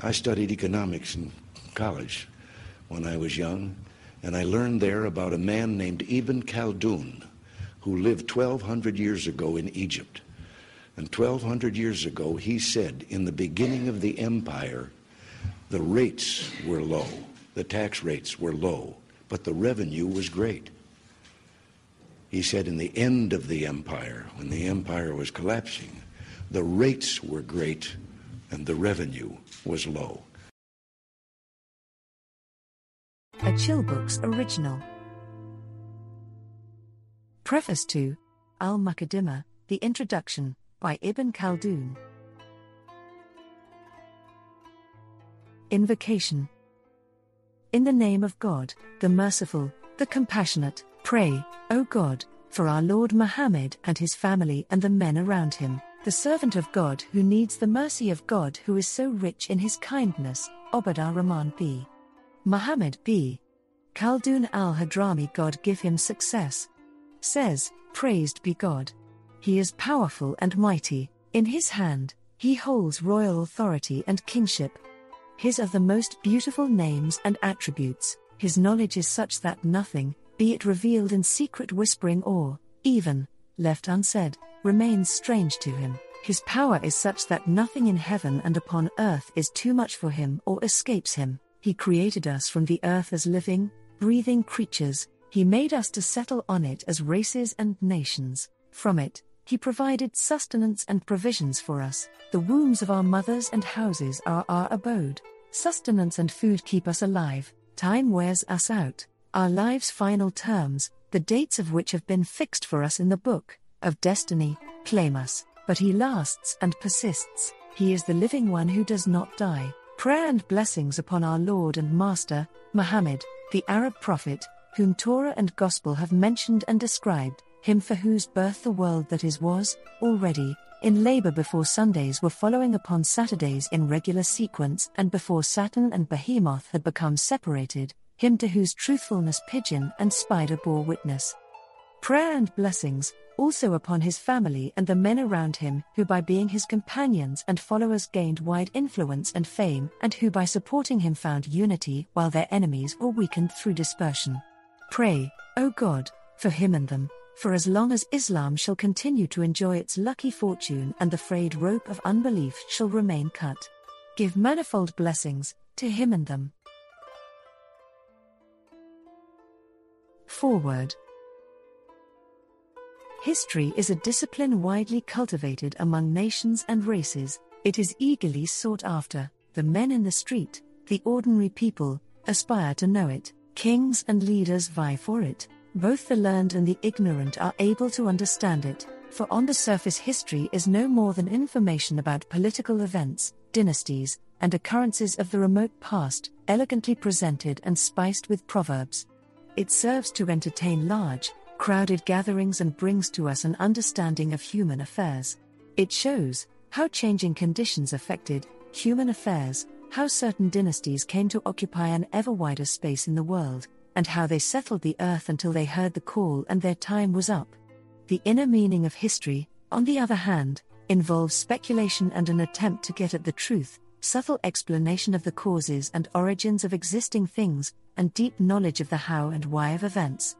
I studied economics in college when I was young, and I learned there about a man named Ibn Khaldun who lived 1,200 years ago in Egypt. And 1,200 years ago, he said, in the beginning of the empire, the rates were low, the tax rates were low, but the revenue was great. He said, in the end of the empire, when the empire was collapsing, the rates were great and the revenue was low. A Chillbooks original. Preface to Al Muqaddimah, The Introduction, by Ibn Khaldun. Invocation. In the name of God, the merciful, the compassionate, pray, O God, for our Lord Muhammad and his family and the men around him, the servant of God who needs the mercy of God who is so rich in his kindness, Abd ar Rahman b. Muhammad b. Khaldun al Hadrami, God give him success. Says, Praised be God. He is powerful and mighty, in his hand, he holds royal authority and kingship. His are the most beautiful names and attributes, his knowledge is such that nothing, be it revealed in secret whispering or, even, left unsaid, remains strange to him. His power is such that nothing in heaven and upon earth is too much for him or escapes him. He created us from the earth as living, breathing creatures, he made us to settle on it as races and nations. From it, he provided sustenance and provisions for us. The wombs of our mothers and houses are our abode. Sustenance and food keep us alive, time wears us out. Our lives' final terms, the dates of which have been fixed for us in the book of destiny, claim us, but he lasts and persists. He is the living one who does not die. Prayer and blessings upon our Lord and Master, Muhammad, the Arab prophet, whom Torah and Gospel have mentioned and described, him for whose birth the world that is was, already, in labor before Sundays were following upon Saturdays in regular sequence and before Saturn and Behemoth had become separated, him to whose truthfulness pigeon and spider bore witness. Prayer and blessings, also upon his family and the men around him who by being his companions and followers gained wide influence and fame, and who by supporting him found unity while their enemies were weakened through dispersion. Pray, O God, for him and them, for as long as Islam shall continue to enjoy its lucky fortune and the frayed rope of unbelief shall remain cut. Give manifold blessings to him and them. Forward. History is a discipline widely cultivated among nations and races, it is eagerly sought after. The men in the street, the ordinary people, aspire to know it, kings and leaders vie for it. Both the learned and the ignorant are able to understand it, for on the surface, history is no more than information about political events, dynasties, and occurrences of the remote past, elegantly presented and spiced with proverbs. It serves to entertain large, crowded gatherings and brings to us an understanding of human affairs. It shows how changing conditions affected human affairs, how certain dynasties came to occupy an ever wider space in the world, and how they settled the earth until they heard the call and their time was up. The inner meaning of history, on the other hand, involves speculation and an attempt to get at the truth, subtle explanation of the causes and origins of existing things, and deep knowledge of the how and why of events.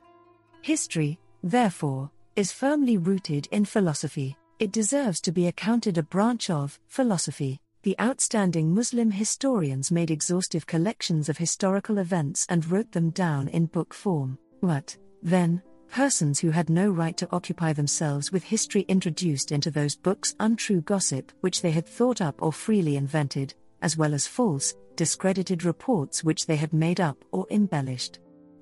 History, therefore, is firmly rooted in philosophy. It deserves to be accounted a branch of philosophy. The outstanding Muslim historians made exhaustive collections of historical events and wrote them down in book form. But, then, persons who had no right to occupy themselves with history introduced into those books untrue gossip which they had thought up or freely invented, as well as false, discredited reports which they had made up or embellished.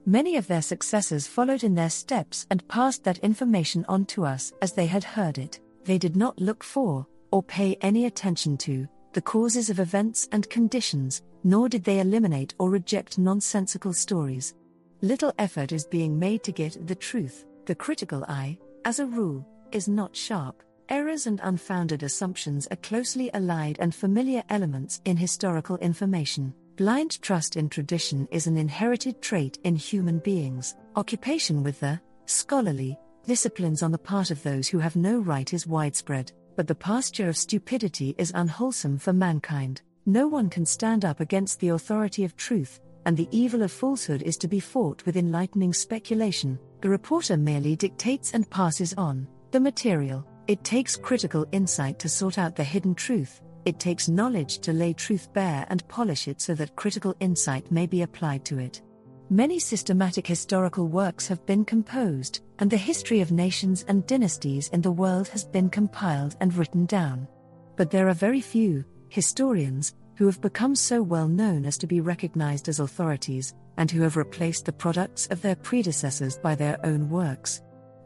Many of their successors followed in their steps and passed that information on to us as they had heard it. They did not look for, or pay any attention to, the causes of events and conditions, nor did they eliminate or reject nonsensical stories. Little effort is being made to get the truth. The critical eye, as a rule, is not sharp. Errors and unfounded assumptions are closely allied and familiar elements in historical information. Blind trust in tradition is an inherited trait in human beings. Occupation with the scholarly disciplines on the part of those who have no right is widespread, but the pasture of stupidity is unwholesome for mankind. No one can stand up against the authority of truth, and the evil of falsehood is to be fought with enlightening speculation. The reporter merely dictates and passes on the material. It takes critical insight to sort out the hidden truth. It takes knowledge to lay truth bare and polish it so that critical insight may be applied to it. Many systematic historical works have been composed, and the history of nations and dynasties in the world has been compiled and written down. But there are very few historians who have become so well known as to be recognized as authorities, and who have replaced the products of their predecessors by their own works.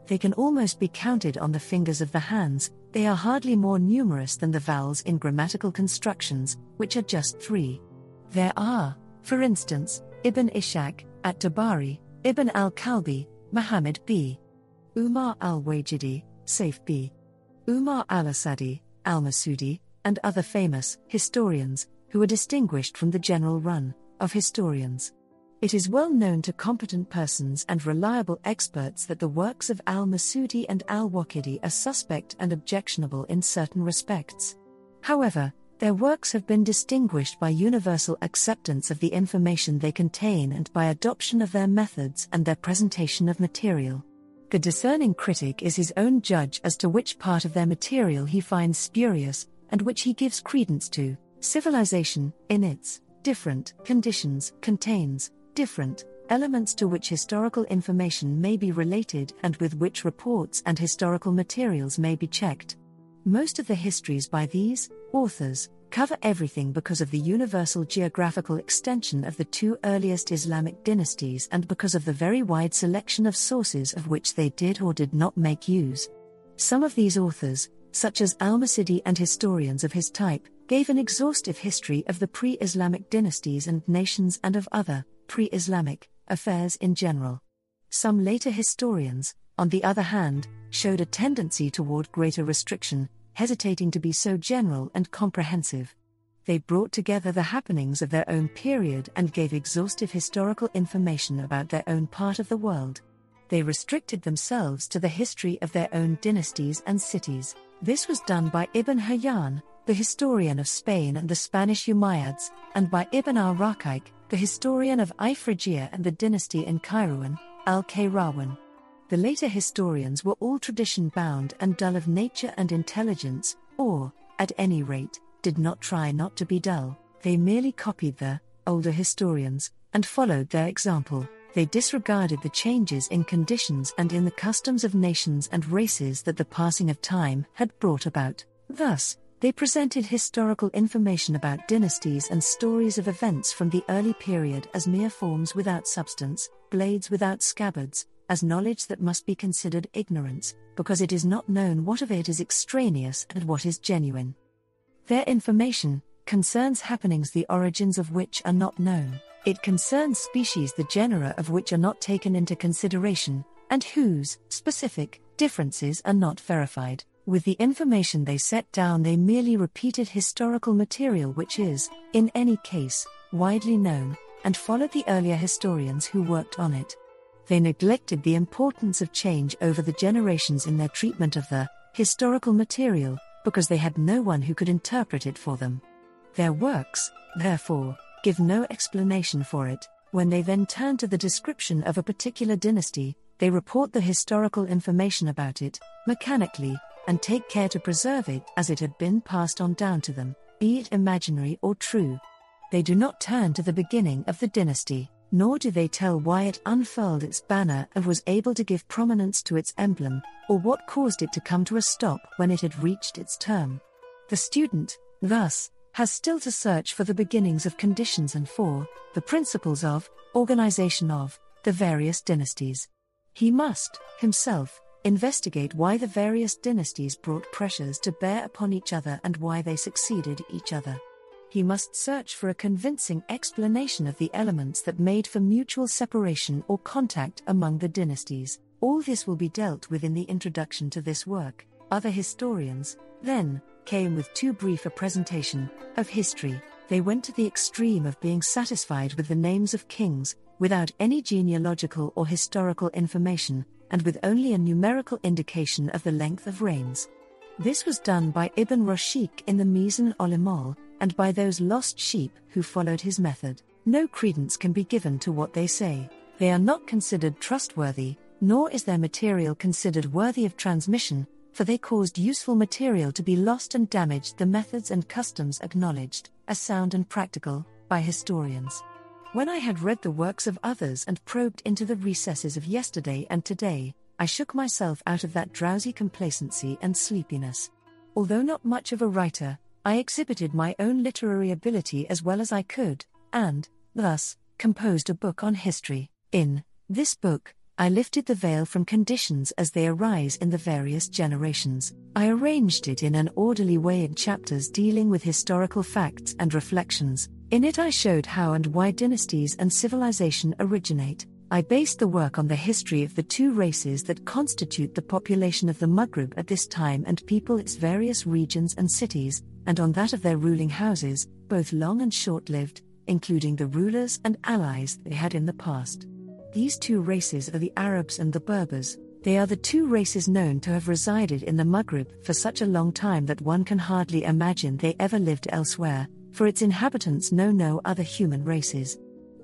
They can almost be counted on the fingers of the hands, they are hardly more numerous than the vowels in grammatical constructions, which are just three. There are, for instance, Ibn Ishaq, at Tabari, Ibn al Kalbi, Muhammad b. Umar al Waqidi, Saif b. Umar al Asadi, al Masudi, and other famous historians, who are distinguished from the general run of historians. It is well known to competent persons and reliable experts that the works of al Masudi and al Waqidi are suspect and objectionable in certain respects. However, their works have been distinguished by universal acceptance of the information they contain and by adoption of their methods and their presentation of material. The discerning critic is his own judge as to which part of their material he finds spurious, and which he gives credence to. Civilization, in its different conditions, contains different elements to which historical information may be related and with which reports and historical materials may be checked. Most of the histories by these authors cover everything because of the universal geographical extension of the two earliest Islamic dynasties and because of the very wide selection of sources of which they did or did not make use. Some of these authors, such as Al Masudi and historians of his type, gave an exhaustive history of the pre Islamic dynasties and nations and of other, pre Islamic, affairs in general. Some later historians, on the other hand, showed a tendency toward greater restriction, hesitating to be so general and comprehensive. They brought together the happenings of their own period and gave exhaustive historical information about their own part of the world. They restricted themselves to the history of their own dynasties and cities. This was done by Ibn Hayyan, the historian of Spain and the Spanish Umayyads, and by Ibn al Raqiq, the historian of Ifriqiya and the dynasty in Kairouan, al Qayrawan. The later historians were all tradition bound and dull of nature and intelligence, or, at any rate, did not try not to be dull, they merely copied the older historians and followed their example. They disregarded the changes in conditions and in the customs of nations and races that the passing of time had brought about. Thus, they presented historical information about dynasties and stories of events from the early period as mere forms without substance, blades without scabbards, as knowledge that must be considered ignorance, because it is not known what of it is extraneous and what is genuine. Their information concerns happenings the origins of which are not known. It concerns species the genera of which are not taken into consideration, and whose specific differences are not verified. With the information they set down, they merely repeated historical material which is, in any case, widely known, and followed the earlier historians who worked on it they neglected the importance of change over the generations in their treatment of the historical material, because they had no one who could interpret it for them. Their works, therefore, give no explanation for it. When they then turn to the description of a particular dynasty, they report the historical information about it, mechanically, and take care to preserve it as it had been passed on down to them, be it imaginary or true. They do not turn to the beginning of the dynasty nor do they tell why it unfurled its banner and was able to give prominence to its emblem, or what caused it to come to a stop when it had reached its term. The student, thus, has still to search for the beginnings of conditions and for the principles of organization of the various dynasties. He must, himself, investigate why the various dynasties brought pressures to bear upon each other and why they succeeded each other he must search for a convincing explanation of the elements that made for mutual separation or contact among the dynasties. All this will be dealt with in the introduction to this work. Other historians, then, came with too brief a presentation of history. They went to the extreme of being satisfied with the names of kings, without any genealogical or historical information, and with only a numerical indication of the length of reigns. This was done by Ibn Rashik in the Mizan al-Amal, and by those lost sheep who followed his method. No credence can be given to what they say. They are not considered trustworthy, nor is their material considered worthy of transmission, for they caused useful material to be lost and damaged the methods and customs acknowledged as sound and practical by historians. When I had read the works of others and probed into the recesses of yesterday and today, I shook myself out of that drowsy complacency and sleepiness. Although not much of a writer, I exhibited my own literary ability as well as I could, and, thus, composed a book on history. In this book, I lifted the veil from conditions as they arise in the various generations. I arranged it in an orderly way in chapters dealing with historical facts and reflections. In it, I showed how and why dynasties and civilization originate, I based the work on the history of the two races that constitute the population of the Maghreb at this time and people its various regions and cities, and on that of their ruling houses, both long and short lived, including the rulers and allies they had in the past. These two races are the Arabs and the Berbers. They are the two races known to have resided in the Maghreb for such a long time that one can hardly imagine they ever lived elsewhere, for its inhabitants know no other human races.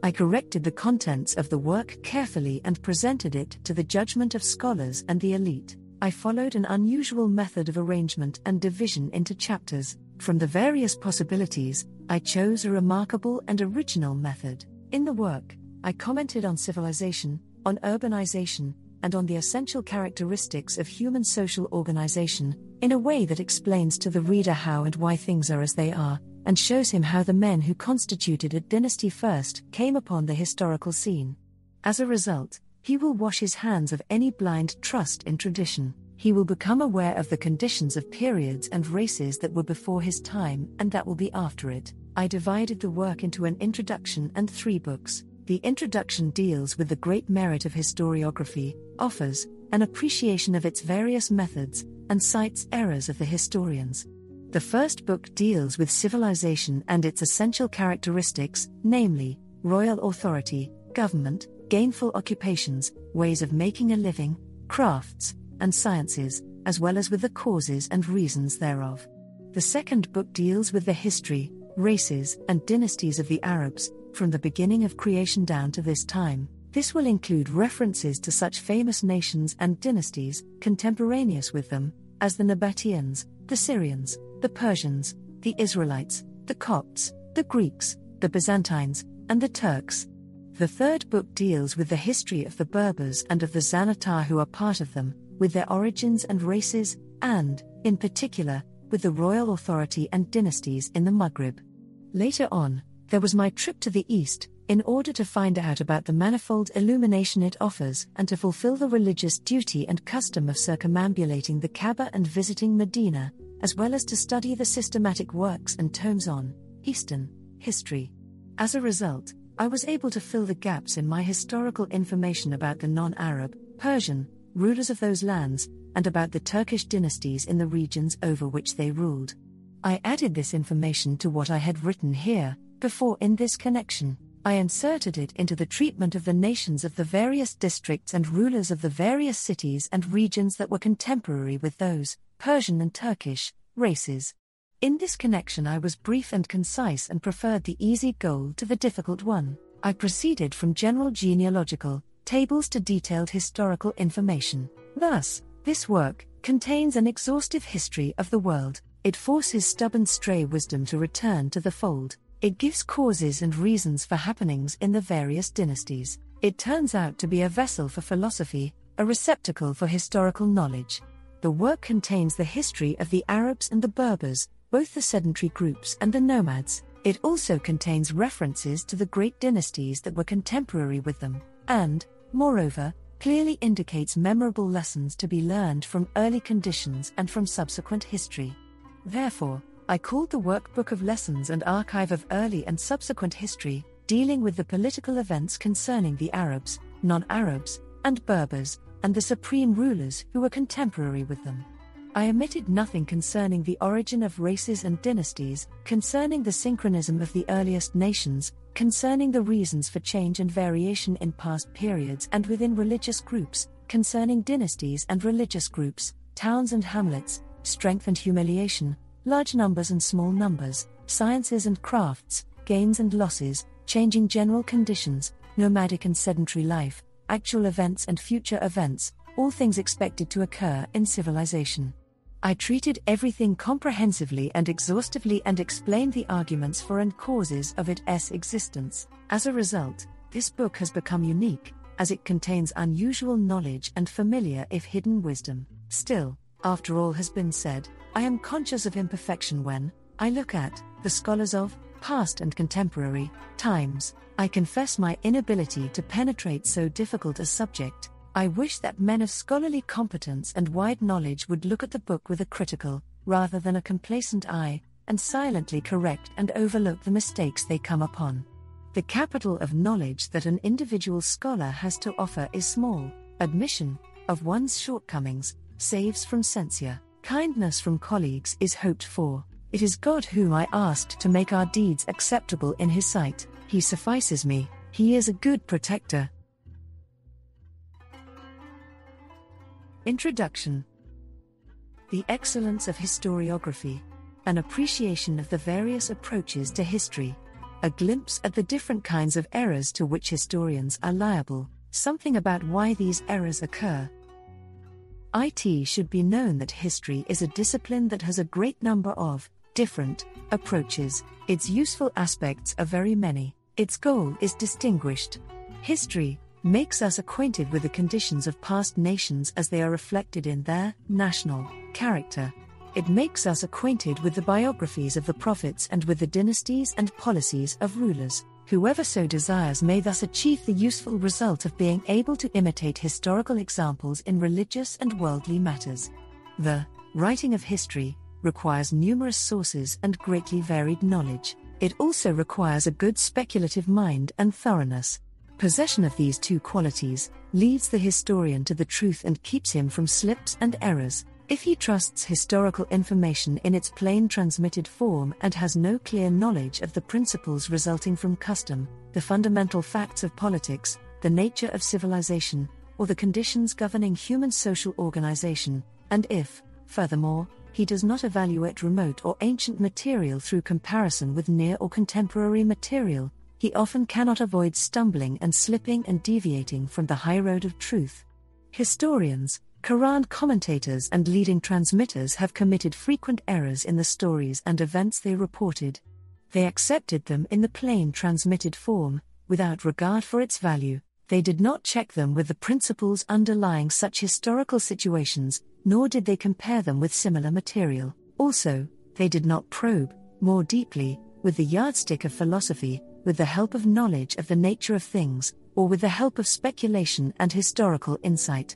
I corrected the contents of the work carefully and presented it to the judgment of scholars and the elite. I followed an unusual method of arrangement and division into chapters. From the various possibilities, I chose a remarkable and original method. In the work, I commented on civilization, on urbanization, and on the essential characteristics of human social organization, in a way that explains to the reader how and why things are as they are, and shows him how the men who constituted a dynasty first came upon the historical scene. As a result, he will wash his hands of any blind trust in tradition. He will become aware of the conditions of periods and races that were before his time and that will be after it. I divided the work into an introduction and three books. The introduction deals with the great merit of historiography, offers an appreciation of its various methods, and cites errors of the historians. The first book deals with civilization and its essential characteristics, namely, royal authority, government, gainful occupations, ways of making a living, crafts, and sciences, as well as with the causes and reasons thereof. The second book deals with the history, races, and dynasties of the Arabs, from the beginning of creation down to this time. This will include references to such famous nations and dynasties, contemporaneous with them, as the Nabateans, the Syrians, the Persians, the Israelites, the Copts, the Greeks, the Byzantines, and the Turks. The third book deals with the history of the Berbers and of the Zanatah who are part of them, with their origins and races, and, in particular, with the royal authority and dynasties in the Maghreb. Later on, there was my trip to the East, in order to find out about the manifold illumination it offers and to fulfill the religious duty and custom of circumambulating the Kaaba and visiting Medina, as well as to study the systematic works and tomes on Eastern history. As a result, I was able to fill the gaps in my historical information about the non Arab, Persian, rulers of those lands, and about the Turkish dynasties in the regions over which they ruled. I added this information to what I had written here, before in this connection. I inserted it into the treatment of the nations of the various districts and rulers of the various cities and regions that were contemporary with those, Persian and Turkish, races. In this connection, I was brief and concise and preferred the easy goal to the difficult one. I proceeded from general genealogical tables to detailed historical information. Thus, this work contains an exhaustive history of the world. It forces stubborn stray wisdom to return to the fold. It gives causes and reasons for happenings in the various dynasties. It turns out to be a vessel for philosophy, a receptacle for historical knowledge the work contains the history of the Arabs and the Berbers, both the sedentary groups and the nomads. It also contains references to the great dynasties that were contemporary with them, and, moreover, clearly indicates memorable lessons to be learned from early conditions and from subsequent history. Therefore, I called the work Book of Lessons and Archive of Early and Subsequent History, dealing with the political events concerning the Arabs, non Arabs, and Berbers, and the supreme rulers who were contemporary with them. I omitted nothing concerning the origin of races and dynasties, concerning the synchronism of the earliest nations, concerning the reasons for change and variation in past periods and within religious groups, concerning dynasties and religious groups, towns and hamlets, strength and humiliation, large numbers and small numbers, sciences and crafts, gains and losses, changing general conditions, nomadic and sedentary life, actual events and future events, all things expected to occur in civilization. I treated everything comprehensively and exhaustively and explained the arguments for and causes of its existence. As a result, this book has become unique, as it contains unusual knowledge and familiar if hidden wisdom. Still, after all has been said, I am conscious of imperfection when I look at the scholars of past and contemporary times. I confess my inability to penetrate so difficult a subject I wish that men of scholarly competence and wide knowledge would look at the book with a critical, rather than a complacent eye, and silently correct and overlook the mistakes they come upon. The capital of knowledge that an individual scholar has to offer is small. Admission of one's shortcomings saves from censure. Kindness from colleagues is hoped for. It is God whom I asked to make our deeds acceptable in His sight. He suffices me. He is a good protector. Introduction The excellence of historiography, an appreciation of the various approaches to history, a glimpse at the different kinds of errors to which historians are liable, something about why these errors occur. IT should be known that history is a discipline that has a great number of different approaches. Its useful aspects are very many. Its goal is distinguished. History, makes us acquainted with the conditions of past nations as they are reflected in their national character. It makes us acquainted with the biographies of the prophets and with the dynasties and policies of rulers. Whoever so desires may thus achieve the useful result of being able to imitate historical examples in religious and worldly matters. The writing of history requires numerous sources and greatly varied knowledge. It also requires a good speculative mind and thoroughness. Possession of these two qualities leads the historian to the truth and keeps him from slips and errors. If he trusts historical information in its plain transmitted form and has no clear knowledge of the principles resulting from custom, the fundamental facts of politics, the nature of civilization, or the conditions governing human social organization, and if, furthermore, he does not evaluate remote or ancient material through comparison with near or contemporary material, he often cannot avoid stumbling and slipping and deviating from the high road of truth. Historians, Quran commentators, and leading transmitters have committed frequent errors in the stories and events they reported. They accepted them in the plain transmitted form, without regard for its value. They did not check them with the principles underlying such historical situations, nor did they compare them with similar material. Also, they did not probe, more deeply, with the yardstick of philosophy, with the help of knowledge of the nature of things, or with the help of speculation and historical insight.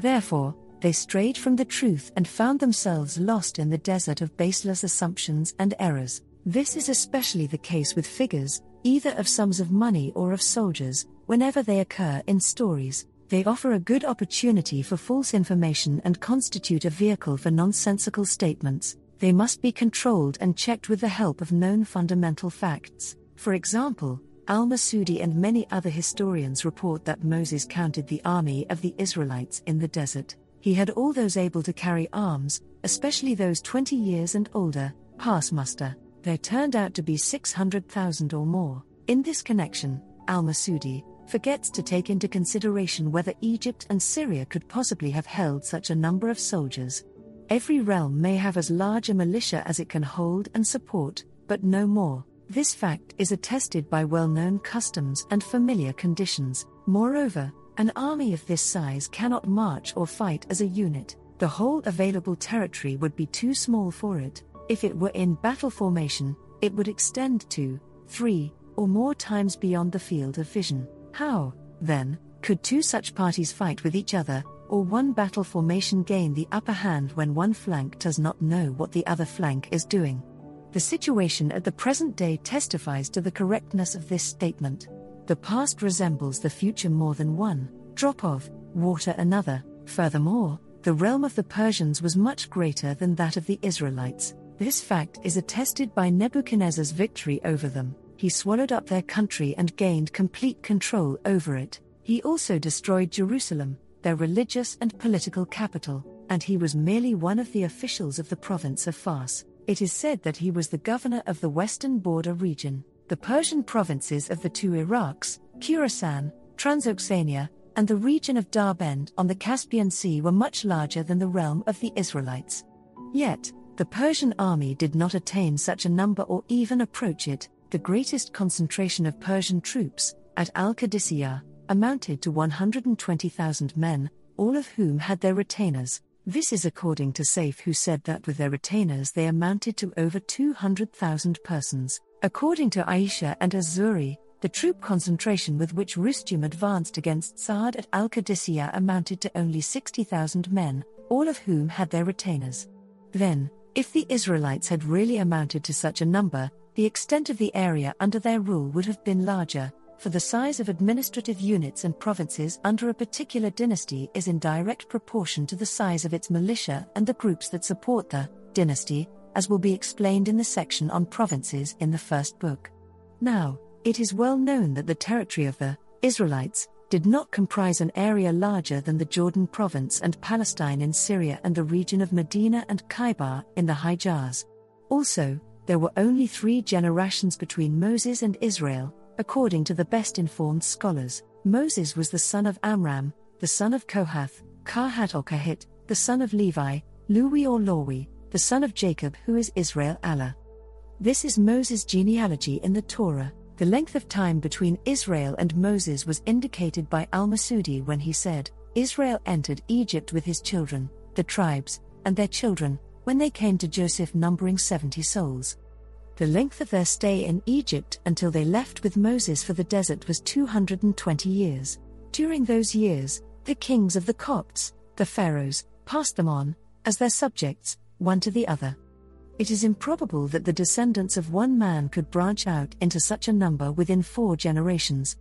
Therefore, they strayed from the truth and found themselves lost in the desert of baseless assumptions and errors. This is especially the case with figures, either of sums of money or of soldiers, whenever they occur in stories. They offer a good opportunity for false information and constitute a vehicle for nonsensical statements. They must be controlled and checked with the help of known fundamental facts. For example, Al Masudi and many other historians report that Moses counted the army of the Israelites in the desert. He had all those able to carry arms, especially those 20 years and older, pass muster. There turned out to be 600,000 or more. In this connection, Al Masudi forgets to take into consideration whether Egypt and Syria could possibly have held such a number of soldiers. Every realm may have as large a militia as it can hold and support, but no more. This fact is attested by well known customs and familiar conditions. Moreover, an army of this size cannot march or fight as a unit. The whole available territory would be too small for it. If it were in battle formation, it would extend to three or more times beyond the field of vision. How, then, could two such parties fight with each other, or one battle formation gain the upper hand when one flank does not know what the other flank is doing? The situation at the present day testifies to the correctness of this statement. The past resembles the future more than one drop of water another. Furthermore, the realm of the Persians was much greater than that of the Israelites. This fact is attested by Nebuchadnezzar's victory over them. He swallowed up their country and gained complete control over it. He also destroyed Jerusalem, their religious and political capital, and he was merely one of the officials of the province of Fars. It is said that he was the governor of the western border region, the Persian provinces of the two Iraqs, Khorasan, Transoxania, and the region of Darbend on the Caspian Sea were much larger than the realm of the Israelites. Yet, the Persian army did not attain such a number or even approach it. The greatest concentration of Persian troops, at Al Qadisiyah, amounted to 120,000 men, all of whom had their retainers. This is according to Saif, who said that with their retainers they amounted to over 200,000 persons. According to Aisha and Az-Zuhri, the troop concentration with which Rustum advanced against Sa'ad at Al Qadisiyah amounted to only 60,000 men, all of whom had their retainers. Then, if the Israelites had really amounted to such a number, the extent of the area under their rule would have been larger, for the size of administrative units and provinces under a particular dynasty is in direct proportion to the size of its militia and the groups that support the dynasty, as will be explained in the section on provinces in the first book. Now, it is well known that the territory of the Israelites did not comprise an area larger than the Jordan province and Palestine in Syria and the region of Medina and Khaybar in the Hijaz. Also, there were only three generations between Moses and Israel, according to the best informed scholars. Moses was the son of Amram, the son of Kohath, Kahat or Kahit, the son of Levi, Lewi or Lawi, the son of Jacob, who is Israel Allah. This is Moses' genealogy in the Torah. The length of time between Israel and Moses was indicated by Al Masudi when he said, Israel entered Egypt with his children, the tribes, and their children, when they came to Joseph, numbering 70 souls. The length of their stay in Egypt until they left with Moses for the desert was 220 years. During those years, the kings of the Copts, the pharaohs, passed them on, as their subjects, one to the other it is improbable that the descendants of one man could branch out into such a number within four generations.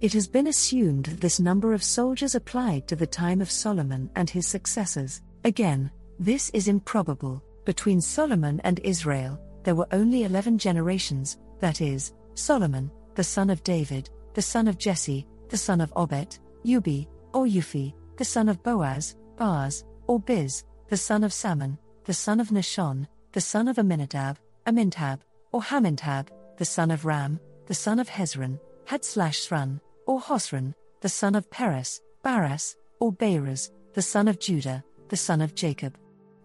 It has been assumed that this number of soldiers applied to the time of Solomon and his successors. Again, this is improbable. Between Solomon and Israel, there were only 11 generations, that is, Solomon, the son of David, the son of Jesse, the son of Obed, Ubi, or Uphi, the son of Boaz, Baz, or Biz, the son of Salmon, the son of Nahshon, the son of Aminadab, Amintab, or Hamintab, the son of Ram, the son of Hezron, Hadslashran, or Hosran, the son of Peres, Baras, or Beras, the son of Judah, the son of Jacob.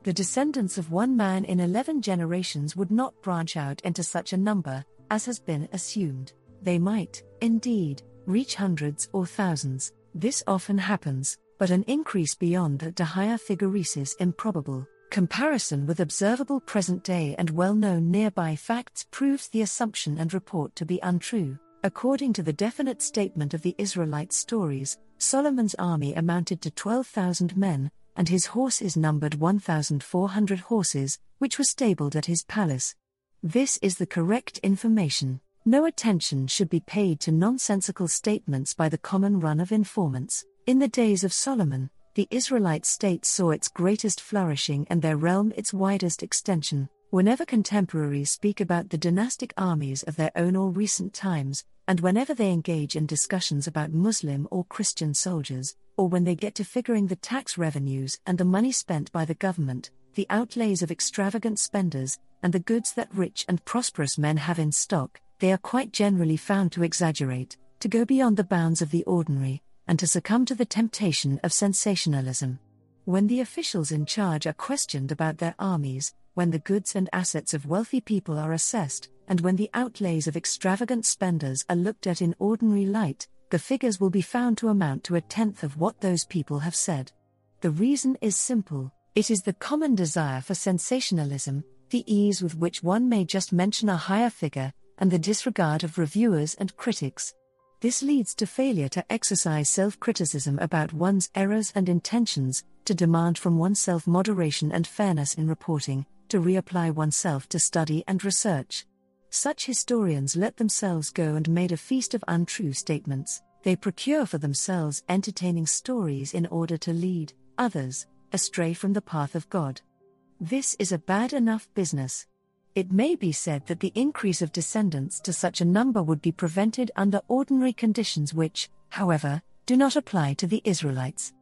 The descendants of one man in eleven generations would not branch out into such a number, as has been assumed. They might, indeed, reach hundreds or thousands. This often happens, but an increase beyond that to higher figures is improbable. Comparison with observable present day and well known nearby facts proves the assumption and report to be untrue. According to the definite statement of the Israelite stories, Solomon's army amounted to 12,000 men, and his horses numbered 1,400 horses, which were stabled at his palace. This is the correct information. No attention should be paid to nonsensical statements by the common run of informants. In the days of Solomon, the Israelite state saw its greatest flourishing and their realm its widest extension. Whenever contemporaries speak about the dynastic armies of their own or recent times, and whenever they engage in discussions about Muslim or Christian soldiers, or when they get to figuring the tax revenues and the money spent by the government, the outlays of extravagant spenders, and the goods that rich and prosperous men have in stock, they are quite generally found to exaggerate, to go beyond the bounds of the ordinary, and to succumb to the temptation of sensationalism. When the officials in charge are questioned about their armies, when the goods and assets of wealthy people are assessed, and when the outlays of extravagant spenders are looked at in ordinary light, the figures will be found to amount to a tenth of what those people have said. The reason is simple it is the common desire for sensationalism, the ease with which one may just mention a higher figure, and the disregard of reviewers and critics. This leads to failure to exercise self criticism about one's errors and intentions, to demand from oneself moderation and fairness in reporting, to reapply oneself to study and research. Such historians let themselves go and made a feast of untrue statements. They procure for themselves entertaining stories in order to lead others astray from the path of God. This is a bad enough business. It may be said that the increase of descendants to such a number would be prevented under ordinary conditions, which, however, do not apply to the Israelites.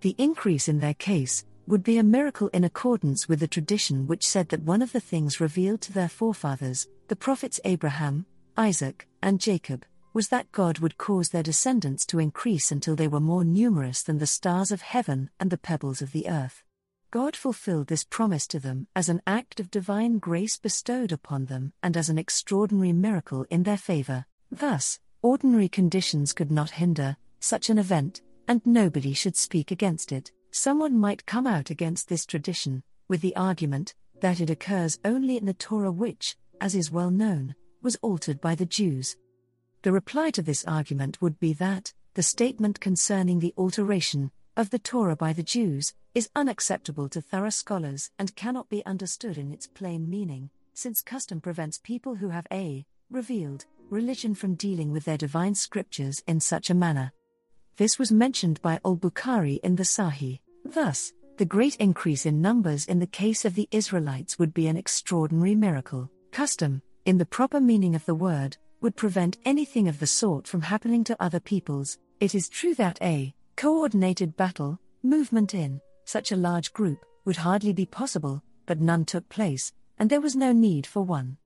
The increase in their case would be a miracle in accordance with the tradition which said that one of the things revealed to their forefathers, the prophets Abraham, Isaac, and Jacob, was that God would cause their descendants to increase until they were more numerous than the stars of heaven and the pebbles of the earth. God fulfilled this promise to them as an act of divine grace bestowed upon them and as an extraordinary miracle in their favor. Thus, ordinary conditions could not hinder such an event, and nobody should speak against it. Someone might come out against this tradition, with the argument that it occurs only in the Torah, which, as is well known, was altered by the Jews. The reply to this argument would be that, the statement concerning the alteration of the Torah by the Jews is unacceptable to thorough scholars and cannot be understood in its plain meaning, since custom prevents people who have a revealed religion from dealing with their divine scriptures in such a manner. This was mentioned by al Bukhari in the Sahih. Thus, the great increase in numbers in the case of the Israelites would be an extraordinary miracle. Custom, in the proper meaning of the word, would prevent anything of the sort from happening to other peoples. It is true that a coordinated battle, movement in such a large group, would hardly be possible, but none took place, and there was no need for one.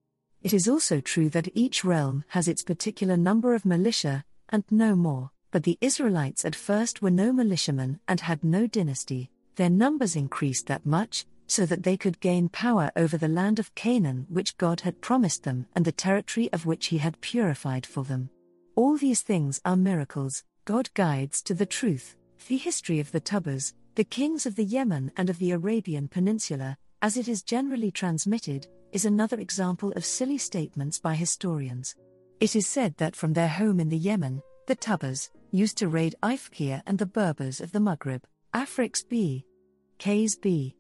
It is also true that each realm has its particular number of militia, and no more. But the Israelites at first were no militiamen and had no dynasty, their numbers increased that much, so that they could gain power over the land of Canaan which God had promised them and the territory of which He had purified for them. All these things are miracles, God guides to the truth. The history of the Tubas, the kings of the Yemen and of the Arabian Peninsula, as it is generally transmitted, is another example of silly statements by historians. It is said that from their home in the Yemen, the Tubas, used to raid Ifriqiya and the Berbers of the Maghrib, Afrix B. Kays B.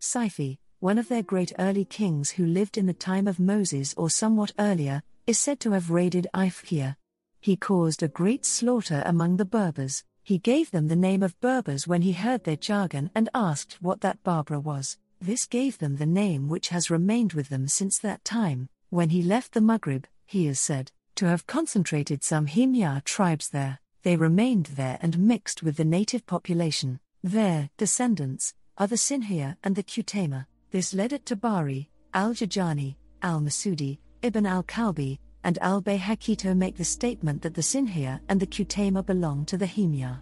Saifi, one of their great early kings who lived in the time of Moses or somewhat earlier, is said to have raided Ifriqiya. He caused a great slaughter among the Berbers. He gave them the name of Berbers when he heard their jargon and asked what that Barbara was. This gave them the name which has remained with them since that time. When he left the Maghrib, he is said to have concentrated some Himyar tribes there, they remained there and mixed with the native population. Their descendants are the Sinhia and the Qutayma. This led at Tabari, al Jurjani, al Masudi, Ibn al Kalbi, and al Bayhaqi to make the statement that the Sinhia and the Qutayma belong to the Himyar.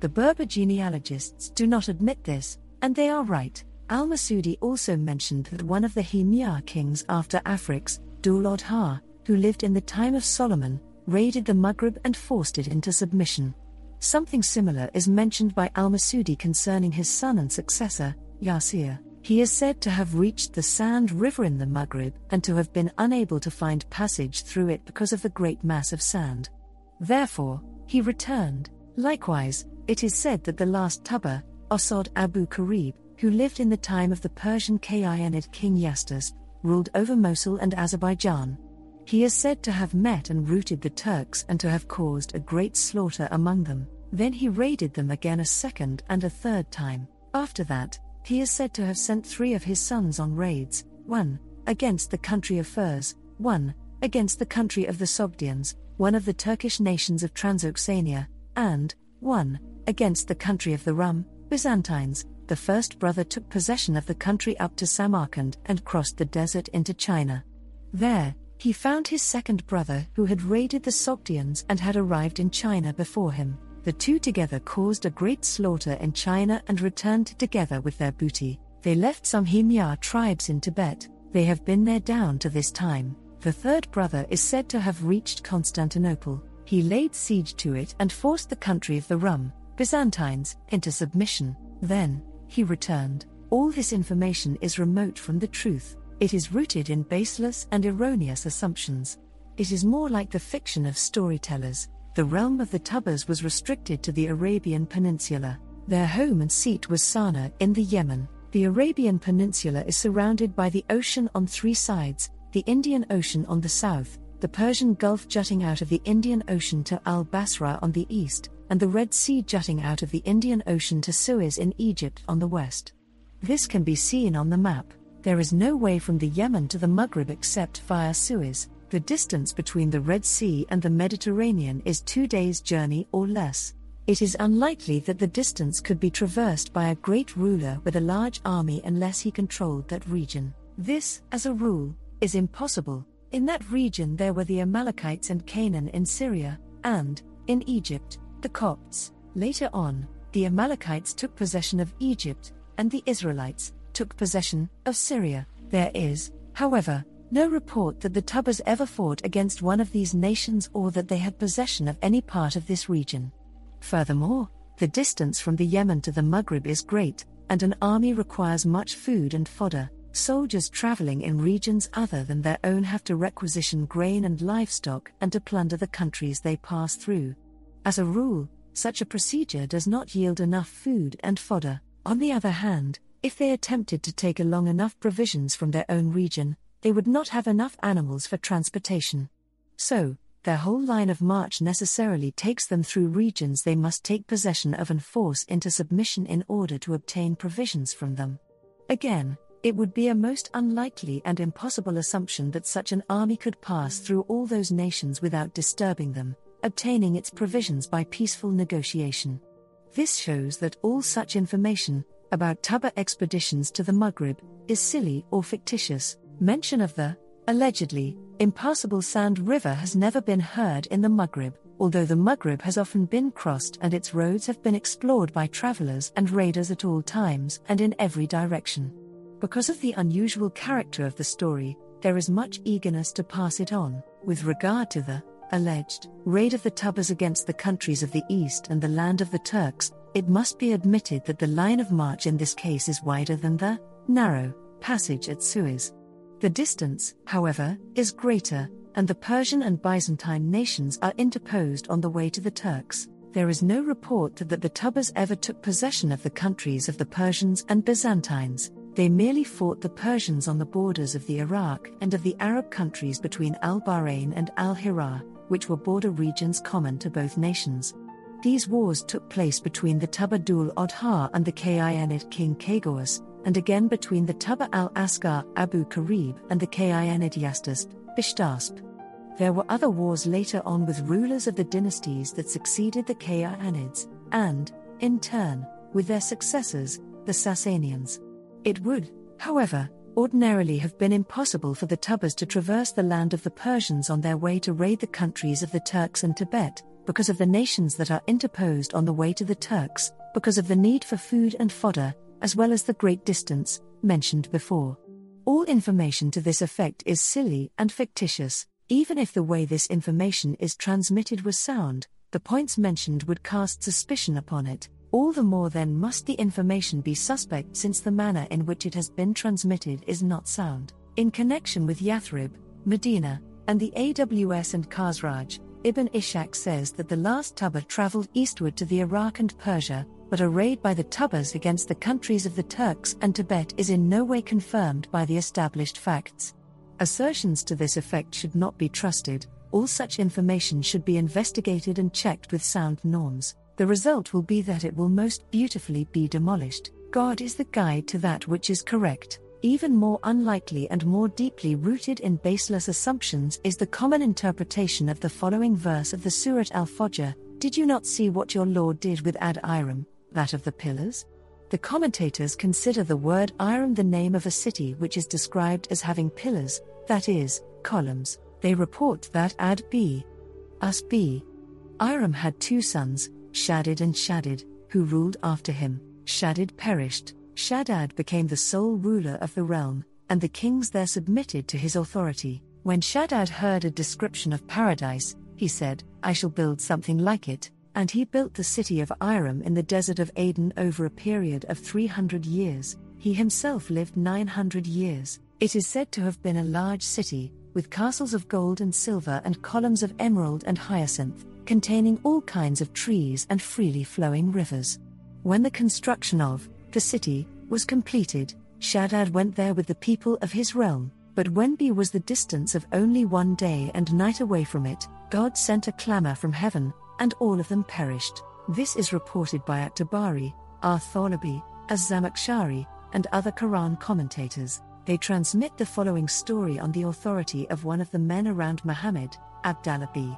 The Berber genealogists do not admit this, and they are right. Al Masudi also mentioned that one of the Himyar kings after Afrix, Dulodhar, who lived in the time of Solomon, raided the Maghrib and forced it into submission. Something similar is mentioned by Al Masudi concerning his son and successor, Yasir. He is said to have reached the Sand River in the Maghrib and to have been unable to find passage through it because of the great mass of sand. Therefore, he returned. Likewise, it is said that the last Tuba, Asad Abu Karib, who lived in the time of the Persian Kayyanid king Yastas, ruled over Mosul and Azerbaijan. He is said to have met and routed the Turks and to have caused a great slaughter among them. Then he raided them again a second and a third time. After that, he is said to have sent three of his sons on raids one, against the country of Furs, one, against the country of the Sogdians, one of the Turkish nations of Transoxania, and, one, against the country of the Rum, Byzantines. The first brother took possession of the country up to Samarkand and crossed the desert into China. There, he found his second brother who had raided the Sogdians and had arrived in China before him. The two together caused a great slaughter in China and returned together with their booty. They left some Himyar tribes in Tibet, they have been there down to this time. The third brother is said to have reached Constantinople. He laid siege to it and forced the country of the Rum, Byzantines, into submission. Then, he returned. All this information is remote from the truth. It is rooted in baseless and erroneous assumptions. It is more like the fiction of storytellers. The realm of the Tubas was restricted to the Arabian Peninsula. Their home and seat was Sana'a in the Yemen. The Arabian Peninsula is surrounded by the ocean on three sides the Indian Ocean on the south, the Persian Gulf jutting out of the Indian Ocean to Al Basra on the east, and the Red Sea jutting out of the Indian Ocean to Suez in Egypt on the west. This can be seen on the map. There is no way from the Yemen to the Maghreb except via Suez. The distance between the Red Sea and the Mediterranean is two days' journey or less. It is unlikely that the distance could be traversed by a great ruler with a large army unless he controlled that region. This, as a rule, is impossible. In that region there were the Amalekites and Canaan in Syria, and, in Egypt, the Copts. Later on, the Amalekites took possession of Egypt, and the Israelites took possession of Syria. There is, however, no report that the Tubba's ever fought against one of these nations or that they had possession of any part of this region. Furthermore, the distance from the Yemen to the Maghrib is great, and an army requires much food and fodder. Soldiers traveling in regions other than their own have to requisition grain and livestock and to plunder the countries they pass through. As a rule, such a procedure does not yield enough food and fodder. On the other hand, if they attempted to take along enough provisions from their own region, they would not have enough animals for transportation. So, their whole line of march necessarily takes them through regions they must take possession of and force into submission in order to obtain provisions from them. Again, it would be a most unlikely and impossible assumption that such an army could pass through all those nations without disturbing them, obtaining its provisions by peaceful negotiation. This shows that all such information, about Tubba expeditions to the Maghrib, is silly or fictitious. Mention of the, allegedly, impassable Sand River has never been heard in the Maghrib, although the Maghrib has often been crossed and its roads have been explored by travelers and raiders at all times and in every direction. Because of the unusual character of the story, there is much eagerness to pass it on. With regard to the alleged raid of the Tubbas against the countries of the East and the land of the Turks, it must be admitted that the line of march in this case is wider than the narrow passage at Suez. The distance, however, is greater, and the Persian and Byzantine nations are interposed on the way to the Turks. There is no report that, the Tubbas ever took possession of the countries of the Persians and Byzantines. They merely fought the Persians on the borders of the Iraq and of the Arab countries between Al Bahrain and Al Hira, which were border regions common to both nations. These wars took place between the Tubba Dul Odha and the Kayinid king Kagos, and again between the Tubba al Askar Abu Karib and the Kayinid Yastasp, Bishtasp. There were other wars later on with rulers of the dynasties that succeeded the Kayinids, and, in turn, with their successors, the Sasanians. It would, however, ordinarily have been impossible for the Tubbas to traverse the land of the Persians on their way to raid the countries of the Turks and Tibet, because of the nations that are interposed on the way to the Turks, because of the need for food and fodder, as well as the great distance, mentioned before. All information to this effect is silly and fictitious, even if the way this information is transmitted was sound, the points mentioned would cast suspicion upon it. All the more then must the information be suspect since the manner in which it has been transmitted is not sound. In connection with Yathrib, Medina, and the Aws and Khazraj, Ibn Ishaq says that the last Tubba traveled eastward to the Iraq and Persia, but a raid by the Tubbas against the countries of the Turks and Tibet is in no way confirmed by the established facts. Assertions to this effect should not be trusted, all such information should be investigated and checked with sound norms. The result will be that it will most beautifully be demolished. God is the guide to that which is correct. Even more unlikely and more deeply rooted in baseless assumptions is the common interpretation of the following verse of the Surat al Fajr Did you not see what your Lord did with Ad Iram, that of the pillars? The commentators consider the word Iram the name of a city which is described as having pillars, that is, columns. They report that Ad B. Us B. Iram had two sons, Shadid and Shaddad, who ruled after him. Shadid perished. Shaddad became the sole ruler of the realm, and the kings there submitted to his authority. When Shaddad heard a description of paradise, he said, I shall build something like it and he built the city of Iram in the desert of Aden over a period of 300 years. He himself lived 900 years. It is said to have been a large city, with castles of gold and silver and columns of emerald and hyacinth, containing all kinds of trees and freely flowing rivers. When the construction of the city was completed, Shaddad went there with the people of his realm. But when B was the distance of only one day and night away from it, God sent a clamor from heaven, and all of them perished. This is reported by At-Tabari, Ath-Thalabi, Az-Zamakhshari, and other Quran commentators. They transmit the following story on the authority of one of the men around Muhammad, Abdallah b.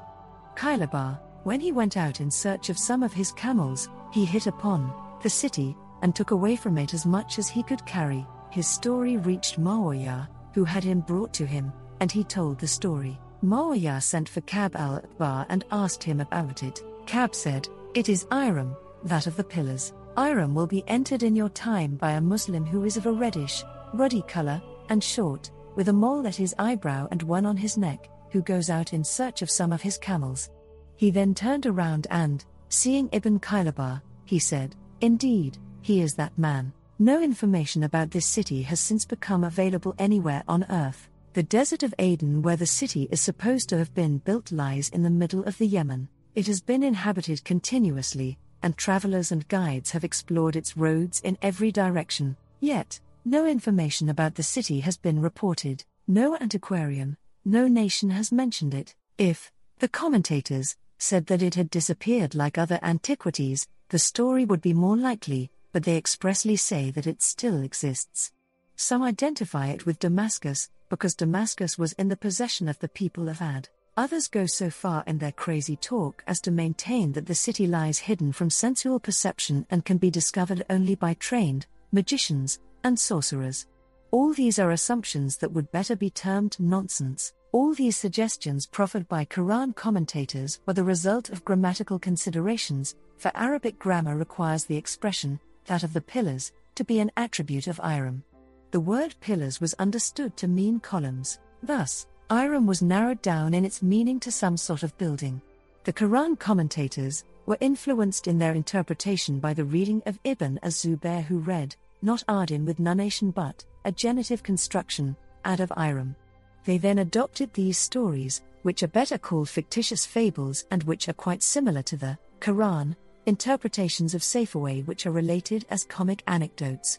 Qilabah, When he went out in search of some of his camels, he hit upon the city and took away from it as much as he could carry. His story reached Muawiyah, who had him brought to him, and he told the story. Muawiyah sent for Kab al Ahbar and asked him about it. Kab said, It is Iram, that of the pillars. Iram will be entered in your time by a Muslim who is of a reddish, ruddy color, and short, with a mole at his eyebrow and one on his neck, who goes out in search of some of his camels. He then turned around and, seeing Ibn Qilabah, he said, Indeed, he is that man. No information about this city has since become available anywhere on earth. The desert of Aden, where the city is supposed to have been built, lies in the middle of the Yemen. It has been inhabited continuously, and travelers and guides have explored its roads in every direction. Yet, no information about the city has been reported, no antiquarian, no nation has mentioned it. If, the commentators, said that it had disappeared like other antiquities, the story would be more likely, but they expressly say that it still exists. Some identify it with Damascus, because Damascus was in the possession of the people of Ad. Others go so far in their crazy talk as to maintain that the city lies hidden from sensual perception and can be discovered only by trained magicians and sorcerers. All these are assumptions that would better be termed nonsense. All these suggestions proffered by Quran commentators were the result of grammatical considerations, for Arabic grammar requires the expression, that of the pillars, to be an attribute of Iram. The word pillars was understood to mean columns, thus, Iram was narrowed down in its meaning to some sort of building. The Quran commentators were influenced in their interpretation by the reading of Ibn az-Zubair who read, not Ardin with nunation but, a genitive construction, ad of Iram. They then adopted these stories, which are better called fictitious fables and which are quite similar to the Quran, interpretations of Safeway which are related as comic anecdotes.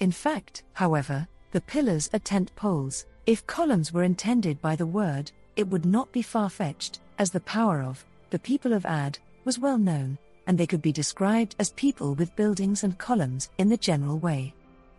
In fact, however, the pillars are tent poles. If columns were intended by the word, it would not be far fetched, as the power of the people of Ad was well known, and they could be described as people with buildings and columns in the general way.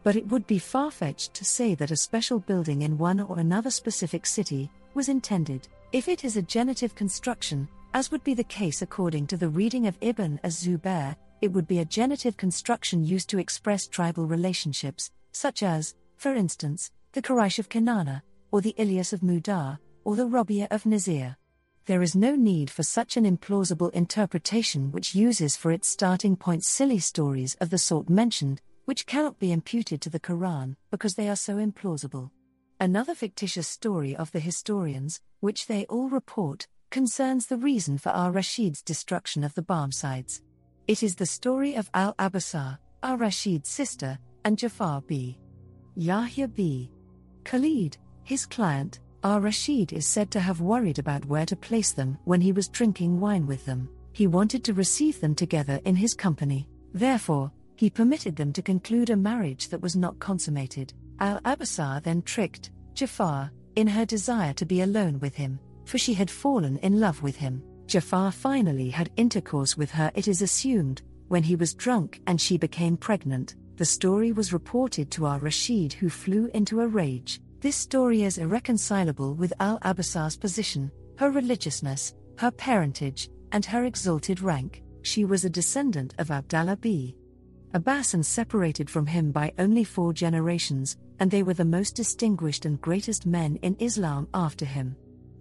But it would be far fetched to say that a special building in one or another specific city was intended, if it is a genitive construction, as would be the case according to the reading of Ibn az Zubair, it would be a genitive construction used to express tribal relationships, such as, for instance, the Quraysh of Kanana, or the Ilyas of Mudar, or the Rabia of Nizar. There is no need for such an implausible interpretation which uses for its starting point silly stories of the sort mentioned, which cannot be imputed to the Quran because they are so implausible. Another fictitious story of the historians, which they all report, concerns the reason for al Rashid's destruction of the Barmecides. It is the story of al Abbasah, al Rashid's sister, and Jafar b. Yahya b. Khalid, his client, Ar Rashid is said to have worried about where to place them when he was drinking wine with them. He wanted to receive them together in his company. Therefore, he permitted them to conclude a marriage that was not consummated. Al Abbasah then tricked Jafar in her desire to be alone with him, for she had fallen in love with him. Jafar finally had intercourse with her, it is assumed, when he was drunk and she became pregnant. The story was reported to Al Rashid, who flew into a rage. This story is irreconcilable with Al Abbasah's position, her religiousness, her parentage, and her exalted rank. She was a descendant of Abdallah b. Abbas and separated from him by only four generations, and they were the most distinguished and greatest men in Islam after him.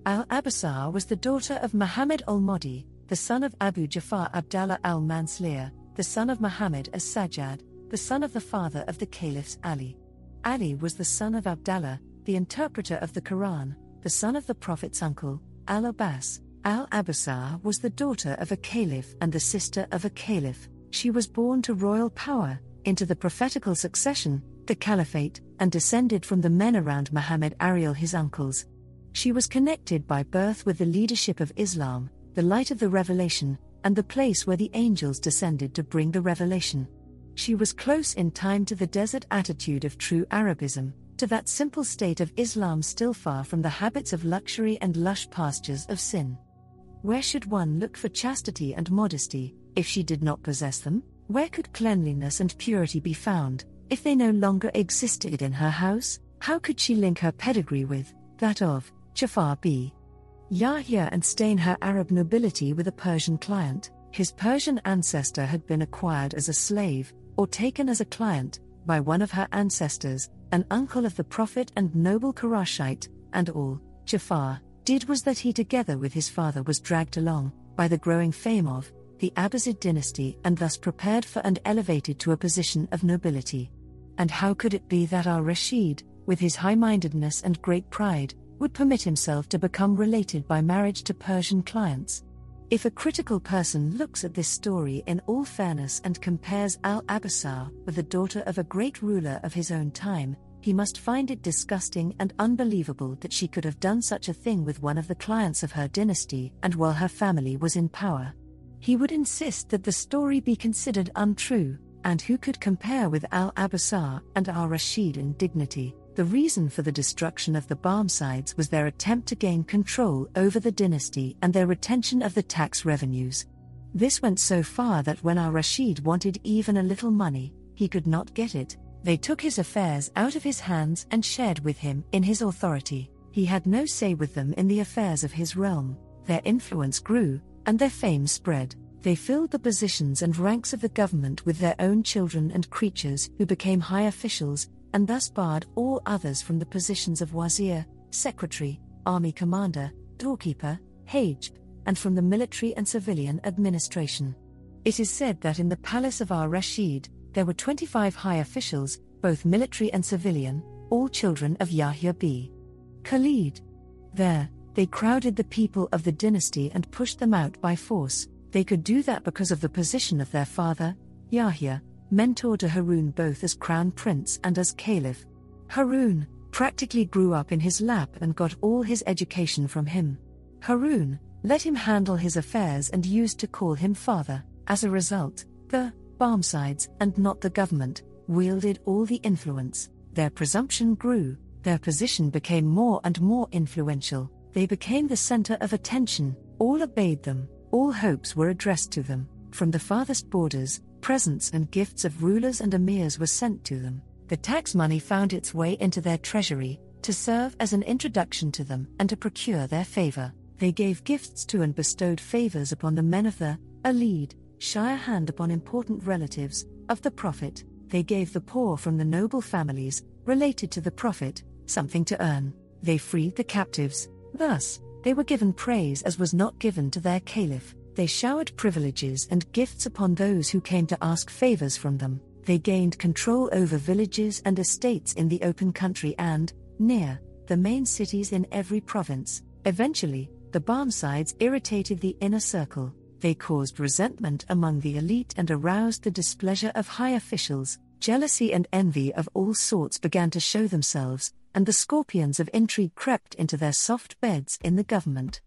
Al Abbasah was the daughter of Muhammad al Mahdi, the son of Abu Jafar Abdallah al Mansur, the son of Muhammad as Sajjad, the son of the father of the caliphs Ali. Ali was the son of Abdallah, the interpreter of the Quran, the son of the Prophet's uncle, Al Abbas. Al Abbasah was the daughter of a caliph and the sister of a caliph. She was born to royal power, into the prophetical succession, the caliphate, and descended from the men around Muhammad Ariel, his uncles. She was connected by birth with the leadership of Islam, the light of the revelation, and the place where the angels descended to bring the revelation. She was close in time to the desert attitude of true Arabism, to that simple state of Islam still far from the habits of luxury and lush pastures of sin. Where should one look for chastity and modesty, if she did not possess them? Where could cleanliness and purity be found, if they no longer existed in her house? How could she link her pedigree with that of Jafar b. Yahya and stain her Arab nobility with a Persian client. His Persian ancestor had been acquired as a slave, or taken as a client, by one of her ancestors, an uncle of the Prophet and noble Qurashite, and all Jafar did was that he, together with his father, was dragged along by the growing fame of the Abbasid dynasty and thus prepared for and elevated to a position of nobility. And how could it be that al Rashid, with his high mindedness and great pride, would permit himself to become related by marriage to Persian clients? If a critical person looks at this story in all fairness and compares Al Abbasah with the daughter of a great ruler of his own time, he must find it disgusting and unbelievable that she could have done such a thing with one of the clients of her dynasty and while her family was in power. He would insist that the story be considered untrue, and who could compare with Al Abbasah and Al Rashid in dignity? The reason for the destruction of the Barmecides was their attempt to gain control over the dynasty and their retention of the tax revenues. This went so far that when Al Rashid wanted even a little money, he could not get it, they took his affairs out of his hands and shared with him in his authority. He had no say with them in the affairs of his realm. Their influence grew, and their fame spread. They filled the positions and ranks of the government with their own children and creatures who became high officials, and thus barred all others from the positions of wazir, secretary, army commander, doorkeeper, hajj, and from the military and civilian administration. It is said that in the palace of Al Rashid, there were 25 high officials, both military and civilian, all children of Yahya b. Khalid. There, they crowded the people of the dynasty and pushed them out by force. They could do that because of the position of their father, Yahya, mentor to Harun both as crown prince and as caliph. Harun practically grew up in his lap and got all his education from him. Harun let him handle his affairs and used to call him father. As a result, the Barmecides, and not the government, wielded all the influence. Their presumption grew, their position became more and more influential, they became the center of attention, all obeyed them, all hopes were addressed to them. From the farthest borders, presents and gifts of rulers and emirs were sent to them. The tax money found its way into their treasury, to serve as an introduction to them and to procure their favor. They gave gifts to and bestowed favors upon the men of the Alid, a hand upon important relatives of the Prophet, they gave the poor from the noble families, related to the Prophet, something to earn. They freed the captives. Thus, they were given praise as was not given to their caliph. They showered privileges and gifts upon those who came to ask favors from them. They gained control over villages and estates in the open country and, near, the main cities in every province. Eventually, the Barmecides irritated the inner circle they caused resentment among the elite and aroused the displeasure of high officials. Jealousy and envy of all sorts began to show themselves, and the scorpions of intrigue crept into their soft beds in the government.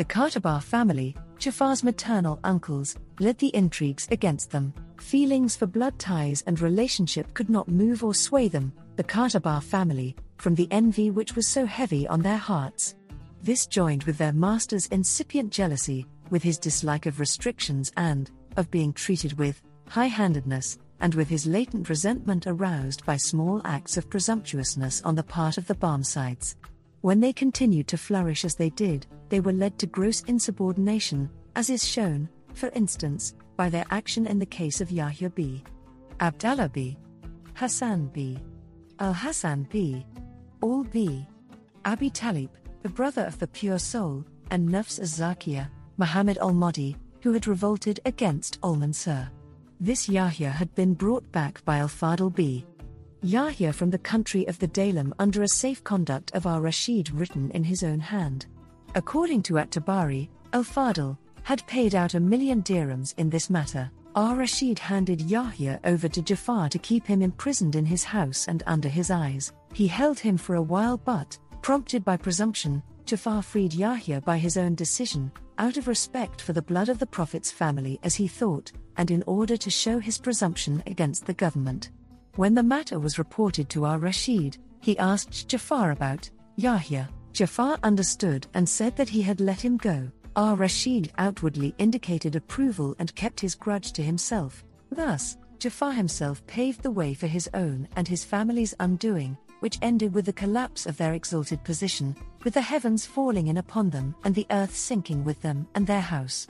The Qahtabah family, Jafar's maternal uncles, led the intrigues against them. Feelings for blood ties and relationship could not move or sway them, the Qahtabah family, from the envy which was so heavy on their hearts. This joined with their master's incipient jealousy, with his dislike of restrictions and, of being treated with, high handedness, and with his latent resentment aroused by small acts of presumptuousness on the part of the Barmecides. When they continued to flourish as they did, they were led to gross insubordination, as is shown, for instance, by their action in the case of Yahya b. Abdallah b. Hassan b. Al Hassan b. Ali b. Abi Talib, the brother of the pure soul, and Nafs az Zakiyah, Muhammad al Mahdi, who had revolted against al Mansur. This Yahya had been brought back by al Fadl b. Yahya from the country of the Daylam under a safe conduct of al Rashid written in his own hand. According to At Tabari, al Fadl had paid out a million dirhams in this matter. Al Rashid handed Yahya over to Jafar to keep him imprisoned in his house and under his eyes. He held him for a while, but, prompted by presumption, Jafar freed Yahya by his own decision, out of respect for the blood of the Prophet's family as he thought, and in order to show his presumption against the government. When the matter was reported to Al Rashid, he asked Jafar about Yahya. Jafar understood and said that he had let him go. Al Rashid outwardly indicated approval and kept his grudge to himself. Thus, Jafar himself paved the way for his own and his family's undoing, which ended with the collapse of their exalted position, with the heavens falling in upon them and the earth sinking with them and their house.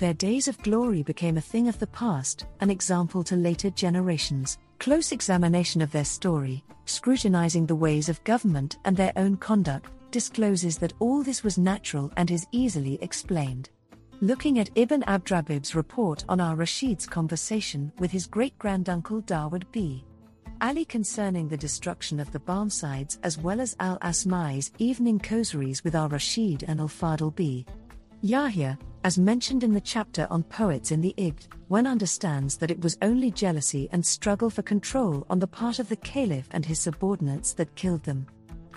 Their days of glory became a thing of the past, an example to later generations. Close examination of their story, scrutinizing the ways of government and their own conduct, discloses that all this was natural and is easily explained. Looking at Ibn Abdrabib's report on Ar Rashid's conversation with his great granduncle Dawood B. Ali concerning the destruction of the Barmecides as well as Al Asma'i's evening causeries with Al Rashid and Al Fadl B. Yahya, as mentioned in the chapter on poets in the Iqd, one understands that it was only jealousy and struggle for control on the part of the caliph and his subordinates that killed them.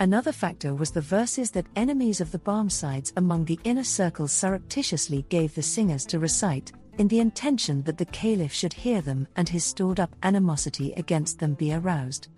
Another factor was the verses that enemies of the Barmecides among the inner circle surreptitiously gave the singers to recite, in the intention that the caliph should hear them and his stored up animosity against them be aroused.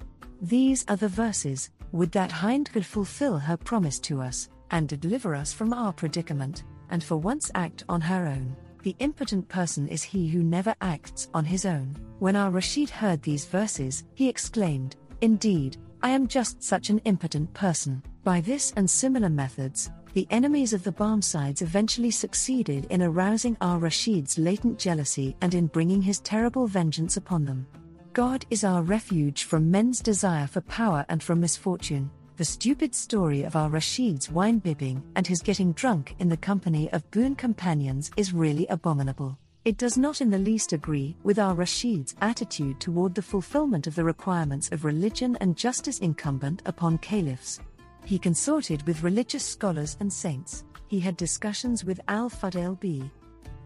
These are the verses Would that Hind could fulfill her promise to us, and deliver us from our predicament, and for once act on her own. The impotent person is he who never acts on his own. When Ar Rashid heard these verses, he exclaimed, Indeed, I am just such an impotent person. By this and similar methods, the enemies of the Barmecides eventually succeeded in arousing Al Rashid's latent jealousy and in bringing his terrible vengeance upon them. God is our refuge from men's desire for power and from misfortune. The stupid story of Al Rashid's wine bibbing and his getting drunk in the company of boon companions is really abominable. It does not in the least agree with Al Rashid's attitude toward the fulfillment of the requirements of religion and justice incumbent upon caliphs. He consorted with religious scholars and saints. He had discussions with Al Fadl b.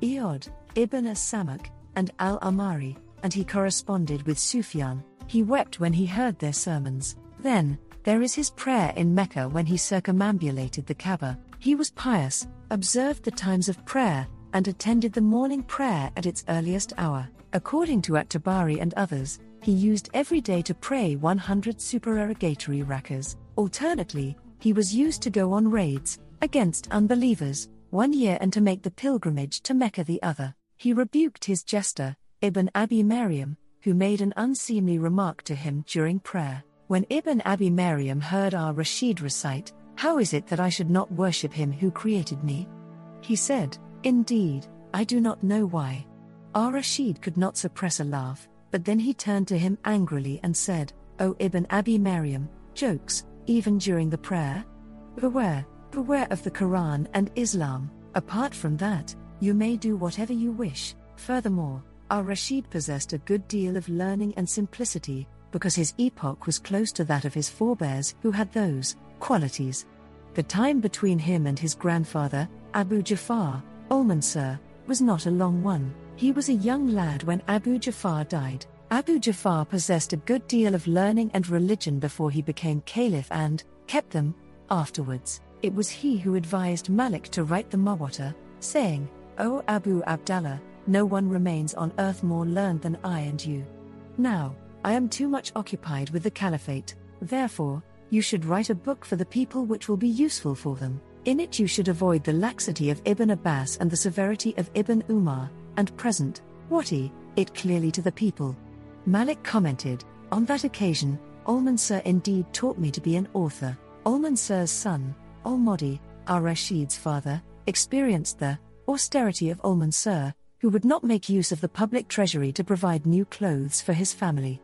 Iyad, Ibn as-Samak, and Al Amari, and he corresponded with Sufyan. He wept when he heard their sermons. Then, there is his prayer in Mecca when he circumambulated the Kaaba. He was pious, observed the times of prayer, and attended the morning prayer at its earliest hour. According to At-Tabari and others, he used every day to pray 100 supererogatory rakas. Alternately, he was used to go on raids against unbelievers one year and to make the pilgrimage to Mecca the other. He rebuked his jester, Ibn Abi Maryam, who made an unseemly remark to him during prayer. When Ibn Abi Maryam heard Al Rashid recite, How is it that I should not worship him who created me? He said, Indeed, I do not know why. Ar Rashid could not suppress a laugh, but then he turned to him angrily and said, O Ibn Abi Maryam, jokes, even during the prayer? Beware, beware of the Quran and Islam. Apart from that, you may do whatever you wish. Furthermore, Al Rashid possessed a good deal of learning and simplicity, because his epoch was close to that of his forebears who had those qualities. The time between him and his grandfather, Abu Jafar, Al-Mansur, was not a long one. He was a young lad when Abu Jafar died. Abu Jafar possessed a good deal of learning and religion before he became caliph and kept them afterwards. It was he who advised Malik to write the Muwatta, saying, O Abu Abdallah, no one remains on earth more learned than I and you. Now, I am too much occupied with the caliphate, therefore, you should write a book for the people which will be useful for them. In it you should avoid the laxity of Ibn Abbas and the severity of Ibn Umar, and present, wati, it clearly to the people. Malik commented, On that occasion, Al-Mansur indeed taught me to be an author. Al-Mansur's son, Al-Mahdi, Al Rashid's father, experienced the austerity of Al-Mansur, who would not make use of the public treasury to provide new clothes for his family.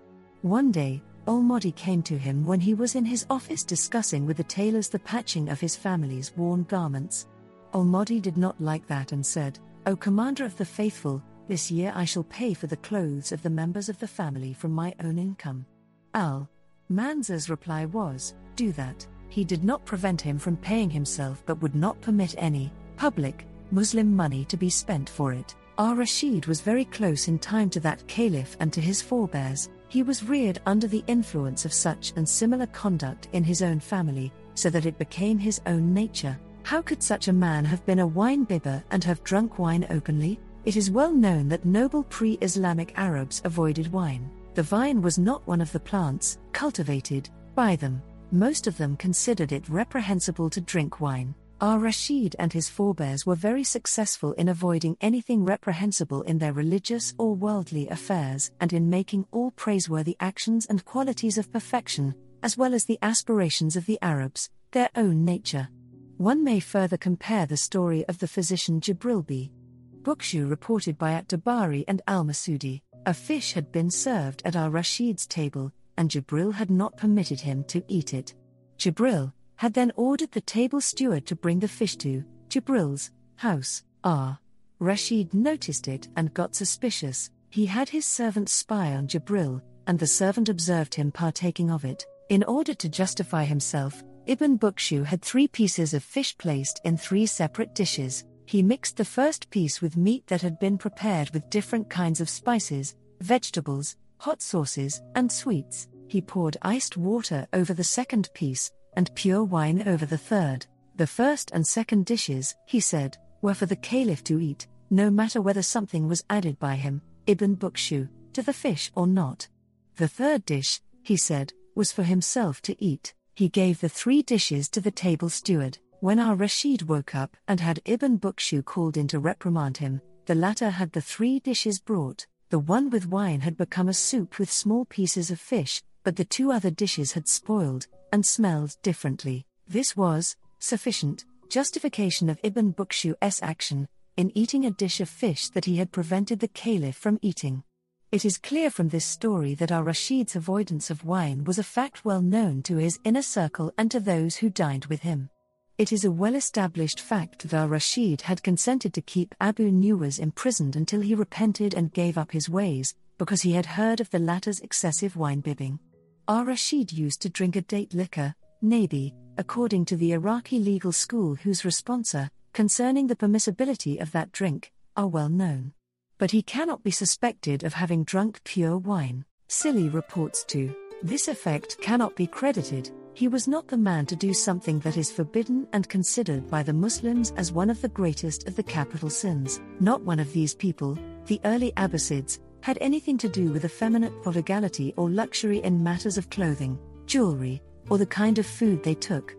One day, Al-Mahdi came to him when he was in his office discussing with the tailors the patching of his family's worn garments. Al-Mahdi did not like that and said, O Commander of the Faithful, this year I shall pay for the clothes of the members of the family from my own income. Al Mansur's reply was, Do that. He did not prevent him from paying himself but would not permit any public Muslim money to be spent for it. Ar Rashid was very close in time to that caliph and to his forebears, he was reared under the influence of such and similar conduct in his own family, so that it became his own nature. How could such a man have been a wine bibber and have drunk wine openly? It is well known that noble pre Islamic Arabs avoided wine. The vine was not one of the plants cultivated by them. Most of them considered it reprehensible to drink wine. Ar Rashid and his forebears were very successful in avoiding anything reprehensible in their religious or worldly affairs and in making all praiseworthy actions and qualities of perfection, as well as the aspirations of the Arabs, their own nature. One may further compare the story of the physician Jibril b. Bukshu reported by At-Tabari and Al-Masudi. A fish had been served at Ar Rashid's table, and Jibril had not permitted him to eat it. Jibril had then ordered the table steward to bring the fish to Jibril's house. Ar Rashid noticed it and got suspicious. He had his servant spy on Jibril, and the servant observed him partaking of it. In order to justify himself, Ibn Bukshu had three pieces of fish placed in three separate dishes. He mixed the first piece with meat that had been prepared with different kinds of spices, vegetables, hot sauces, and sweets. He poured iced water over the second piece, and pure wine over the third. The first and second dishes, he said, were for the caliph to eat, no matter whether something was added by him, Ibn Bukshu, to the fish or not. The third dish, he said, was for himself to eat. He gave the three dishes to the table steward. When Ar Rashid woke up and had Ibn Bukshu called in to reprimand him, the latter had the three dishes brought. The one with wine had become a soup with small pieces of fish, but the two other dishes had spoiled and smelled differently. This was sufficient justification of Ibn Bukshu's action in eating a dish of fish that he had prevented the caliph from eating. It is clear from this story that Ar Rashid's avoidance of wine was a fact well known to his inner circle and to those who dined with him. It is a well established fact that al Rashid had consented to keep Abu Nuwas imprisoned until he repented and gave up his ways, because he had heard of the latter's excessive wine bibbing. Al Rashid used to drink a date liquor, Nabidh, according to the Iraqi legal school whose responsa, concerning the permissibility of that drink, are well known. But he cannot be suspected of having drunk pure wine. Silly reports to this effect cannot be credited. He was not the man to do something that is forbidden and considered by the Muslims as one of the greatest of the capital sins. Not one of these people, the early Abbasids, had anything to do with effeminate prodigality or luxury in matters of clothing, jewelry, or the kind of food they took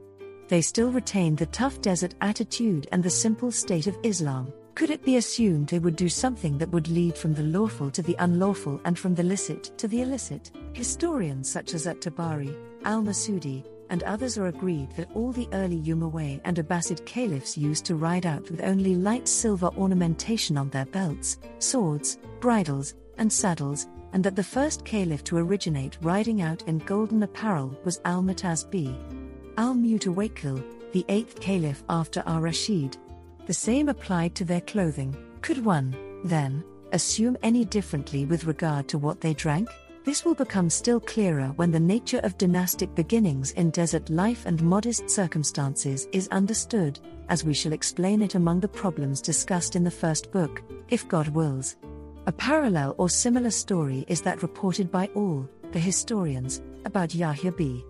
they still retained the tough desert attitude and the simple state of Islam. Could it be assumed they would do something that would lead from the lawful to the unlawful and from the licit to the illicit? Historians such as At-Tabari, Al-Masudi, and others are agreed that all the early Umayyad and Abbasid caliphs used to ride out with only light silver ornamentation on their belts, swords, bridles, and saddles, and that the first caliph to originate riding out in golden apparel was Al-Mu'taz b al Mutawakkil, the eighth caliph after al Rashid. The same applied to their clothing. Could one, then, assume any differently with regard to what they drank? This will become still clearer when the nature of dynastic beginnings in desert life and modest circumstances is understood, as we shall explain it among the problems discussed in the first book, if God wills. A parallel or similar story is that reported by all the historians about Yahya b.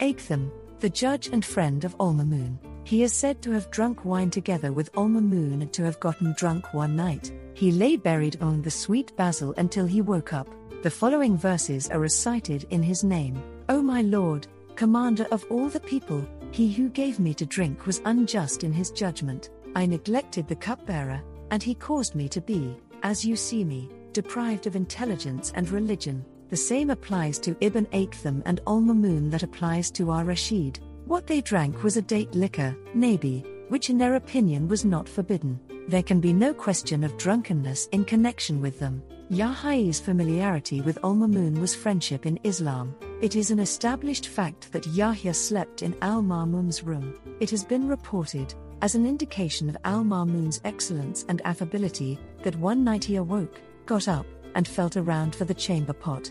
Aktham, the judge and friend of Al-Mamun. He is said to have drunk wine together with Al-Mamun and to have gotten drunk one night. He lay buried on the sweet basil until he woke up. The following verses are recited in his name O my Lord, Commander of all the people, he who gave me to drink was unjust in his judgment. I neglected the cupbearer, and he caused me to be, as you see me, deprived of intelligence and religion. The same applies to Ibn Aktham and Al Mamun that applies to Ar Rashid. What they drank was a date liquor, Nabidh, which in their opinion was not forbidden. There can be no question of drunkenness in connection with them. Yahya's familiarity with Al Mamun was friendship in Islam. It is an established fact that Yahya slept in Al Mamun's room. It has been reported, as an indication of Al Mamun's excellence and affability, that one night he awoke, got up, and felt around for the chamber pot.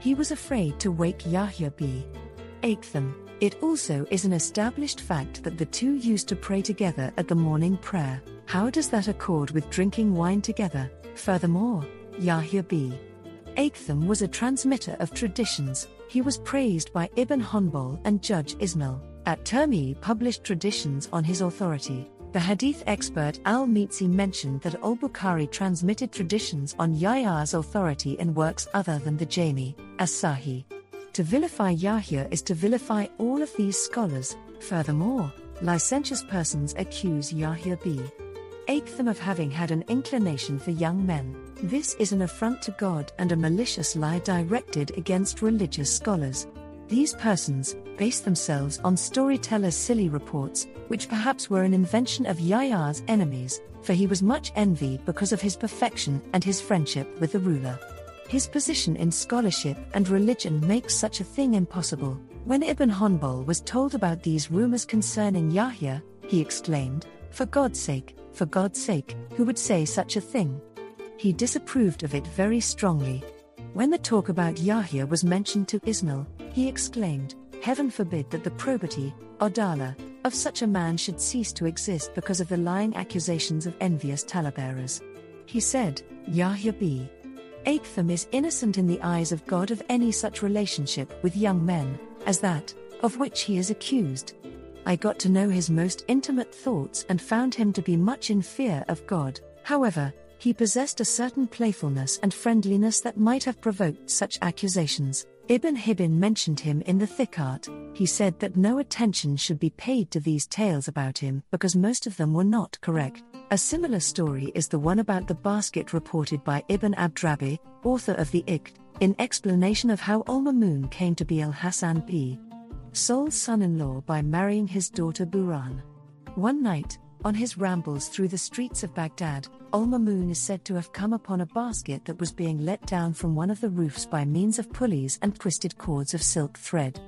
He was afraid to wake Yahya b. Aktham. It also is an established fact that the two used to pray together at the morning prayer. How does that accord with drinking wine together? Furthermore, Yahya b. Aktham was a transmitter of traditions. He was praised by Ibn Hanbal and Judge Ismail. At-Tirmidhi published traditions on his authority. The hadith expert Al Mizzi mentioned that Al Bukhari transmitted traditions on Yahya's authority in works other than the Jami, as Sahih. To vilify Yahya is to vilify all of these scholars. Furthermore, licentious persons accuse Yahya b. Aktham of having had an inclination for young men. This is an affront to God and a malicious lie directed against religious scholars. These persons base themselves on storytellers' silly reports, which perhaps were an invention of Yahya's enemies, for he was much envied because of his perfection and his friendship with the ruler. His position in scholarship and religion makes such a thing impossible. When Ibn Hanbal was told about these rumors concerning Yahya, he exclaimed, For God's sake, for God's sake, who would say such a thing? He disapproved of it very strongly. When the talk about Yahya was mentioned to Ismail, he exclaimed, Heaven forbid that the probity, Adala, of such a man should cease to exist because of the lying accusations of envious talebearers. He said, Yahya b. Aktham is innocent in the eyes of God of any such relationship with young men, as that, of which he is accused. I got to know his most intimate thoughts and found him to be much in fear of God. However, he possessed a certain playfulness and friendliness that might have provoked such accusations. Ibn Hibban mentioned him in the Thiqat. He said that no attention should be paid to these tales about him because most of them were not correct. A similar story is the one about the basket reported by Ibn Abdrabi, author of the Iqd, in explanation of how umm Al-Mamun came to be Al-Hasan b. Sahl's son-in-law by marrying his daughter Buran. One night, on his rambles through the streets of Baghdad, Al Mamun is said to have come upon a basket that was being let down from one of the roofs by means of pulleys and twisted cords of silk thread.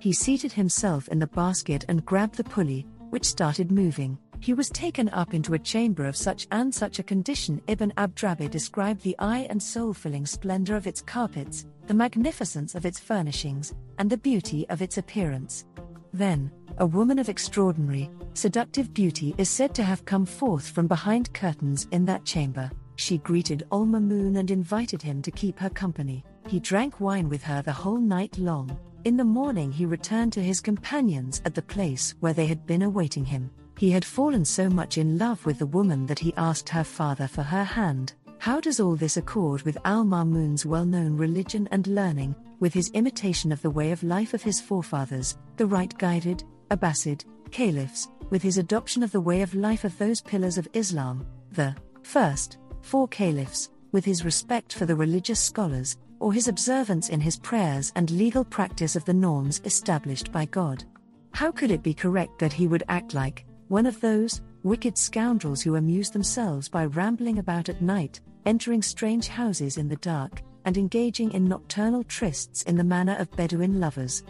He seated himself in the basket and grabbed the pulley, which started moving. He was taken up into a chamber of such and such a condition. Ibn Abdrabi described the eye and soul filling splendor of its carpets, the magnificence of its furnishings, and the beauty of its appearance. Then, a woman of extraordinary, seductive beauty is said to have come forth from behind curtains in that chamber. She greeted Al Mamun and invited him to keep her company. He drank wine with her the whole night long. In the morning, he returned to his companions at the place where they had been awaiting him. He had fallen so much in love with the woman that he asked her father for her hand. How does all this accord with Al Mamun's well known religion and learning, with his imitation of the way of life of his forefathers, the right guided, Abbasid, caliphs, with his adoption of the way of life of those pillars of Islam, the first four caliphs, with his respect for the religious scholars, or his observance in his prayers and legal practice of the norms established by God. How could it be correct that he would act like one of those wicked scoundrels who amuse themselves by rambling about at night, entering strange houses in the dark, and engaging in nocturnal trysts in the manner of Bedouin lovers?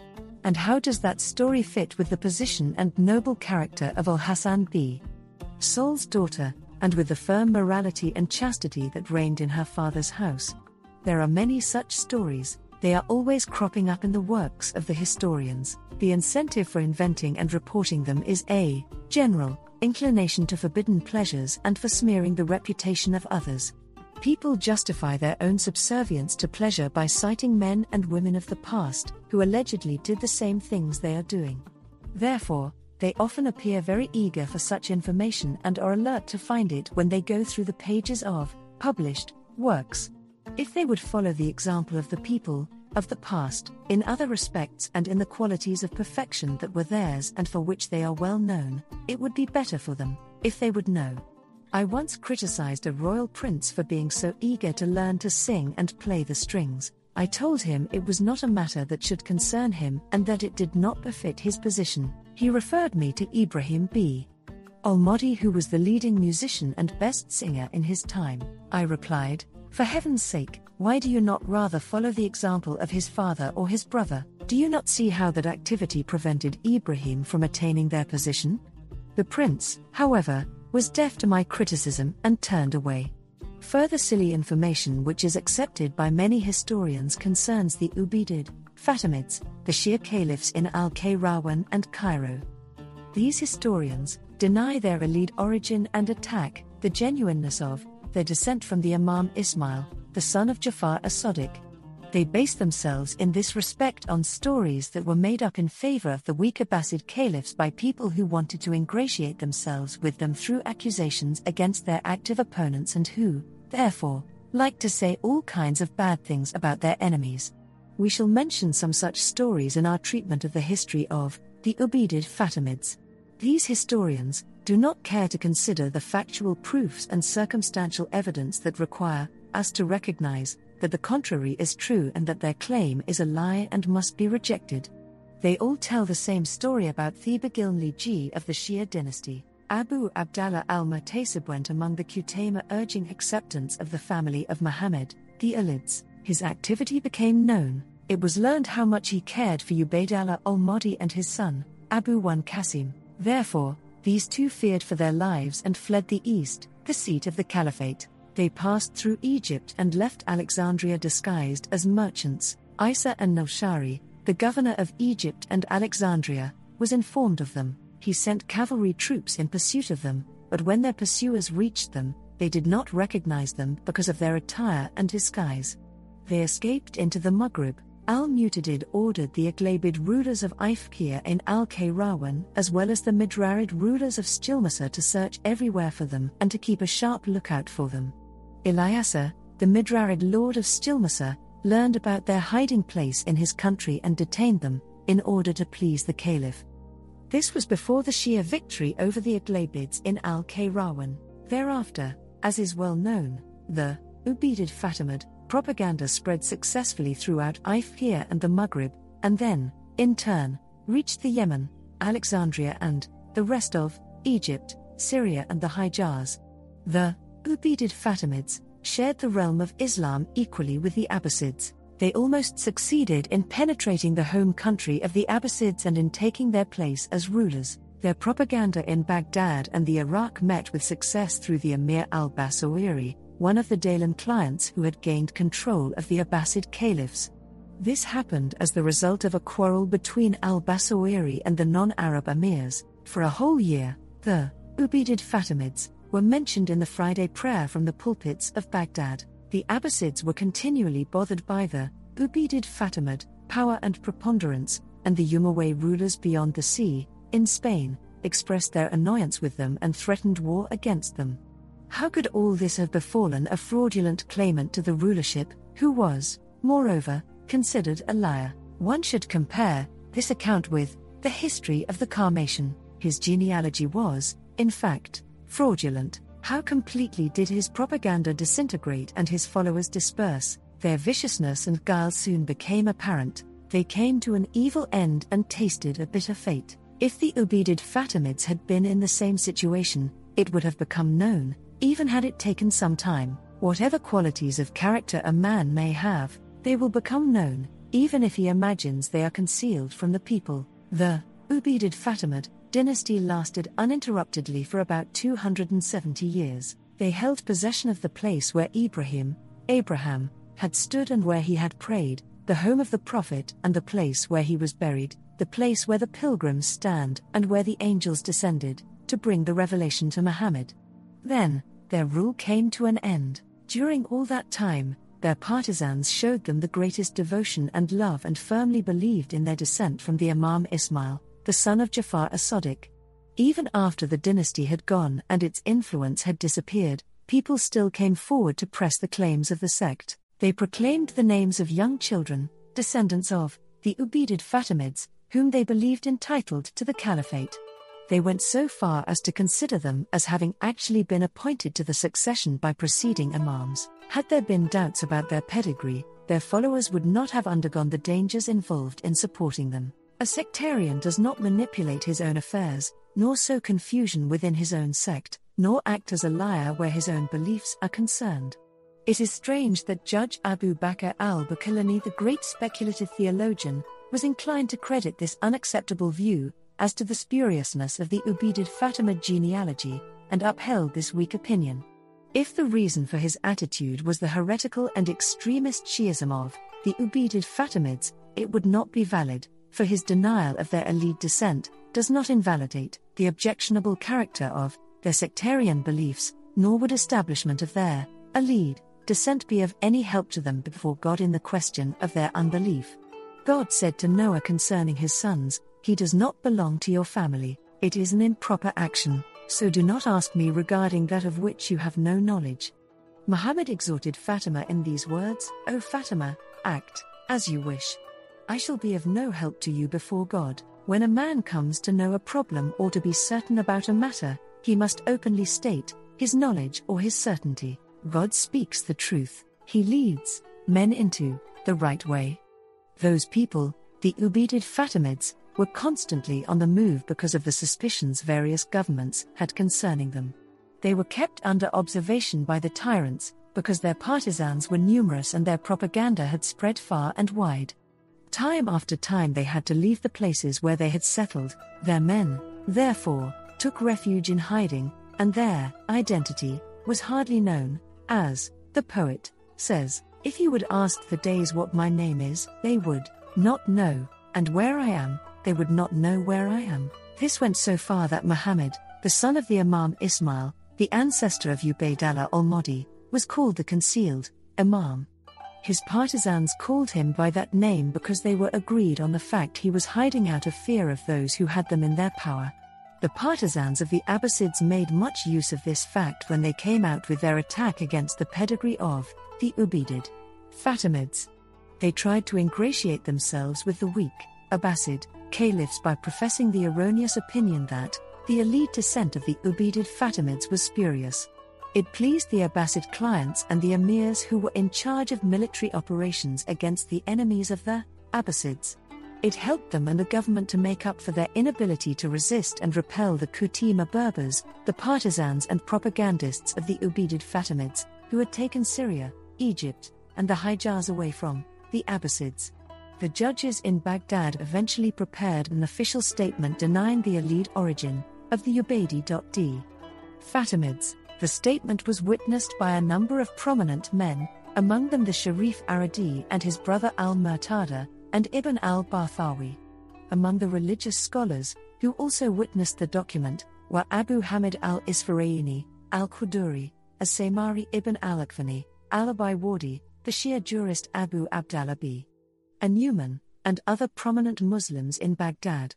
And how does that story fit with the position and noble character of Al Hassan b. Sahl's daughter, and with the firm morality and chastity that reigned in her father's house? There are many such stories, they are always cropping up in the works of the historians. The incentive for inventing and reporting them is a general inclination to forbidden pleasures and for smearing the reputation of others. People justify their own subservience to pleasure by citing men and women of the past, who allegedly did the same things they are doing. Therefore, they often appear very eager for such information and are alert to find it when they go through the pages of published works. If they would follow the example of the people of the past, in other respects and in the qualities of perfection that were theirs and for which they are well known, it would be better for them, if they would know. I once criticized a royal prince for being so eager to learn to sing and play the strings. I told him it was not a matter that should concern him and that it did not befit his position. He referred me to Ibrahim B. Al-Mahdi who was the leading musician and best singer in his time. I replied, For heaven's sake, why do you not rather follow the example of his father or his brother? Do you not see how that activity prevented Ibrahim from attaining their position? The prince, however, was deaf to my criticism and turned away. Further silly information which is accepted by many historians concerns the Ubaidid, Fatimids, the Shia caliphs in Al Qayrawan and Cairo. These historians deny their Alid origin and attack the genuineness of their descent from the Imam Ismail, the son of Jafar as Sadiq, they based themselves in this respect on stories that were made up in favor of the weak Abbasid caliphs by people who wanted to ingratiate themselves with them through accusations against their active opponents and who, therefore, like to say all kinds of bad things about their enemies. We shall mention some such stories in our treatment of the history of the Ubaidid Fatimids. These historians do not care to consider the factual proofs and circumstantial evidence that require us to recognize that the contrary is true and that their claim is a lie and must be rejected. They all tell the same story about Thebagilnli of the Shia dynasty. Abu Abdallah al Muhtasib went among the Qutayma urging acceptance of the family of Muhammad, the Alids. His activity became known. It was learned how much he cared for Ubaydallah al Mahdi and his son, Abu 1 Qasim. Therefore, these two feared for their lives and fled the east, the seat of the caliphate. They passed through Egypt and left Alexandria disguised as merchants. Isa and Nalshari, the governor of Egypt and Alexandria, was informed of them. He sent cavalry troops in pursuit of them, but when their pursuers reached them, they did not recognize them because of their attire and disguise. They escaped into the Maghrib, Al Mutadid ordered the Aghlabid rulers of Ifriqiya in Al Qayrawan as well as the Midrarid rulers of Sijilmasah to search everywhere for them and to keep a sharp lookout for them. Ilyasa, the Midrarid lord of Sijilmasah, learned about their hiding place in his country and detained them, in order to please the caliph. This was before the Shia victory over the Aghlabids in Al Qayrawan. Thereafter, as is well known, the Ubaidid Fatimid propaganda spread successfully throughout Ifriqiya and the Maghrib, and then, in turn, reached the Yemen, Alexandria, and the rest of Egypt, Syria, and the Hijaz. The Ubaidid Fatimids shared the realm of Islam equally with the Abbasids. They almost succeeded in penetrating the home country of the Abbasids and in taking their place as rulers. Their propaganda in Baghdad and the Iraq met with success through the Emir al Basasiri, one of the Daylam clients who had gained control of the Abbasid caliphs. This happened as the result of a quarrel between al Basasiri and the non Arab emirs. For a whole year, the Ubaidid Fatimids were mentioned in the Friday prayer from the pulpits of Baghdad. The Abbasids were continually bothered by the Ubaidid Fatimid power and preponderance, and the Umayyad rulers beyond the sea, in Spain, expressed their annoyance with them and threatened war against them. How could all this have befallen a fraudulent claimant to the rulership, who was, moreover, considered a liar? One should compare this account with the history of the Karmatian. His genealogy was, in fact, fraudulent. How completely did his propaganda disintegrate and his followers disperse? Their viciousness and guile soon became apparent. They came to an evil end and tasted a bitter fate. If the Ubaidid Fatimids had been in the same situation, it would have become known even had it taken some time, whatever qualities of character a man may have, they will become known, even if he imagines they are concealed from the people. The Ubaidid Fatimid dynasty lasted uninterruptedly for about 270 years. They held possession of the place where Ibrahim, Abraham, had stood and where he had prayed, the home of the Prophet and the place where he was buried, the place where the pilgrims stand and where the angels descended, to bring the revelation to Muhammad. Then, their rule came to an end. During all that time, their partisans showed them the greatest devotion and love and firmly believed in their descent from the Imam Ismail, the son of Jafar as Sadiq. Even after the dynasty had gone and its influence had disappeared, people still came forward to press the claims of the sect. They proclaimed the names of young children, descendants of the Ubaidid Fatimids, whom they believed entitled to the caliphate they went so far as to consider them as having actually been appointed to the succession by preceding imams. Had there been doubts about their pedigree, their followers would not have undergone the dangers involved in supporting them. A sectarian does not manipulate his own affairs, nor sow confusion within his own sect, nor act as a liar where his own beliefs are concerned. It is strange that Judge Abu Bakr al Baqillani, the great speculative theologian, was inclined to credit this unacceptable view, as to the spuriousness of the Ubaidid Fatimid genealogy, and upheld this weak opinion. If the reason for his attitude was the heretical and extremist Shiism of the Ubaidid Fatimids, it would not be valid, for his denial of their elite descent does not invalidate the objectionable character of their sectarian beliefs, nor would establishment of their elite descent be of any help to them before God in the question of their unbelief. God said to Noah concerning his sons, he does not belong to your family, it is an improper action, so do not ask me regarding that of which you have no knowledge. Muhammad exhorted Fatima in these words O Fatima, act as you wish. I shall be of no help to you before God. When a man comes to know a problem or to be certain about a matter, he must openly state his knowledge or his certainty. God speaks the truth, he leads men into the right way. Those people the Ubaidid Fatimids, were constantly on the move because of the suspicions various governments had concerning them. They were kept under observation by the tyrants, because their partisans were numerous and their propaganda had spread far and wide. Time after time they had to leave the places where they had settled, their men, therefore, took refuge in hiding, and their identity was hardly known, as, the poet says, If you would ask the days what my name is, they would not know, and where I am, they would not know where I am. This went so far that Muhammad, the son of the Imam Ismail, the ancestor of Ubaydallah al Mahdi, was called the concealed Imam. His partisans called him by that name because they were agreed on the fact he was hiding out of fear of those who had them in their power. The partisans of the Abbasids made much use of this fact when they came out with their attack against the pedigree of the Ubaidid Fatimids. They tried to ingratiate themselves with the weak Abbasid caliphs by professing the erroneous opinion that the elite descent of the Ubaidid Fatimids was spurious. It pleased the Abbasid clients and the emirs who were in charge of military operations against the enemies of the Abbasids. It helped them and the government to make up for their inability to resist and repel the Kutamah Berbers, the partisans and propagandists of the Ubaidid Fatimids, who had taken Syria, Egypt, and the Hijaz away from the Abbasids. The judges in Baghdad eventually prepared an official statement denying the Alid origin of the Ubaidi.d. Fatimids. The statement was witnessed by a number of prominent men, among them the Sharif Aradi and his brother al Murtada, and Ibn al Barthawi. Among the religious scholars, who also witnessed the document, were Abu Hamid al Isfaraini, al Quduri, as Saymari ibn al Akfani, al Abi Wardi, the Shia jurist Abu Abdallah b a Numan, and other prominent Muslims in Baghdad.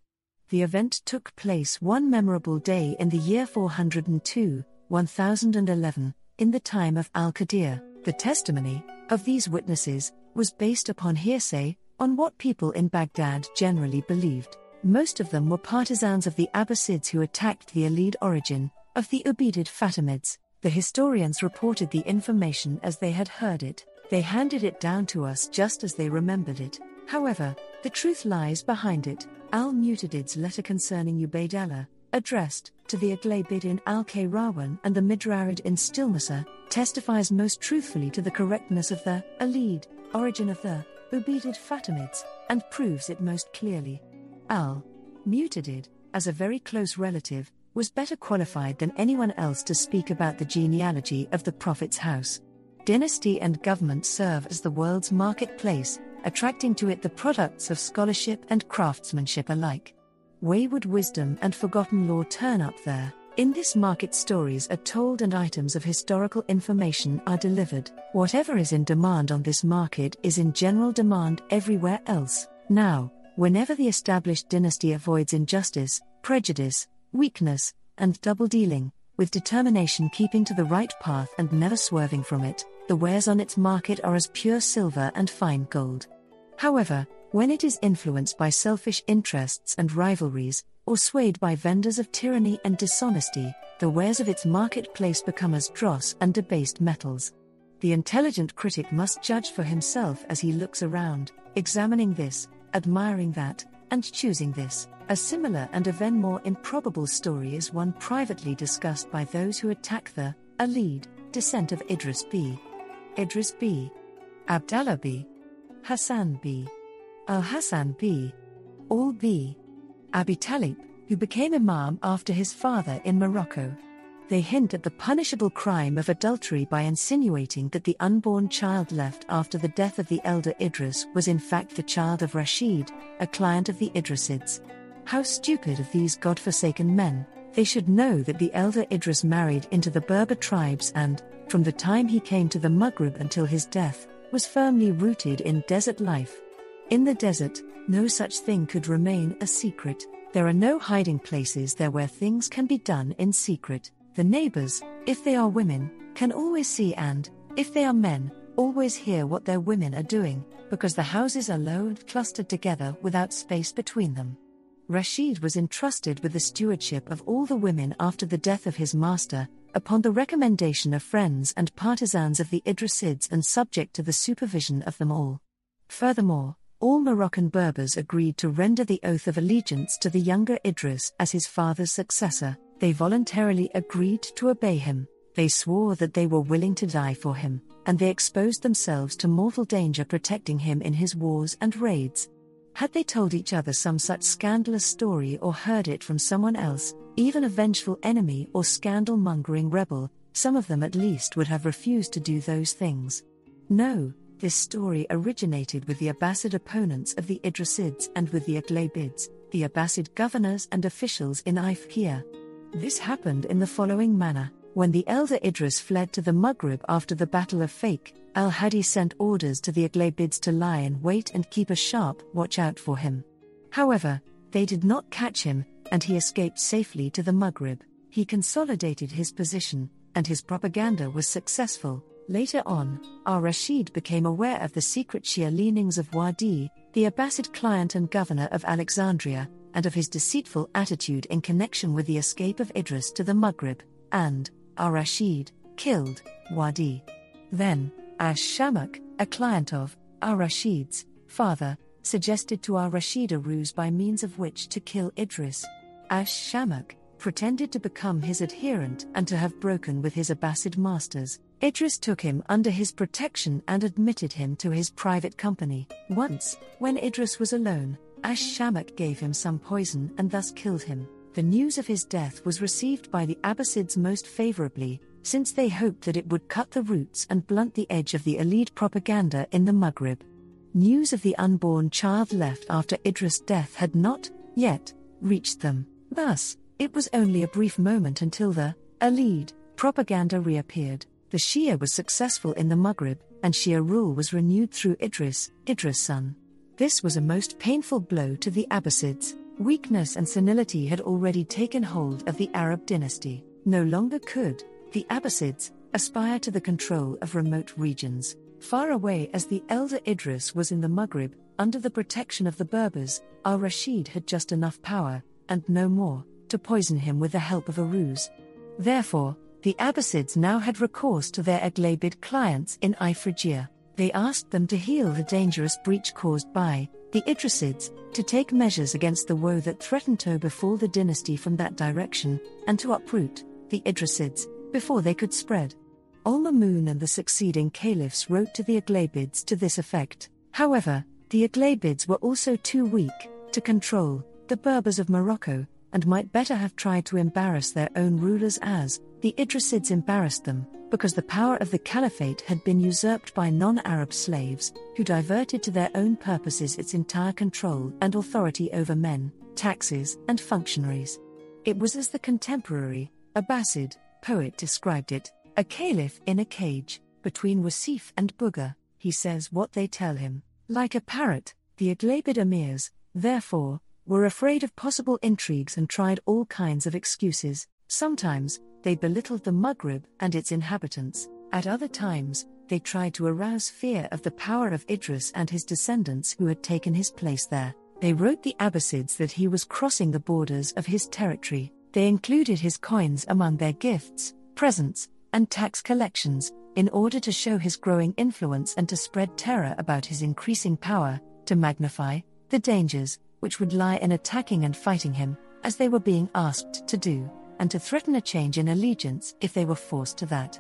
The event took place one memorable day in the year 402, 1011, in the time of Al Qadir. The testimony of these witnesses was based upon hearsay, on what people in Baghdad generally believed. Most of them were partisans of the Abbasids who attacked the Alid origin of the Ubaidid Fatimids. The historians reported the information as they had heard it. They handed it down to us just as they remembered it. However, the truth lies behind it. Al Mutadid's letter concerning Ubaydallah, addressed to the Aghlabid in Al Qayrawan and the Midrarid in Sijilmasah, testifies most truthfully to the correctness of the Alid origin of the Ubaidid Fatimids and proves it most clearly. Al Mutadid, as a very close relative, was better qualified than anyone else to speak about the genealogy of the Prophet's house. Dynasty and government serve as the world's marketplace, attracting to it the products of scholarship and craftsmanship alike. Wayward wisdom and forgotten lore turn up there. In this market, stories are told and items of historical information are delivered. Whatever is in demand on this market is in general demand everywhere else. Now, whenever the established dynasty avoids injustice, prejudice, weakness, and double dealing, with determination keeping to the right path and never swerving from it, the wares on its market are as pure silver and fine gold. However, when it is influenced by selfish interests and rivalries, or swayed by vendors of tyranny and dishonesty, the wares of its marketplace become as dross and debased metals. The intelligent critic must judge for himself as he looks around, examining this, admiring that, and choosing this. A similar and even more improbable story is one privately discussed by those who attack the Alid descent of Idris b. Idris b. Abdallah b. Hassan b. Al Hassan b. Ali b. Abi Talib, who became Imam after his father in Morocco. They hint at the punishable crime of adultery by insinuating that the unborn child left after the death of the elder Idris was in fact the child of Rashid, a client of the Idrisids. How stupid of these god-forsaken men! They should know that the elder Idris married into the Berber tribes and, from the time he came to the Maghrib until his death, was firmly rooted in desert life. In the desert, no such thing could remain a secret. There are no hiding places there where things can be done in secret. The neighbors, if they are women, can always see and, if they are men, always hear what their women are doing, because the houses are low and clustered together without space between them. Rashid was entrusted with the stewardship of all the women after the death of his master, upon the recommendation of friends and partisans of the Idrisids and subject to the supervision of them all. Furthermore, all Moroccan Berbers agreed to render the oath of allegiance to the younger Idris as his father's successor. They voluntarily agreed to obey him. They swore that they were willing to die for him, and they exposed themselves to mortal danger protecting him in his wars and raids. Had they told each other some such scandalous story or heard it from someone else, even a vengeful enemy or scandal mongering rebel, some of them at least would have refused to do those things. No, this story originated with the Abbasid opponents of the Idrisids and with the Aghlabids, the Abbasid governors and officials in Ifriqiya. This happened in the following manner. When the elder Idris fled to the Maghrib after the Battle of Fakhkh, Al Hadi sent orders to the Aghlabids to lie in wait and keep a sharp watch out for him. However, they did not catch him, and he escaped safely to the Maghrib. He consolidated his position, and his propaganda was successful. Later on, Al Rashid became aware of the secret Shia leanings of Wadih, the Abbasid client and governor of Alexandria, and of his deceitful attitude in connection with the escape of Idris to the Maghrib, and, Al Rashid, killed Wadih. Then, Ash Shammakh, a client of Al Rashid's father, suggested to Al Rashid a ruse by means of which to kill Idris. Ash Shammakh pretended to become his adherent and to have broken with his Abbasid masters. Idris took him under his protection and admitted him to his private company. Once, when Idris was alone, Ash Shammakh gave him some poison and thus killed him. The news of his death was received by the Abbasids most favorably, since they hoped that it would cut the roots and blunt the edge of the elite propaganda in the Maghrib. News of the unborn child left after Idris' death had not, yet, reached them. Thus, it was only a brief moment until the Alid propaganda reappeared. The Shia was successful in the Maghrib, and Shia rule was renewed through Idris, Idris' son. This was a most painful blow to the Abbasids. Weakness and senility had already taken hold of the Arab dynasty. No longer could the Abbasids aspire to the control of remote regions. Far away as the elder Idris was in the Maghrib, under the protection of the Berbers, al Rashid had just enough power, and no more, to poison him with the help of a ruse. Therefore, the Abbasids now had recourse to their Aghlabid clients in Ifriqiya. They asked them to heal the dangerous breach caused by the Idrisids, to take measures against the woe that threatened to befall the dynasty from that direction, and to uproot the Idrisids before they could spread. Al Mamun and the succeeding caliphs wrote to the Aghlabids to this effect. However, the Aghlabids were also too weak to control the Berbers of Morocco, and might better have tried to embarrass their own rulers as the Idrisids embarrassed them, because the power of the caliphate had been usurped by non Arab slaves, who diverted to their own purposes its entire control and authority over men, taxes, and functionaries. It was as the contemporary, Abbasid, poet described it a caliph in a cage, between Wasif and Bugha, he says what they tell him. Like a parrot, the Aghlabid emirs, therefore, were afraid of possible intrigues and tried all kinds of excuses. Sometimes, they belittled the Maghrib and its inhabitants. At other times, they tried to arouse fear of the power of Idris and his descendants who had taken his place there. They wrote the Abbasids that he was crossing the borders of his territory. They included his coins among their gifts, presents, and tax collections, in order to show his growing influence and to spread terror about his increasing power, to magnify the dangers which would lie in attacking and fighting him, as they were being asked to do, and to threaten a change in allegiance if they were forced to that.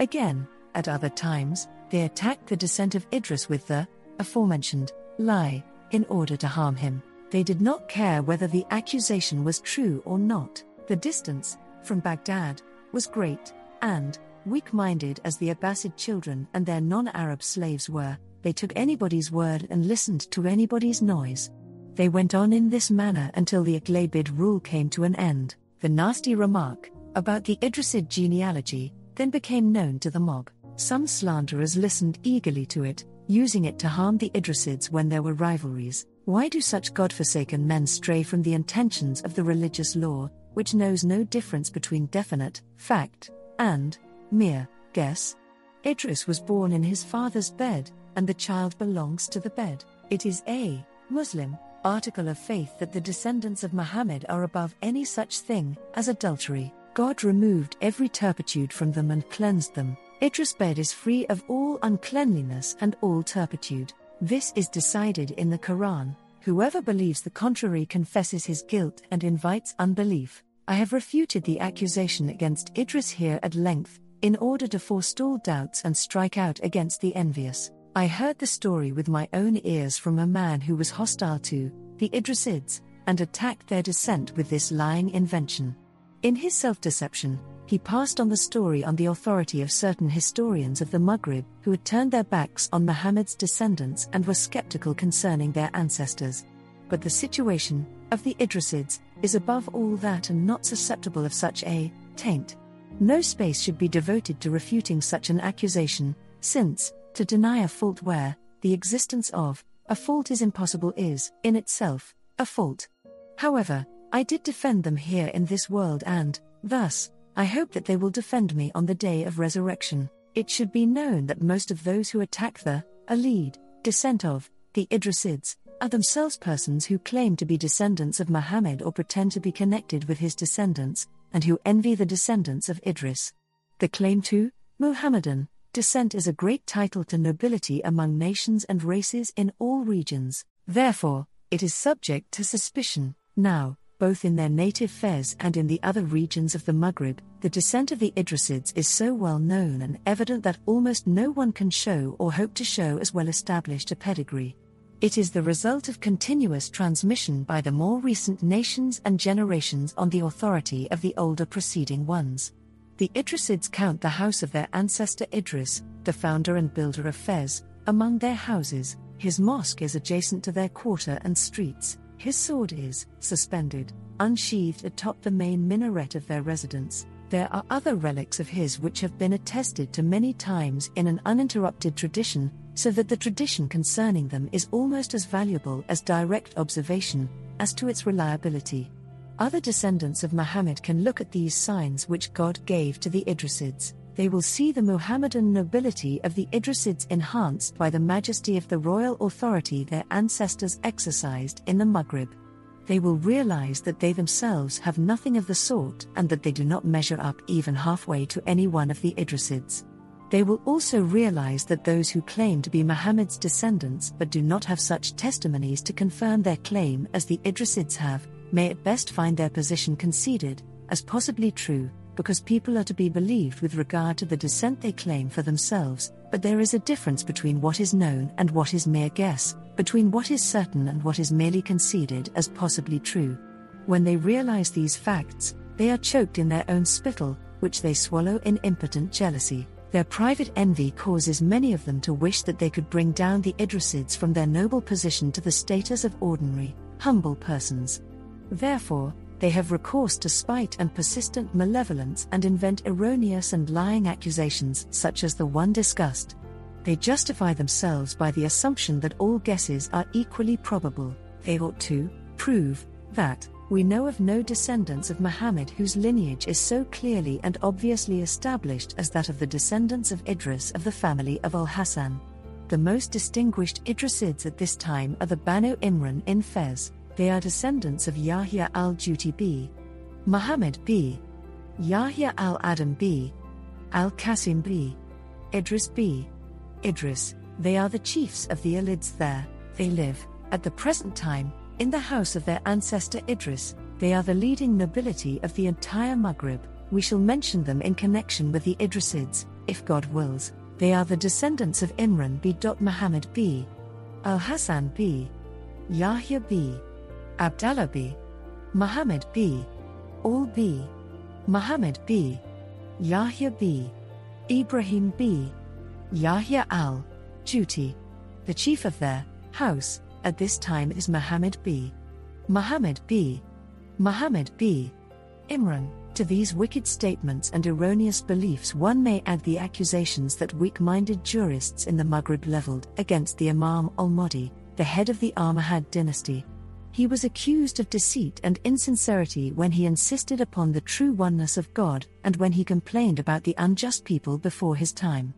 Again, at other times, they attacked the descent of Idris with the aforementioned lie, in order to harm him. They did not care whether the accusation was true or not. The distance, from Baghdad, was great, and, weak minded as the Abbasid children and their non Arab slaves were, they took anybody's word and listened to anybody's noise. They went on in this manner until the Aghlabid rule came to an end. The nasty remark, about the Idrisid genealogy, then became known to the mob. Some slanderers listened eagerly to it, using it to harm the Idrisids when there were rivalries. Why do such God-forsaken men stray from the intentions of the religious law, which knows no difference between definite, fact, and mere guess. Idris was born in his father's bed, and the child belongs to the bed. It is a Muslim article of faith that the descendants of Muhammad are above any such thing as adultery. God removed every turpitude from them and cleansed them. Idris' bed is free of all uncleanliness and all turpitude. This is decided in the Quran. Whoever believes the contrary confesses his guilt and invites unbelief. I have refuted the accusation against Idris here at length, in order to forestall doubts and strike out against the envious. I heard the story with my own ears from a man who was hostile to the Idrisids and attacked their descent with this lying invention. In his self deception, he passed on the story on the authority of certain historians of the Maghrib who had turned their backs on Muhammad's descendants and were skeptical concerning their ancestors. But the situation of the Idrisids is above all that and not susceptible of such a taint. No space should be devoted to refuting such an accusation, since, to deny a fault where the existence of a fault is impossible is, in itself, a fault. However, I did defend them here in this world and, thus, I hope that they will defend me on the day of resurrection. It should be known that most of those who attack the Alid, descent of, the Idrisids, are themselves persons who claim to be descendants of Muhammad or pretend to be connected with his descendants, and who envy the descendants of Idris. The claim to Muhammadan descent is a great title to nobility among nations and races in all regions, therefore, it is subject to suspicion. Now, both in their native Fez and in the other regions of the Maghrib, the descent of the Idrisids is so well known and evident that almost no one can show or hope to show as well established a pedigree. It is the result of continuous transmission by the more recent nations and generations on the authority of the older preceding ones. The Idrisids count the house of their ancestor Idris, the founder and builder of Fez, among their houses. His mosque is adjacent to their quarter and streets. His sword is suspended, unsheathed atop the main minaret of their residence. There are other relics of his which have been attested to many times in an uninterrupted tradition, so that the tradition concerning them is almost as valuable as direct observation as to its reliability. Other descendants of Muhammad can look at these signs which God gave to the Idrisids they will see the Muhammadan nobility of the Idrisids enhanced by the majesty of the royal authority their ancestors exercised in the Maghrib. They will realize that they themselves have nothing of the sort and that they do not measure up even halfway to any one of the Idrisids. They will also realize that those who claim to be Muhammad's descendants but do not have such testimonies to confirm their claim as the Idrisids have, may at best find their position conceded, as possibly true, because people are to be believed with regard to the descent they claim for themselves, but there is a difference between what is known and what is mere guess, between what is certain and what is merely conceded as possibly true. When they realize these facts, they are choked in their own spittle, which they swallow in impotent jealousy. Their private envy causes many of them to wish that they could bring down the Idrisids from their noble position to the status of ordinary, humble persons. Therefore, they have recourse to spite and persistent malevolence and invent erroneous and lying accusations such as the one discussed. They justify themselves by the assumption that all guesses are equally probable. They ought to prove that we know of no descendants of Muhammad whose lineage is so clearly and obviously established as that of the descendants of Idris of the family of Al Hassan. The most distinguished Idrisids at this time are the Banu Imran in Fez. They are descendants of Yahya al Juti B. Muhammad B. Yahya al Adam B. Al Qasim B. Idris B. Idris, they are the chiefs of the Alids there, they live, at the present time, in the house of their ancestor Idris, they are the leading nobility of the entire Maghrib. We shall mention them in connection with the Idrisids, if God wills. They are the descendants of Imran b. Muhammad b. Al Hassan b. Yahya b. Abdallah b. Muhammad b. Ali b. Muhammad b. Yahya b. Ibrahim b. Yahya al Juti. The chief of their house at this time is Muhammad b. Muhammad b. Muhammad b. Imran. To these wicked statements and erroneous beliefs, one may add the accusations that weak minded jurists in the Maghrib leveled against the Imam al Mahdi, the head of the Almohad dynasty, he was accused of deceit and insincerity when he insisted upon the true oneness of God and when he complained about the unjust people before his time.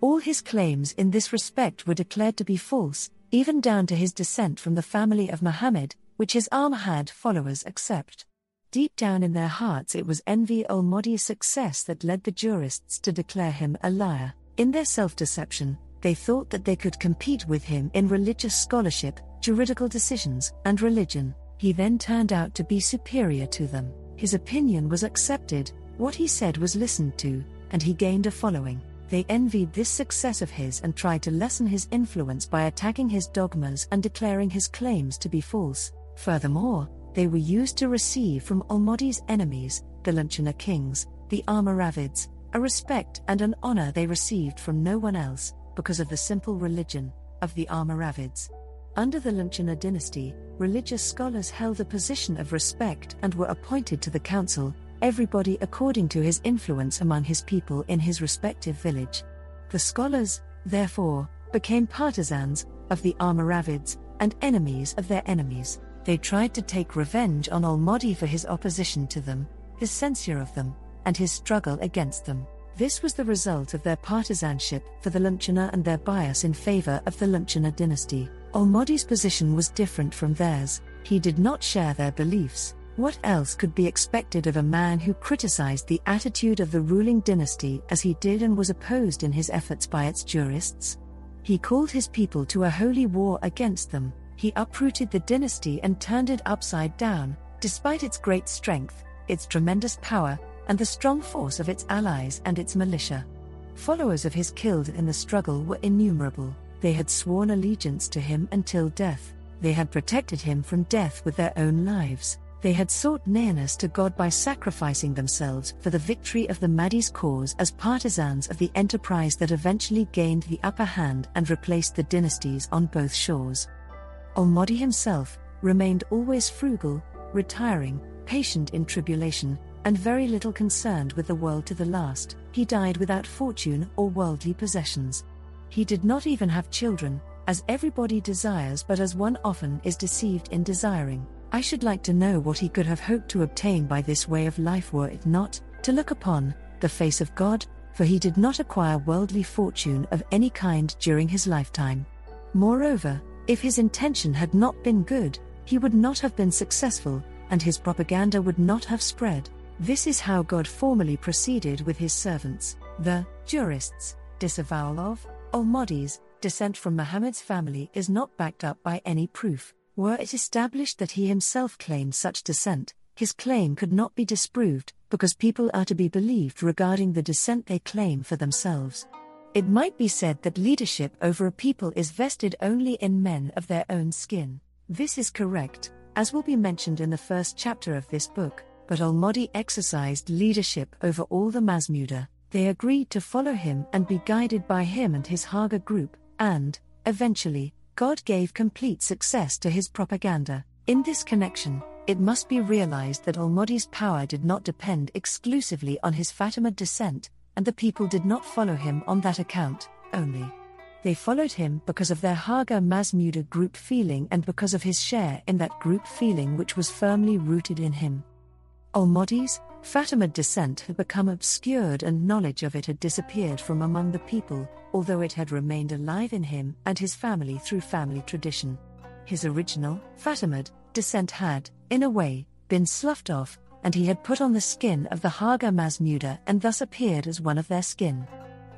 All his claims in this respect were declared to be false, even down to his descent from the family of Muhammad, which his Almohad followers accept. Deep down in their hearts, it was envy al Mahdi's success that led the jurists to declare him a liar. In their self deception, They thought that they could compete with him in religious scholarship, juridical decisions, and religion. He then turned out to be superior to them. His opinion was accepted, what he said was listened to, and he gained a following. They envied this success of his and tried to lessen his influence by attacking his dogmas and declaring his claims to be false. Furthermore, they were used to receive from al Mahdi's enemies, the Lamtunah kings, the Almoravids, a respect and an honor they received from no one else, because of the simple religion of the Almoravids. Under the Lamtunah dynasty, religious scholars held a position of respect and were appointed to the council, everybody according to his influence among his people in his respective village. The scholars, therefore, became partisans of the Almoravids and enemies of their enemies. They tried to take revenge on al Mahdi for his opposition to them, his censure of them, and his struggle against them. This was the result of their partisanship for the Lamtunah and their bias in favor of the Lamtunah dynasty. al Mahdi's position was different from theirs, he did not share their beliefs. What else could be expected of a man who criticized the attitude of the ruling dynasty as he did and was opposed in his efforts by its jurists? He called his people to a holy war against them, he uprooted the dynasty and turned it upside down, despite its great strength, its tremendous power, and the strong force of its allies and its militia. Followers of his killed in the struggle were innumerable, they had sworn allegiance to him until death, they had protected him from death with their own lives. They had sought nearness to God by sacrificing themselves for the victory of the Mahdi's cause as partisans of the enterprise that eventually gained the upper hand and replaced the dynasties on both shores. Al-Mahdi himself remained always frugal, retiring, patient in tribulation, and very little concerned with the world to the last. He died without fortune or worldly possessions. He did not even have children, as everybody desires but as one often is deceived in desiring. I should like to know what he could have hoped to obtain by this way of life were it not to look upon the face of God, for he did not acquire worldly fortune of any kind during his lifetime. Moreover, if his intention had not been good, he would not have been successful, and his propaganda would not have spread. This is how God formally proceeded with his servants, the jurists. Disavowal of Al-Mahdi's descent from Muhammad's family is not backed up by any proof. Were it established that he himself claimed such descent, his claim could not be disproved, because people are to be believed regarding the descent they claim for themselves. It might be said that leadership over a people is vested only in men of their own skin. This is correct, as will be mentioned in the first chapter of this book, but Al Mahdi exercised leadership over all the Masmuda. They agreed to follow him and be guided by him and his Harghah group, and, eventually, God gave complete success to his propaganda. In this connection, it must be realized that Al Mahdi's power did not depend exclusively on his Fatimid descent, and the people did not follow him on that account only. They followed him because of their Harghah Masmuda group feeling and because of his share in that group feeling which was firmly rooted in him. Al Mahdi's Fatimid descent had become obscured and knowledge of it had disappeared from among the people, although it had remained alive in him and his family through family tradition. His original, Fatimid, descent had, in a way, been sloughed off, and he had put on the skin of the Harghah Masmuda and thus appeared as one of their skin.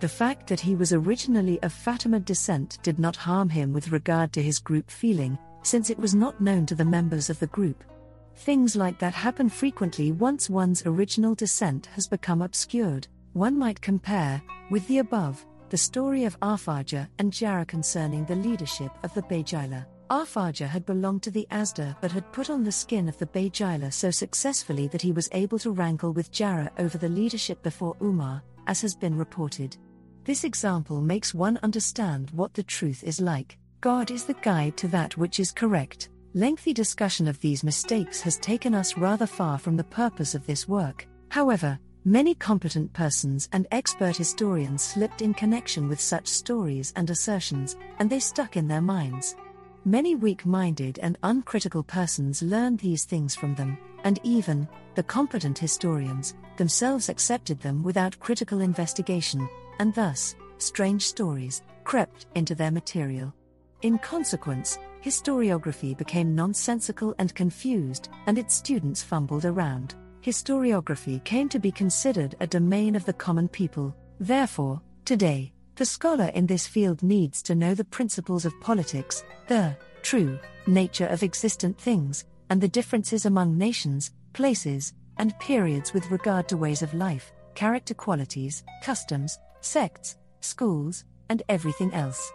The fact that he was originally of Fatimid descent did not harm him with regard to his group feeling, since it was not known to the members of the group. Things like that happen frequently once one's original descent has become obscured. One might compare, with the above, the story of Arfaja and Jara concerning the leadership of the Bejila. Arfaja had belonged to the Asda but had put on the skin of the Bejila so successfully that he was able to wrangle with Jara over the leadership before Umar, as has been reported. This example makes one understand what the truth is like. God is the guide to that which is correct. Lengthy discussion of these mistakes has taken us rather far from the purpose of this work. However, Many competent persons and expert historians slipped in connection with such stories and assertions, and they stuck in their minds. Many weak minded and uncritical persons learned these things from them, and even, the competent historians, themselves accepted them without critical investigation, and thus, strange stories crept into their material. In consequence, historiography became nonsensical and confused, and its students fumbled around historiography came to be considered a domain of the common people. Therefore, today, The scholar in this field needs to know the principles of politics, the true nature of existent things, and the differences among nations, places, and periods with regard to ways of life, character qualities, customs, sects, schools, and everything else.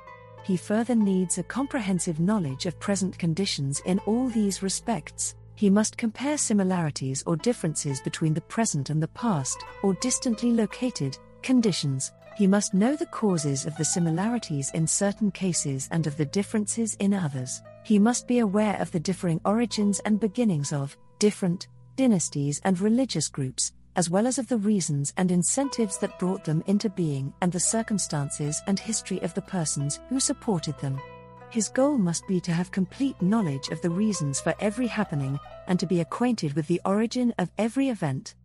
He further needs a comprehensive knowledge of present conditions in all these respects. He must compare similarities or differences between the present and the past, or distantly located, conditions. He must know the causes of the similarities in certain cases and of the differences in others. He must be aware of the differing origins and beginnings of different dynasties and religious groups, as well as of the reasons and incentives that brought them into being and the circumstances and history of the persons who supported them. His goal must be to have complete knowledge of the reasons for every happening and to be acquainted with the origin of every event.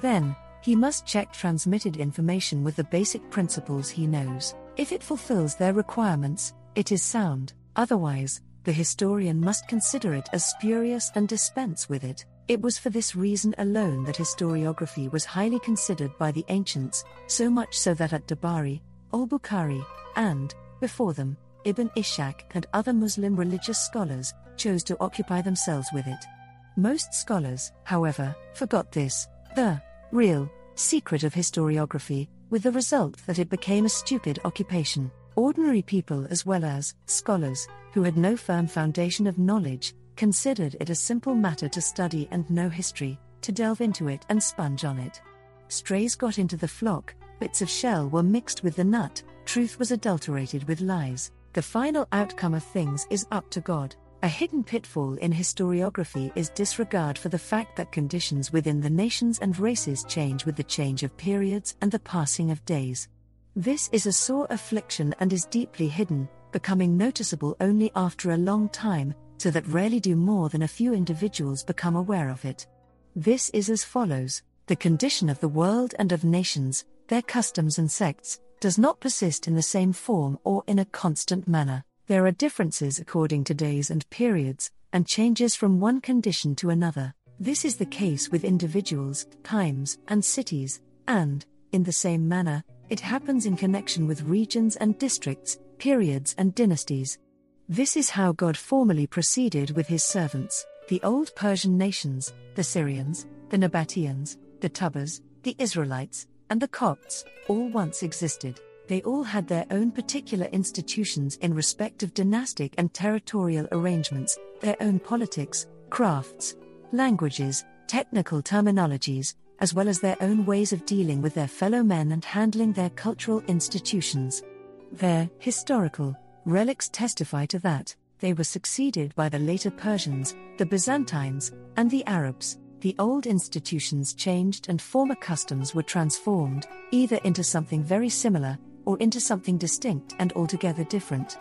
Then, he must check transmitted information with the basic principles he knows. If it fulfills their requirements, it is sound, otherwise, the historian must consider it as spurious and dispense with it. It was for this reason alone that historiography was highly considered by the ancients, so much so that at Tabari, al Bukhari, and, before them, Ibn Ishaq and other Muslim religious scholars chose to occupy themselves with it. Most scholars, however, forgot this, the real secret of historiography, with the result that it became a stupid occupation. Ordinary people, as well as scholars, who had no firm foundation of knowledge, considered it a simple matter to study and know history, to delve into it and sponge on it. Strays got into the flock, bits of shell were mixed with the nut, truth was adulterated with lies. The final outcome of things is up to God. A hidden pitfall in historiography is disregard for the fact that conditions within the nations and races change with the change of periods and the passing of days. This is a sore affliction and is deeply hidden, becoming noticeable only after a long time, so that rarely do more than a few individuals become aware of it. This is as follows The condition of the world and of nations, their customs and sects, does not persist in the same form or in a constant manner. There are differences according to days and periods, and changes from one condition to another. This is the case with individuals, times, and cities, and, in the same manner, it happens in connection with regions and districts, periods and dynasties. This is how God formally proceeded with his servants, the old Persian nations, the Syrians, the Nabateans, the Tubas, the Israelites, and the Copts, all once existed they all had their own particular institutions in respect of dynastic and territorial arrangements, their own politics, crafts, languages, technical terminologies, as well as their own ways of dealing with their fellow men and handling their cultural institutions. Their historical relics testify to that. They were succeeded by the later Persians, the Byzantines, and the Arabs. The old institutions changed and former customs were transformed, either into something very similar or into something distinct and altogether different.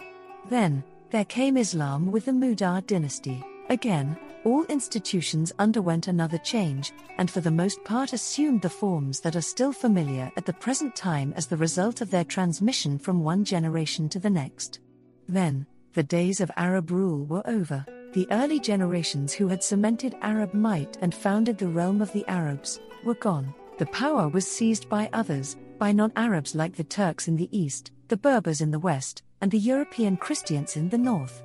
Then, there came Islam with the Mudar dynasty. Again, all institutions underwent another change, and for the most part assumed the forms that are still familiar at the present time as the result of their transmission from one generation to the next. Then, the days of Arab rule were over. The early generations who had cemented Arab might and founded the realm of the Arabs were gone. The power was seized by others, by non Arabs like the Turks in the east, the Berbers in the west, and the European Christians in the north.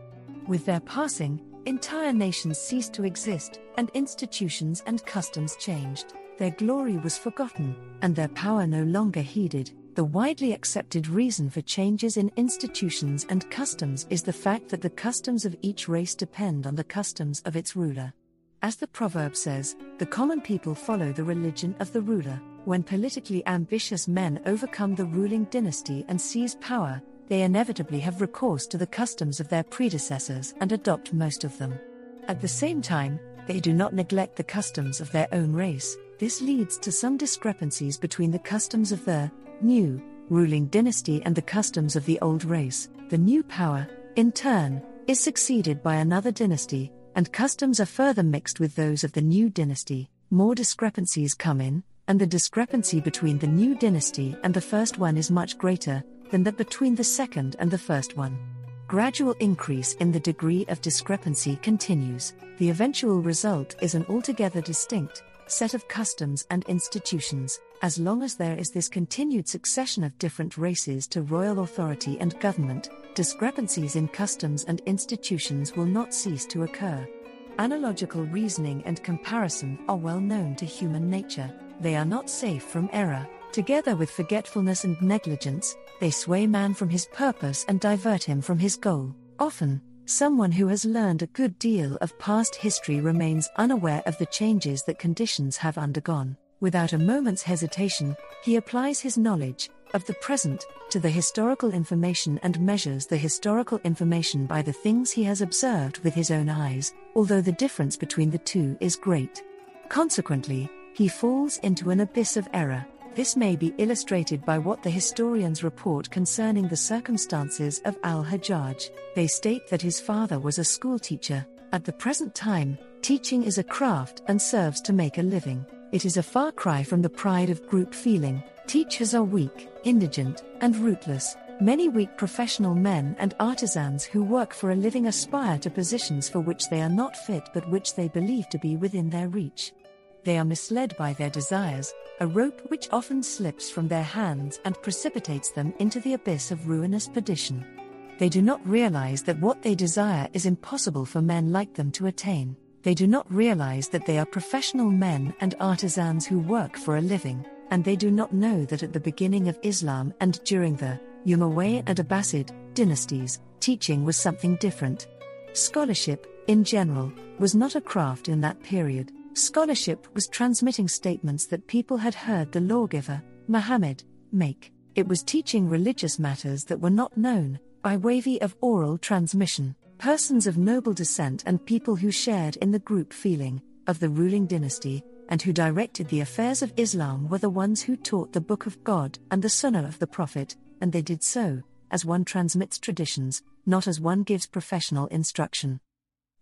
With their passing, entire nations ceased to exist, and institutions and customs changed. Their glory was forgotten, and their power no longer heeded. The widely accepted reason for changes in institutions and customs is the fact that the customs of each race depend on the customs of its ruler. As the proverb says, the common people follow the religion of the ruler. When politically ambitious men overcome the ruling dynasty and seize power, they inevitably have recourse to the customs of their predecessors and adopt most of them. At the same time, they do not neglect the customs of their own race. This leads to some discrepancies between the customs of the new ruling dynasty and the customs of the old race. The new power, in turn, is succeeded by another dynasty, and customs are further mixed with those of the new dynasty. More discrepancies come in, and the discrepancy between the new dynasty and the first one is much greater than that between the second and the first one. Gradual increase in the degree of discrepancy continues. The eventual result is an altogether distinct, set of customs and institutions. As long as there is this continued succession of different races to royal authority and government, discrepancies in customs and institutions will not cease to occur. Analogical reasoning and comparison are well known to human nature. They are not safe from error. Together with forgetfulness and negligence, they sway man from his purpose and divert him from his goal. Often, someone who has learned a good deal of past history remains unaware of the changes that conditions have undergone. Without a moment's hesitation, he applies his knowledge of the present to the historical information and measures the historical information by the things he has observed with his own eyes, although the difference between the two is great. Consequently, he falls into an abyss of error. This may be illustrated by what the historians report concerning the circumstances of Al Hajjaj. They state that his father was a schoolteacher. At the present time, teaching is a craft and serves to make a living. It is a far cry from the pride of group feeling. Teachers are weak, indigent, and rootless. Many weak professional men and artisans who work for a living aspire to positions for which they are not fit but which they believe to be within their reach. They are misled by their desires, a rope which often slips from their hands and precipitates them into the abyss of ruinous perdition. They do not realize that what they desire is impossible for men like them to attain they do not realize that they are professional men and artisans who work for a living, and they do not know that at the beginning of Islam and during the Umayyad and Abbasid dynasties, teaching was something different. Scholarship, in general, was not a craft in that period. Scholarship was transmitting statements that people had heard the lawgiver, Muhammad, make. It was teaching religious matters that were not known, by way of oral transmission persons of noble descent and people who shared in the group feeling of the ruling dynasty and who directed the affairs of Islam were the ones who taught the Book of God and the Sunnah of the Prophet, and they did so, as one transmits traditions, not as one gives professional instruction.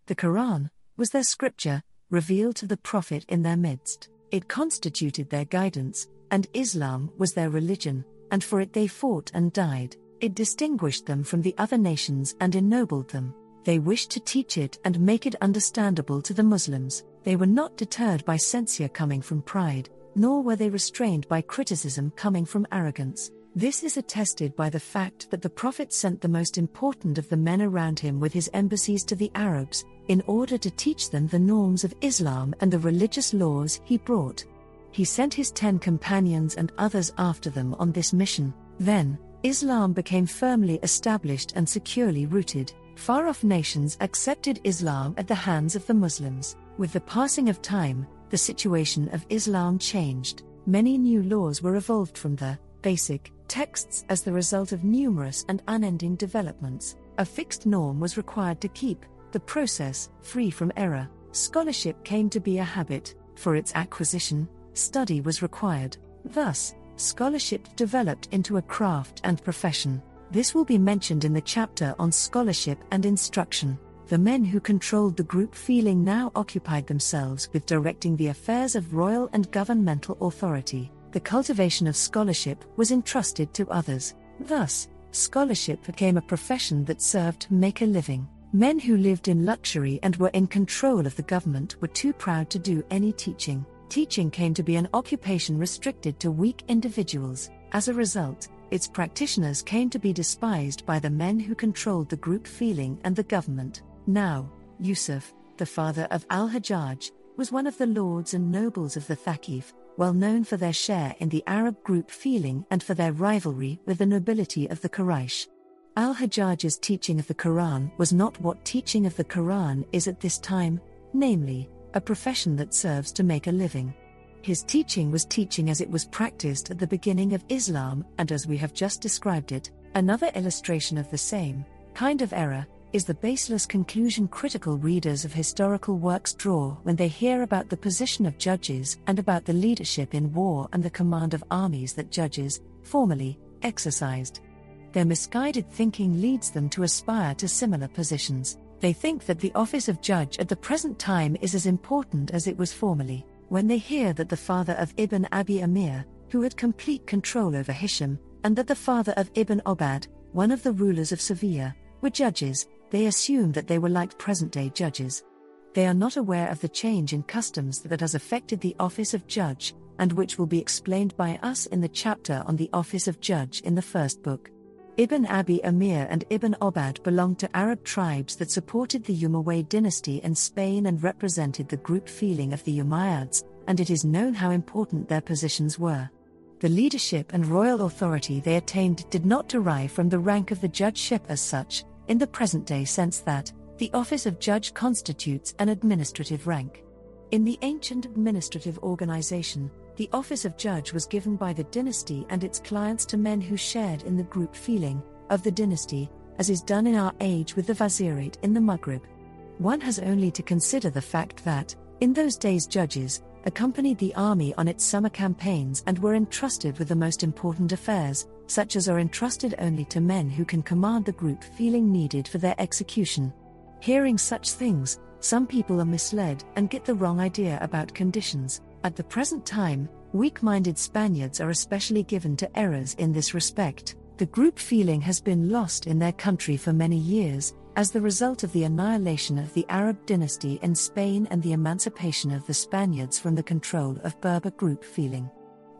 The Quran was their scripture, revealed to the Prophet in their midst. It constituted their guidance, and Islam was their religion, and for it they fought and died. It distinguished them from the other nations and ennobled them. They wished to teach it and make it understandable to the Muslims. They were not deterred by censure coming from pride, nor were they restrained by criticism coming from arrogance. This is attested by the fact that the Prophet sent the most important of the men around him with his embassies to the Arabs, in order to teach them the norms of Islam and the religious laws he brought. He sent his ten companions and others after them on this mission. Then, Islam became firmly established and securely rooted. Far off nations accepted Islam at the hands of the Muslims. With the passing of time, the situation of Islam changed. Many new laws were evolved from the basic texts as the result of numerous and unending developments. A fixed norm was required to keep the process free from error. Scholarship came to be a habit. For its acquisition, study was required. Thus, scholarship developed into a craft and profession. This will be mentioned in the chapter on scholarship and instruction. The men who controlled the group feeling now occupied themselves with directing the affairs of royal and governmental authority. The cultivation of scholarship was entrusted to others. Thus, scholarship became a profession that served to make a living. Men who lived in luxury and were in control of the government were too proud to do any teaching. Teaching came to be an occupation restricted to weak individuals. As a result, its practitioners came to be despised by the men who controlled the group feeling and the government. Now, Yusuf, the father of Al Hajjaj, was one of the lords and nobles of the Thaqif, well known for their share in the Arab group feeling and for their rivalry with the nobility of the Quraysh. Al Hajjaj's teaching of the Quran was not what teaching of the Quran is at this time, namely, a profession that serves to make a living. His teaching was teaching as it was practiced at the beginning of Islam, and as we have just described it. Another illustration of the same kind of error is the baseless conclusion critical readers of historical works draw when they hear about the position of judges and about the leadership in war and the command of armies that judges, formerly, exercised. Their misguided thinking leads them to aspire to similar positions. They think that the office of judge at the present time is as important as it was formerly when they hear that the father of Ibn Abi Amir, who had complete control over Hisham, and that the father of Ibn Abbad, one of the rulers of Sevilla, were judges, they assume that they were like present day judges. they are not aware of the change in customs that has affected the office of judge, and which will be explained by us in the chapter on the office of judge in the first book. Ibn Abi Amir and Ibn Abbad belonged to Arab tribes that supported the Umayyad dynasty in Spain and represented the group feeling of the Umayyads, and it is known how important their positions were. The leadership and royal authority they attained did not derive from the rank of the judgeship as such, in the present day sense that, the office of judge constitutes an administrative rank. In the ancient administrative organization, the office of judge was given by the dynasty and its clients to men who shared in the group feeling of the dynasty, as is done in our age with the vazirate in the Maghrib. One has only to consider the fact that, in those days, judges accompanied the army on its summer campaigns and were entrusted with the most important affairs, such as are entrusted only to men who can command the group feeling needed for their execution. Hearing such things, some people are misled and get the wrong idea about conditions. At the present time, weak minded Spaniards are especially given to errors in this respect. The group feeling has been lost in their country for many years, as the result of the annihilation of the Arab dynasty in Spain and the emancipation of the Spaniards from the control of Berber group feeling.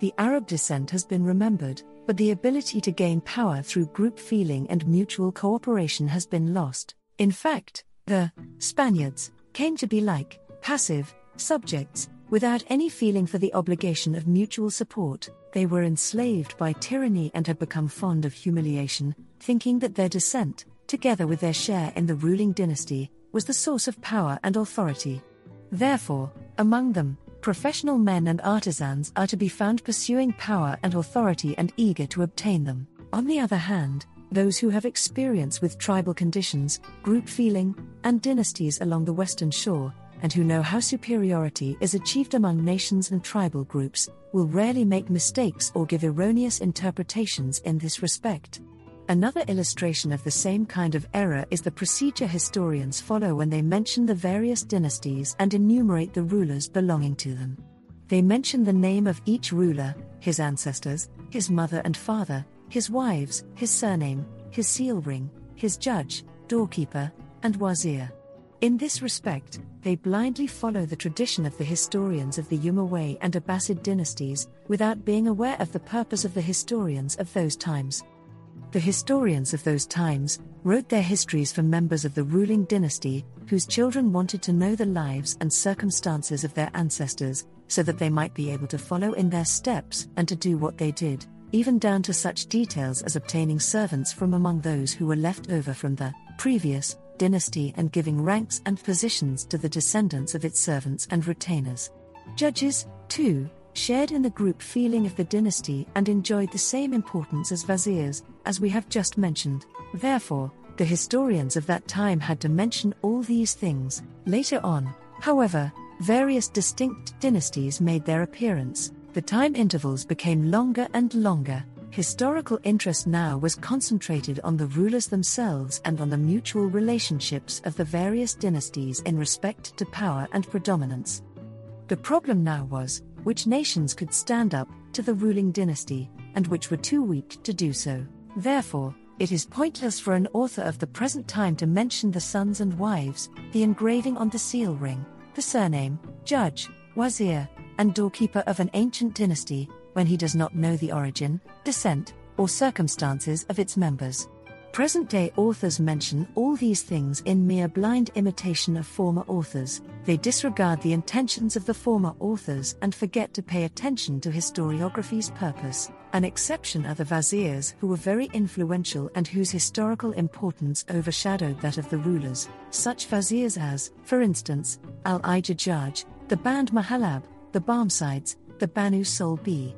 The Arab descent has been remembered, but the ability to gain power through group feeling and mutual cooperation has been lost. In fact, the Spaniards came to be like passive subjects Without any feeling for the obligation of mutual support, they were enslaved by tyranny and had become fond of humiliation, thinking that their descent, together with their share in the ruling dynasty, was the source of power and authority. Therefore, among them, professional men and artisans are to be found pursuing power and authority and eager to obtain them. On the other hand, those who have experience with tribal conditions, group feeling, and dynasties along the Western Shore and who know how superiority is achieved among nations and tribal groups, will rarely make mistakes or give erroneous interpretations in this respect. Another illustration of the same kind of error is the procedure historians follow when they mention the various dynasties and enumerate the rulers belonging to them. They mention the name of each ruler, his ancestors, his mother and father, his wives, his surname, his seal ring, his judge, doorkeeper, and wazir. In this respect, they blindly follow the tradition of the historians of the Umayyad and Abbasid dynasties, without being aware of the purpose of the historians of those times. The historians of those times wrote their histories for members of the ruling dynasty, whose children wanted to know the lives and circumstances of their ancestors, so that they might be able to follow in their steps and to do what they did, even down to such details as obtaining servants from among those who were left over from the previous dynasty and giving ranks and positions to the descendants of its servants and retainers. Judges, too, shared in the group feeling of the dynasty and enjoyed the same importance as viziers, as we have just mentioned. Therefore, the historians of that time had to mention all these things. Later on, however, various distinct dynasties made their appearance. The time intervals became longer and longer, Historical interest now was concentrated on the rulers themselves and on the mutual relationships of the various dynasties in respect to power and predominance. The problem now was which nations could stand up to the ruling dynasty, and which were too weak to do so. Therefore, it is pointless for an author of the present time to mention the sons and wives, the engraving on the seal ring, the surname, judge, wazir, and doorkeeper of an ancient dynasty, when he does not know the origin, descent, or circumstances of its members. Present day authors mention all these things in mere blind imitation of former authors, they disregard the intentions of the former authors and forget to pay attention to historiography's purpose. An exception are the Vazirs, who were very influential and whose historical importance overshadowed that of the rulers, such Vazirs as, for instance, Al Hajjaj, the Banu Muhallab, the Barmecides, the Banu Solbi.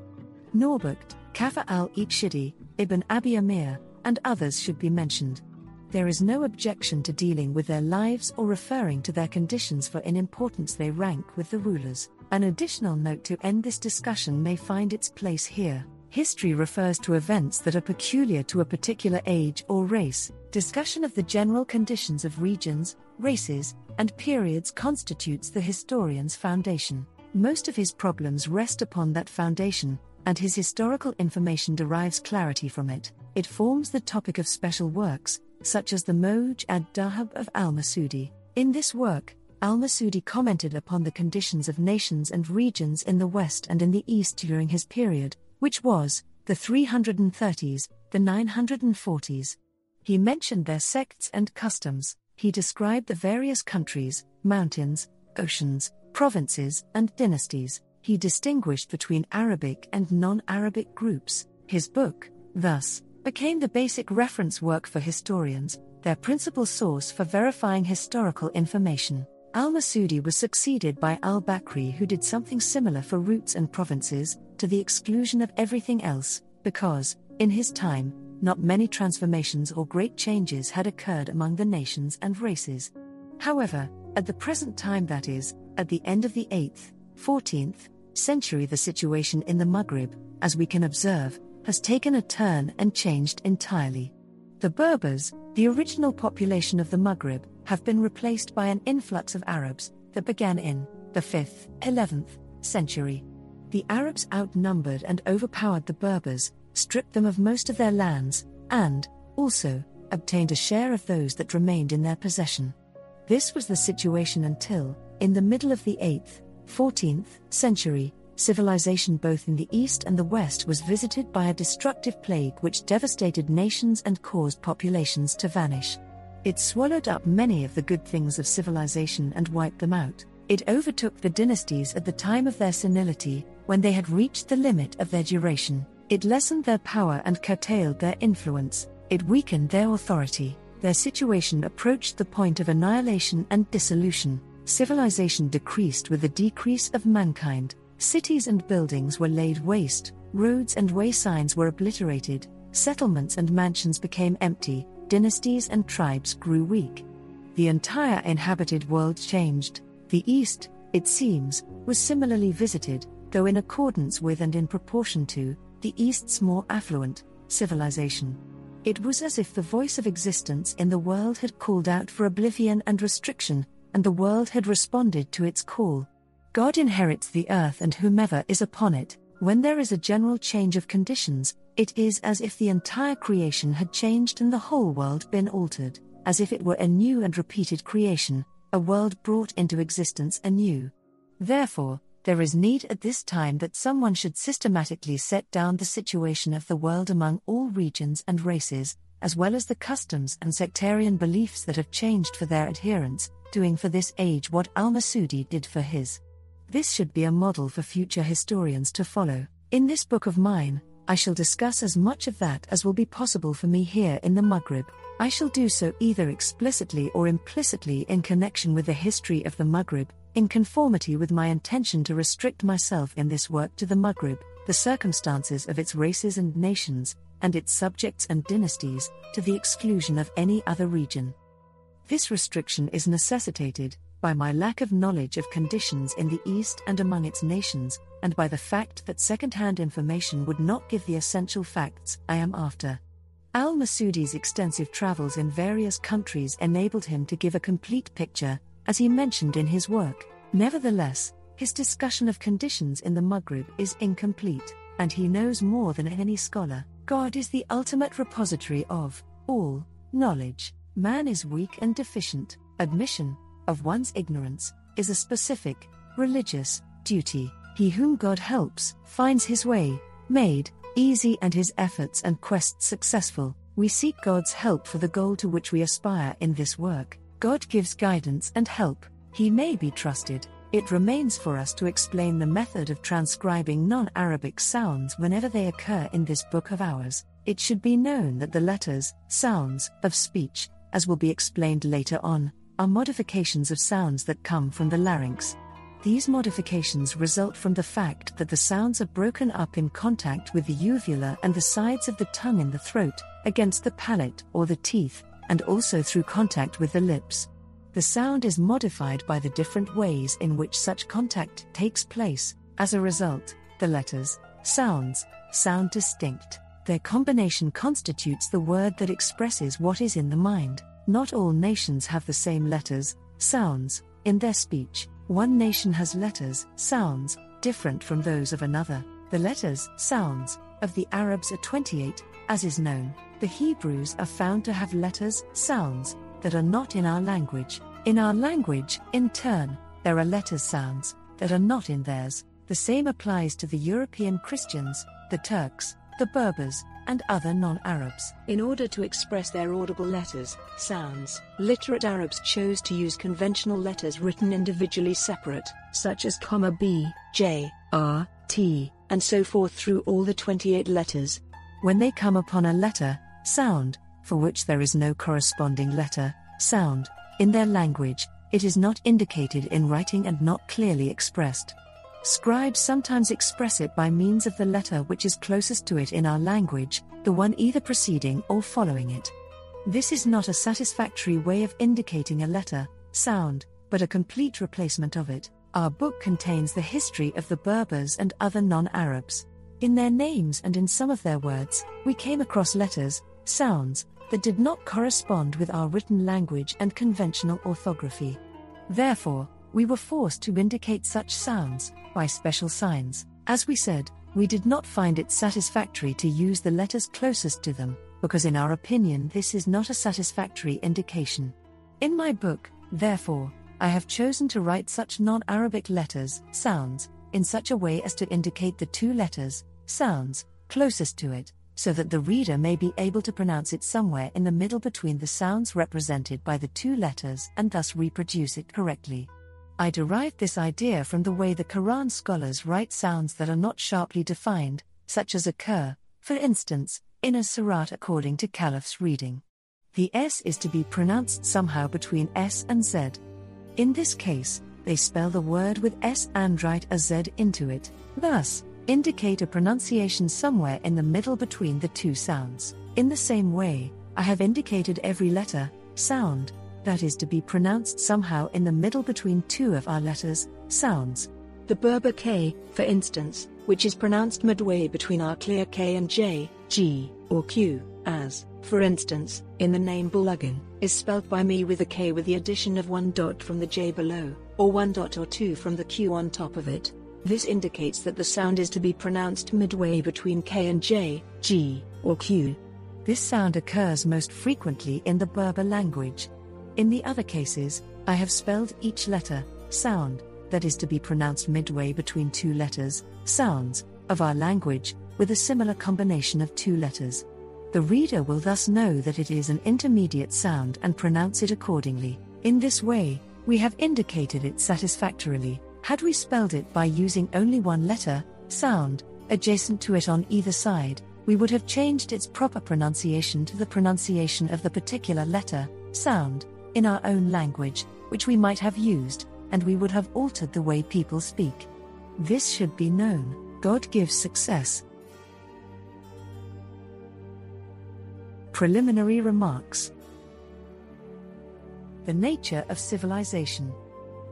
Norbucht, Kafur al Ikhshidi, Ibn Abi Amir, and others should be mentioned. There is no objection to dealing with their lives or referring to their conditions, for in importance they rank with the rulers. An additional note to end this discussion may find its place here. History refers to events that are peculiar to a particular age or race. Discussion of the general conditions of regions, races, and periods constitutes the historian's foundation. Most of his problems rest upon that foundation, and his historical information derives clarity from it. It forms the topic of special works, such as the Muruj adh Dhahab of al Masudi. In this work, Al Masudi commented upon the conditions of nations and regions in the West and in the East during his period, which was the 330s, the 940s. He mentioned their sects and customs, he described the various countries, mountains, oceans, provinces, and dynasties. He distinguished between Arabic and non Arabic groups. His book, thus, became the basic reference work for historians, their principal source for verifying historical information. Al Masudi was succeeded by al Bakri, who did something similar for routes and provinces, to the exclusion of everything else, because, in his time, not many transformations or great changes had occurred among the nations and races. However, at the present time, that is, at the end of the 8th, 14th century, the situation in the Maghrib, as we can observe, has taken a turn and changed entirely. The Berbers, the original population of the Maghrib, have been replaced by an influx of Arabs that began in the 5th, 11th century. The Arabs outnumbered and overpowered the Berbers, stripped them of most of their lands, and, also, obtained a share of those that remained in their possession. This was the situation until, in the middle of the 8th, 14th century, civilization both in the East and the West was visited by a destructive plague which devastated nations and caused populations to vanish. It swallowed up many of the good things of civilization and wiped them out. It overtook the dynasties at the time of their senility, when they had reached the limit of their duration. It lessened their power and curtailed their influence, it weakened their authority, their situation approached the point of annihilation and dissolution. Civilization decreased with the decrease of mankind, cities and buildings were laid waste, roads and way signs were obliterated, settlements and mansions became empty, dynasties and tribes grew weak. The entire inhabited world changed. The East, it seems, was similarly visited, though in accordance with and in proportion to the East's more affluent civilization. It was as if the voice of existence in the world had called out for oblivion and restriction, and the world had responded to its call. God inherits the earth and whomever is upon it. When there is a general change of conditions, it is as if the entire creation had changed and the whole world been altered, as if it were a new and repeated creation, a world brought into existence anew. Therefore, there is need at this time that someone should systematically set down the situation of the world among all regions and races, as well as the customs and sectarian beliefs that have changed for their adherents, doing for this age what Al Masudi did for his. This should be a model for future historians to follow. In this book of mine, I shall discuss as much of that as will be possible for me here in the Maghrib. I shall do so either explicitly or implicitly in connection with the history of the Maghrib, in conformity with my intention to restrict myself in this work to the Maghrib, the circumstances of its races and nations, and its subjects and dynasties, to the exclusion of any other region. This restriction is necessitated by my lack of knowledge of conditions in the East and among its nations, and by the fact that second hand information would not give the essential facts I am after. Al Masudi's extensive travels in various countries enabled him to give a complete picture, as he mentioned in his work. Nevertheless, his discussion of conditions in the Maghrib is incomplete, and he knows more than any scholar. God is the ultimate repository of all knowledge. Man is weak and deficient. Admission of one's ignorance is a specific, religious duty. He whom God helps finds his way made easy and his efforts and quests successful. We seek God's help for the goal to which we aspire in this work. God gives guidance and help, He may be trusted. It remains for us to explain the method of transcribing non Arabic sounds whenever they occur in this book of ours. It should be known that the letters, sounds, of speech, as will be explained later on, are modifications of sounds that come from the larynx. These modifications result from the fact that the sounds are broken up in contact with the uvula and the sides of the tongue in the throat, against the palate or the teeth, and also through contact with the lips. The sound is modified by the different ways in which such contact takes place. As a result, the letters, sounds, sound distinct. Their combination constitutes the word that expresses what is in the mind. Not all nations have the same letters, sounds, in their speech. One nation has letters, sounds, different from those of another. The letters, sounds, of the Arabs are 28, as is known. The Hebrews are found to have letters, sounds, that are not in our language. In our language, in turn, there are letters sounds that are not in theirs. The same applies to the European Christians, the Turks, the Berbers, and other non Arabs. In order to express their audible letters, sounds, literate Arabs chose to use conventional letters written individually separate, such as comma B, J, R, T, and so forth through all the 28 letters. When they come upon a letter, sound, for which there is no corresponding letter, sound, in their language, it is not indicated in writing and not clearly expressed. Scribes sometimes express it by means of the letter which is closest to it in our language, the one either preceding or following it. This is not a satisfactory way of indicating a letter, sound, but a complete replacement of it. Our book contains the history of the Berbers and other non Arabs. In their names and in some of their words, we came across letters, sounds, that did not correspond with our written language and conventional orthography. Therefore, we were forced to indicate such sounds by special signs. As we said, we did not find it satisfactory to use the letters closest to them, because in our opinion this is not a satisfactory indication. In my book, therefore, I have chosen to write such non Arabic letters, sounds, in such a way as to indicate the two letters, sounds, closest to it, so that the reader may be able to pronounce it somewhere in the middle between the sounds represented by the two letters and thus reproduce it correctly. I derived this idea from the way the Quran scholars write sounds that are not sharply defined, such as occur, for instance, in a surat according to Khalaf's reading. The S is to be pronounced somehow between S and Z. In this case, they spell the word with S and write a Z into it, thus, indicate a pronunciation somewhere in the middle between the two sounds. In the same way, I have indicated every letter, sound, that is to be pronounced somehow in the middle between two of our letters, sounds. The Berber K, for instance, which is pronounced midway between our clear K and J, G, or Q, as, for instance, in the name Buluggin, is spelt by me with a K with the addition of one dot from the J below, or one dot or two from the Q on top of it. This indicates that the sound is to be pronounced midway between K and J, G, or Q. This sound occurs most frequently in the Berber language, in the other cases, I have spelled each letter, sound, that is to be pronounced midway between two letters, sounds, of our language, with a similar combination of two letters. The reader will thus know that it is an intermediate sound and pronounce it accordingly. In this way, we have indicated it satisfactorily. Had we spelled it by using only one letter, sound, adjacent to it on either side, we would have changed its proper pronunciation to the pronunciation of the particular letter, sound, in our own language, which we might have used, and we would have altered the way people speak. This should be known God gives success. Preliminary remarks The nature of civilization.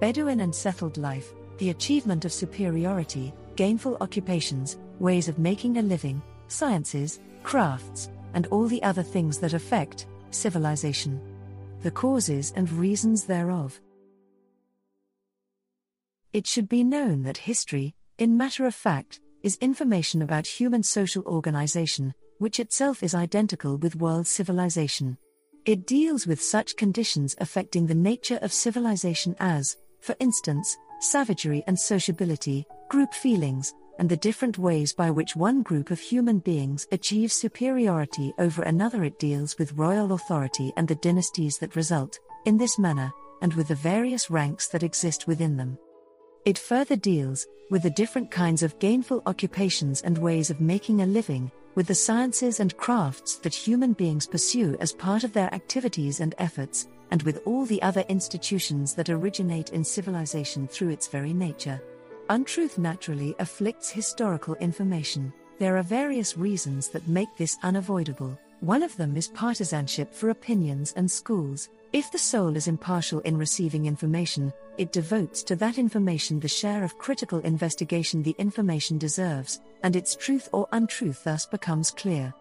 Bedouin and settled life, the achievement of superiority, gainful occupations, ways of making a living, sciences, crafts, and all the other things that affect civilization the causes and reasons thereof. It should be known that history, in matter of fact, is information about human social organization, which itself is identical with world civilization. It deals with such conditions affecting the nature of civilization as, for instance, savagery and sociability, group feelings, and the different ways by which one group of human beings achieves superiority over another. It deals with royal authority and the dynasties that result, in this manner, and with the various ranks that exist within them. It further deals with the different kinds of gainful occupations and ways of making a living, with the sciences and crafts that human beings pursue as part of their activities and efforts, and with all the other institutions that originate in civilization through its very nature. Untruth naturally afflicts historical information. There are various reasons that make this unavoidable. One of them is partisanship for opinions and schools. If the soul is impartial in receiving information, it devotes to that information the share of critical investigation the information deserves, and its truth or untruth thus becomes clear.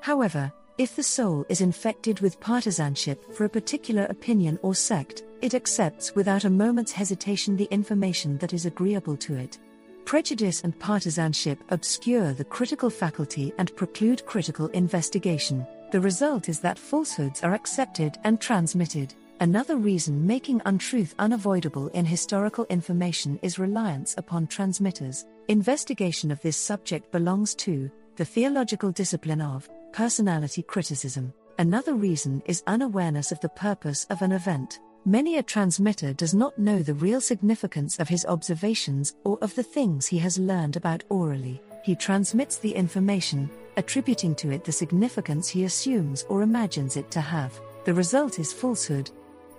However, if the soul is infected with partisanship for a particular opinion or sect, it accepts without a moment's hesitation the information that is agreeable to it. Prejudice and partisanship obscure the critical faculty and preclude critical investigation. The result is that falsehoods are accepted and transmitted. Another reason making untruth unavoidable in historical information is reliance upon transmitters. Investigation of this subject belongs to the theological discipline of personality criticism. Another reason is unawareness of the purpose of an event. Many a transmitter does not know the real significance of his observations or of the things he has learned about orally. He transmits the information, attributing to it the significance he assumes or imagines it to have. The result is falsehood.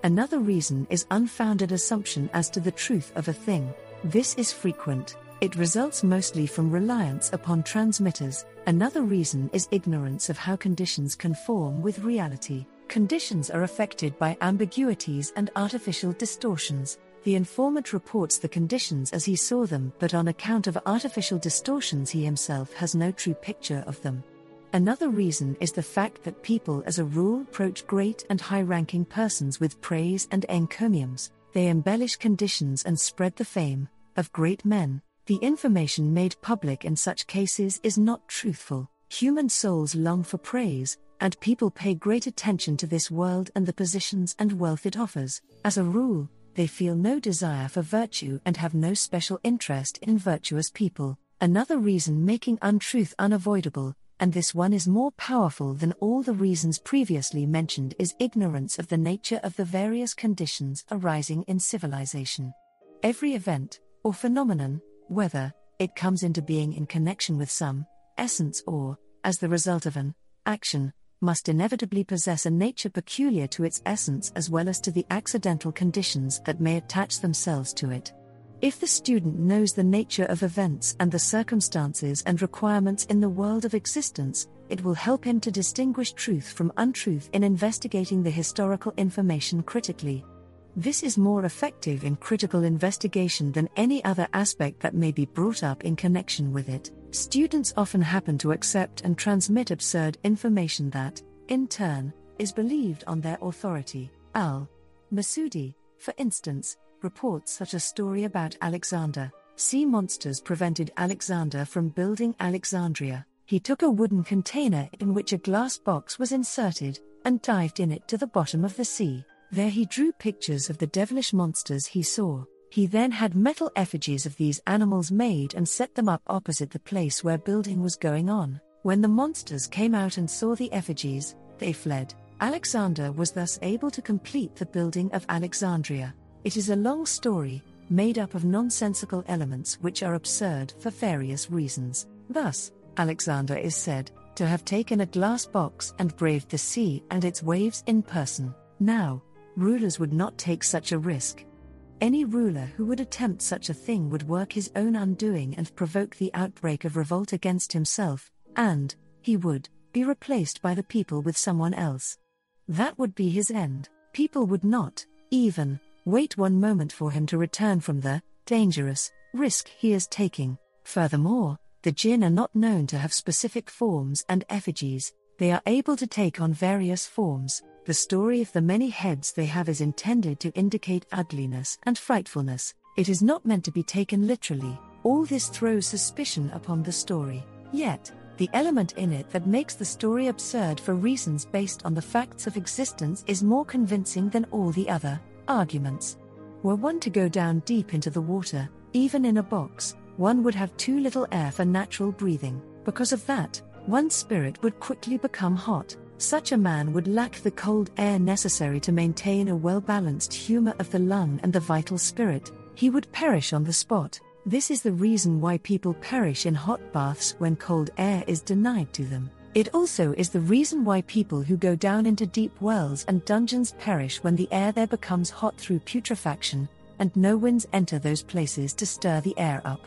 Another reason is unfounded assumption as to the truth of a thing. This is frequent. It results mostly from reliance upon transmitters. Another reason is ignorance of how conditions conform with reality. Conditions are affected by ambiguities and artificial distortions. The informant reports the conditions as he saw them, but on account of artificial distortions, he himself has no true picture of them. Another reason is the fact that people, as a rule, approach great and high ranking persons with praise and encomiums. They embellish conditions and spread the fame of great men. The information made public in such cases is not truthful. Human souls long for praise, and people pay great attention to this world and the positions and wealth it offers. As a rule, they feel no desire for virtue and have no special interest in virtuous people. Another reason making untruth unavoidable, and this one is more powerful than all the reasons previously mentioned, is ignorance of the nature of the various conditions arising in civilization. Every event, or phenomenon, whether it comes into being in connection with some essence or as the result of an action, must inevitably possess a nature peculiar to its essence as well as to the accidental conditions that may attach themselves to it. If the student knows the nature of events and the circumstances and requirements in the world of existence, it will help him to distinguish truth from untruth in investigating the historical information critically. This is more effective in critical investigation than any other aspect that may be brought up in connection with it. Students often happen to accept and transmit absurd information that, in turn, is believed on their authority. Al Masudi, for instance, reports such a story about Alexander. Sea monsters prevented Alexander from building Alexandria. He took a wooden container in which a glass box was inserted and dived in it to the bottom of the sea. There he drew pictures of the devilish monsters he saw. He then had metal effigies of these animals made and set them up opposite the place where building was going on. When the monsters came out and saw the effigies, they fled. Alexander was thus able to complete the building of Alexandria. It is a long story, made up of nonsensical elements which are absurd for various reasons. Thus, Alexander is said to have taken a glass box and braved the sea and its waves in person. Now, rulers would not take such a risk. Any ruler who would attempt such a thing would work his own undoing and provoke the outbreak of revolt against himself, and, he would, be replaced by the people with someone else. That would be his end. People would not, even, wait one moment for him to return from the dangerous risk he is taking. Furthermore, the jinn are not known to have specific forms and effigies, they are able to take on various forms. The story of the many heads they have is intended to indicate ugliness and frightfulness. It is not meant to be taken literally. All this throws suspicion upon the story. Yet, the element in it that makes the story absurd for reasons based on the facts of existence is more convincing than all the other arguments. Were one to go down deep into the water, even in a box, one would have too little air for natural breathing. Because of that, one's spirit would quickly become hot. Such a man would lack the cold air necessary to maintain a well balanced humor of the lung and the vital spirit, he would perish on the spot. This is the reason why people perish in hot baths when cold air is denied to them. It also is the reason why people who go down into deep wells and dungeons perish when the air there becomes hot through putrefaction, and no winds enter those places to stir the air up.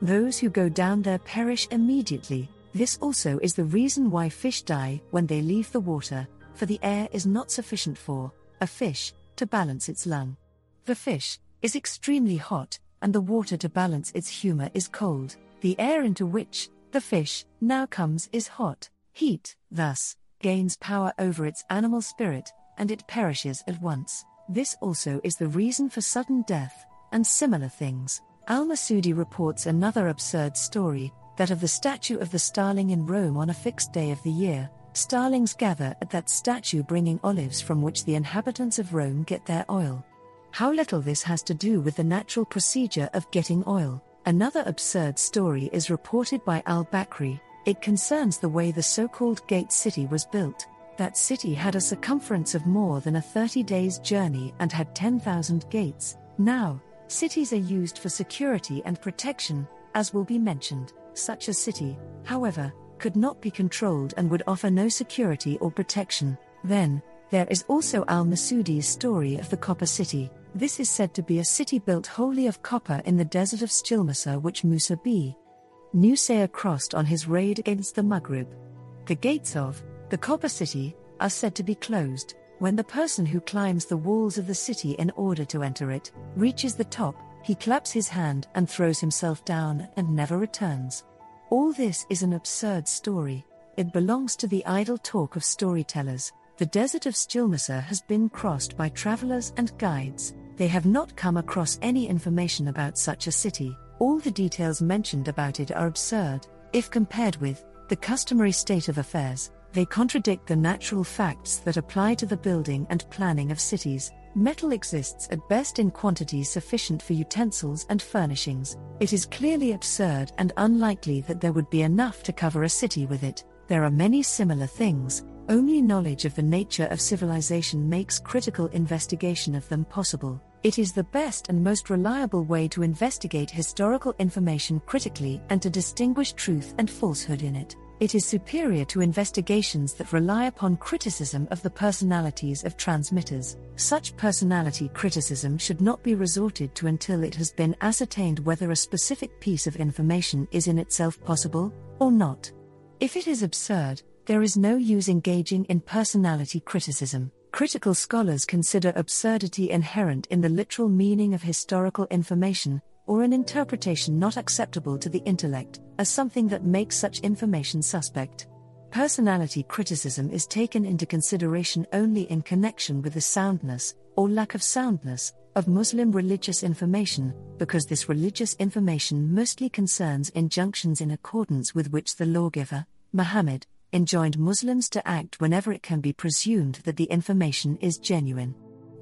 Those who go down there perish immediately, this also is the reason why fish die when they leave the water, for the air is not sufficient for a fish to balance its lung. The fish is extremely hot, and the water to balance its humor is cold. The air into which the fish now comes is hot. Heat, thus, gains power over its animal spirit, and it perishes at once. This also is the reason for sudden death, and similar things. Al Masudi reports another absurd story that of the statue of the starling in Rome on a fixed day of the year, starlings gather at that statue bringing olives from which the inhabitants of Rome get their oil. How little this has to do with the natural procedure of getting oil. Another absurd story is reported by al Bakri. It concerns the way the so called Gate City was built. That city had a circumference of more than a 30 days' journey and had 10,000 gates. Now, cities are used for security and protection, as will be mentioned. Such a city, however, could not be controlled and would offer no security or protection. Then, there is also Al Masudi's story of the Copper City. This is said to be a city built wholly of copper in the desert of Sijilmasah, which Musa b. Nusayr crossed on his raid against the Maghrib. The gates of the Copper City are said to be closed. When the person who climbs the walls of the city in order to enter it reaches the top, he claps his hand and throws himself down and never returns. All this is an absurd story. It belongs to the idle talk of storytellers. The desert of Sijilmasah has been crossed by travelers and guides. They have not come across any information about such a city. All the details mentioned about it are absurd. If compared with the customary state of affairs, they contradict the natural facts that apply to the building and planning of cities. Metal exists at best in quantities sufficient for utensils and furnishings. It is clearly absurd and unlikely that there would be enough to cover a city with it. There are many similar things, only knowledge of the nature of civilization makes critical investigation of them possible. It is the best and most reliable way to investigate historical information critically and to distinguish truth and falsehood in it it is superior to investigations that rely upon criticism of the personalities of transmitters. Such personality criticism should not be resorted to until it has been ascertained whether a specific piece of information is in itself possible or not. If it is absurd, there is no use engaging in personality criticism. Critical scholars consider absurdity inherent in the literal meaning of historical information, or an interpretation not acceptable to the intellect, as something that makes such information suspect. Personality criticism is taken into consideration only in connection with the soundness, or lack of soundness, of Muslim religious information, because this religious information mostly concerns injunctions in accordance with which the lawgiver, Muhammad, enjoined Muslims to act whenever it can be presumed that the information is genuine.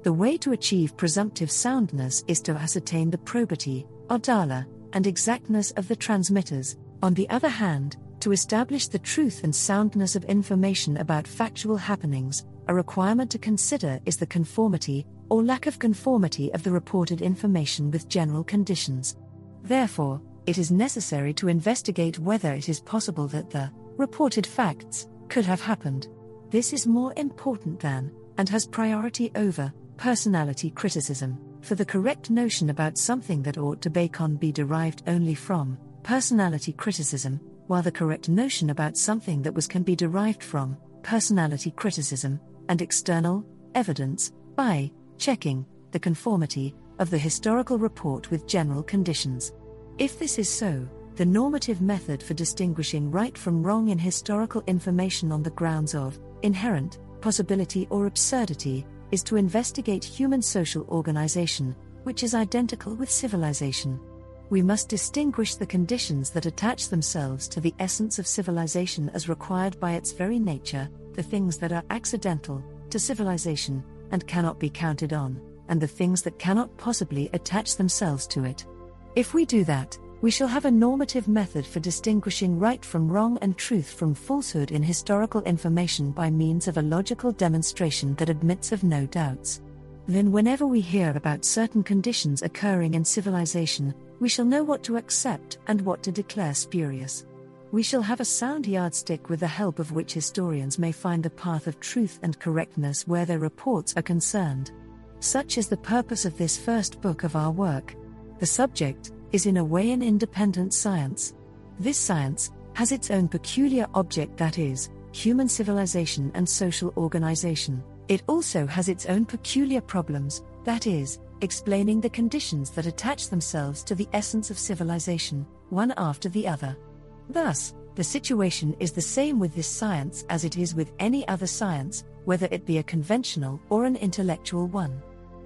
The way to achieve presumptive soundness is to ascertain the probity, adala, and exactness of the transmitters. On the other hand, to establish the truth and soundness of information about factual happenings, a requirement to consider is the conformity, or lack of conformity, of the reported information with general conditions. Therefore, it is necessary to investigate whether it is possible that the reported facts could have happened. This is more important than, and has priority over, personality criticism, for the correct notion about something that ought to bacon be derived only from personality criticism, while the correct notion about something that was can be derived from personality criticism and external evidence by checking the conformity of the historical report with general conditions. If this is so, the normative method for distinguishing right from wrong in historical information on the grounds of inherent possibility or absurdity is to investigate human social organization, which is identical with civilization. We must distinguish the conditions that attach themselves to the essence of civilization as required by its very nature, the things that are accidental to civilization and cannot be counted on, and the things that cannot possibly attach themselves to it. If we do that, we shall have a normative method for distinguishing right from wrong and truth from falsehood in historical information by means of a logical demonstration that admits of no doubts. Then, whenever we hear about certain conditions occurring in civilization, we shall know what to accept and what to declare spurious. We shall have a sound yardstick with the help of which historians may find the path of truth and correctness where their reports are concerned. Such is the purpose of this first book of our work. The subject, is in a way an independent science. This science has its own peculiar object that is, human civilization and social organization. It also has its own peculiar problems, that is, explaining the conditions that attach themselves to the essence of civilization, one after the other. Thus, the situation is the same with this science as it is with any other science, whether it be a conventional or an intellectual one.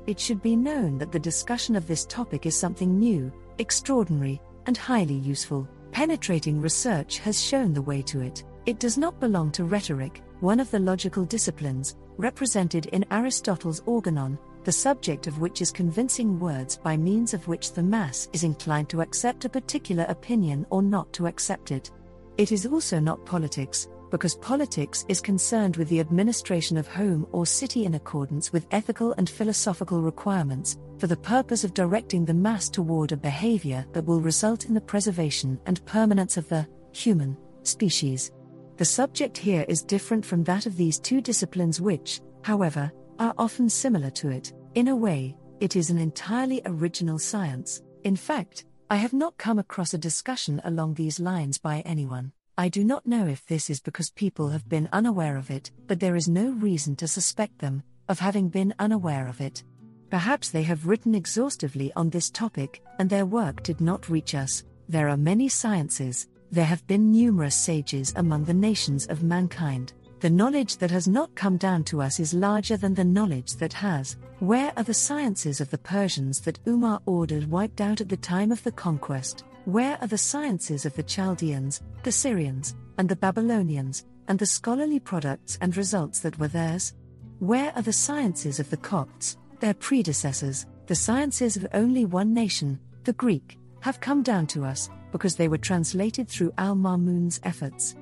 It should be known that the discussion of this topic is something new, extraordinary, and highly useful. Penetrating research has shown the way to it. It does not belong to rhetoric, one of the logical disciplines, represented in Aristotle's organon, the subject of which is convincing words by means of which the mass is inclined to accept a particular opinion or not to accept it. It is also not politics, because politics is concerned with the administration of home or city in accordance with ethical and philosophical requirements, for the purpose of directing the mass toward a behavior that will result in the preservation and permanence of the human species. The subject here is different from that of these two disciplines, which, however, are often similar to it. In a way, it is an entirely original science. In fact, I have not come across a discussion along these lines by anyone. I do not know if this is because people have been unaware of it, but there is no reason to suspect them of having been unaware of it. Perhaps they have written exhaustively on this topic, and their work did not reach us. There are many sciences, there have been numerous sages among the nations of mankind. The knowledge that has not come down to us is larger than the knowledge that has. Where are the sciences of the Persians that Umar ordered wiped out at the time of the conquest? Where are the sciences of the Chaldeans, the Syrians, and the Babylonians, and the scholarly products and results that were theirs? Where are the sciences of the Copts, their predecessors, the sciences of only one nation, the Greek, have come down to us, because they were translated through Al Mamun's efforts.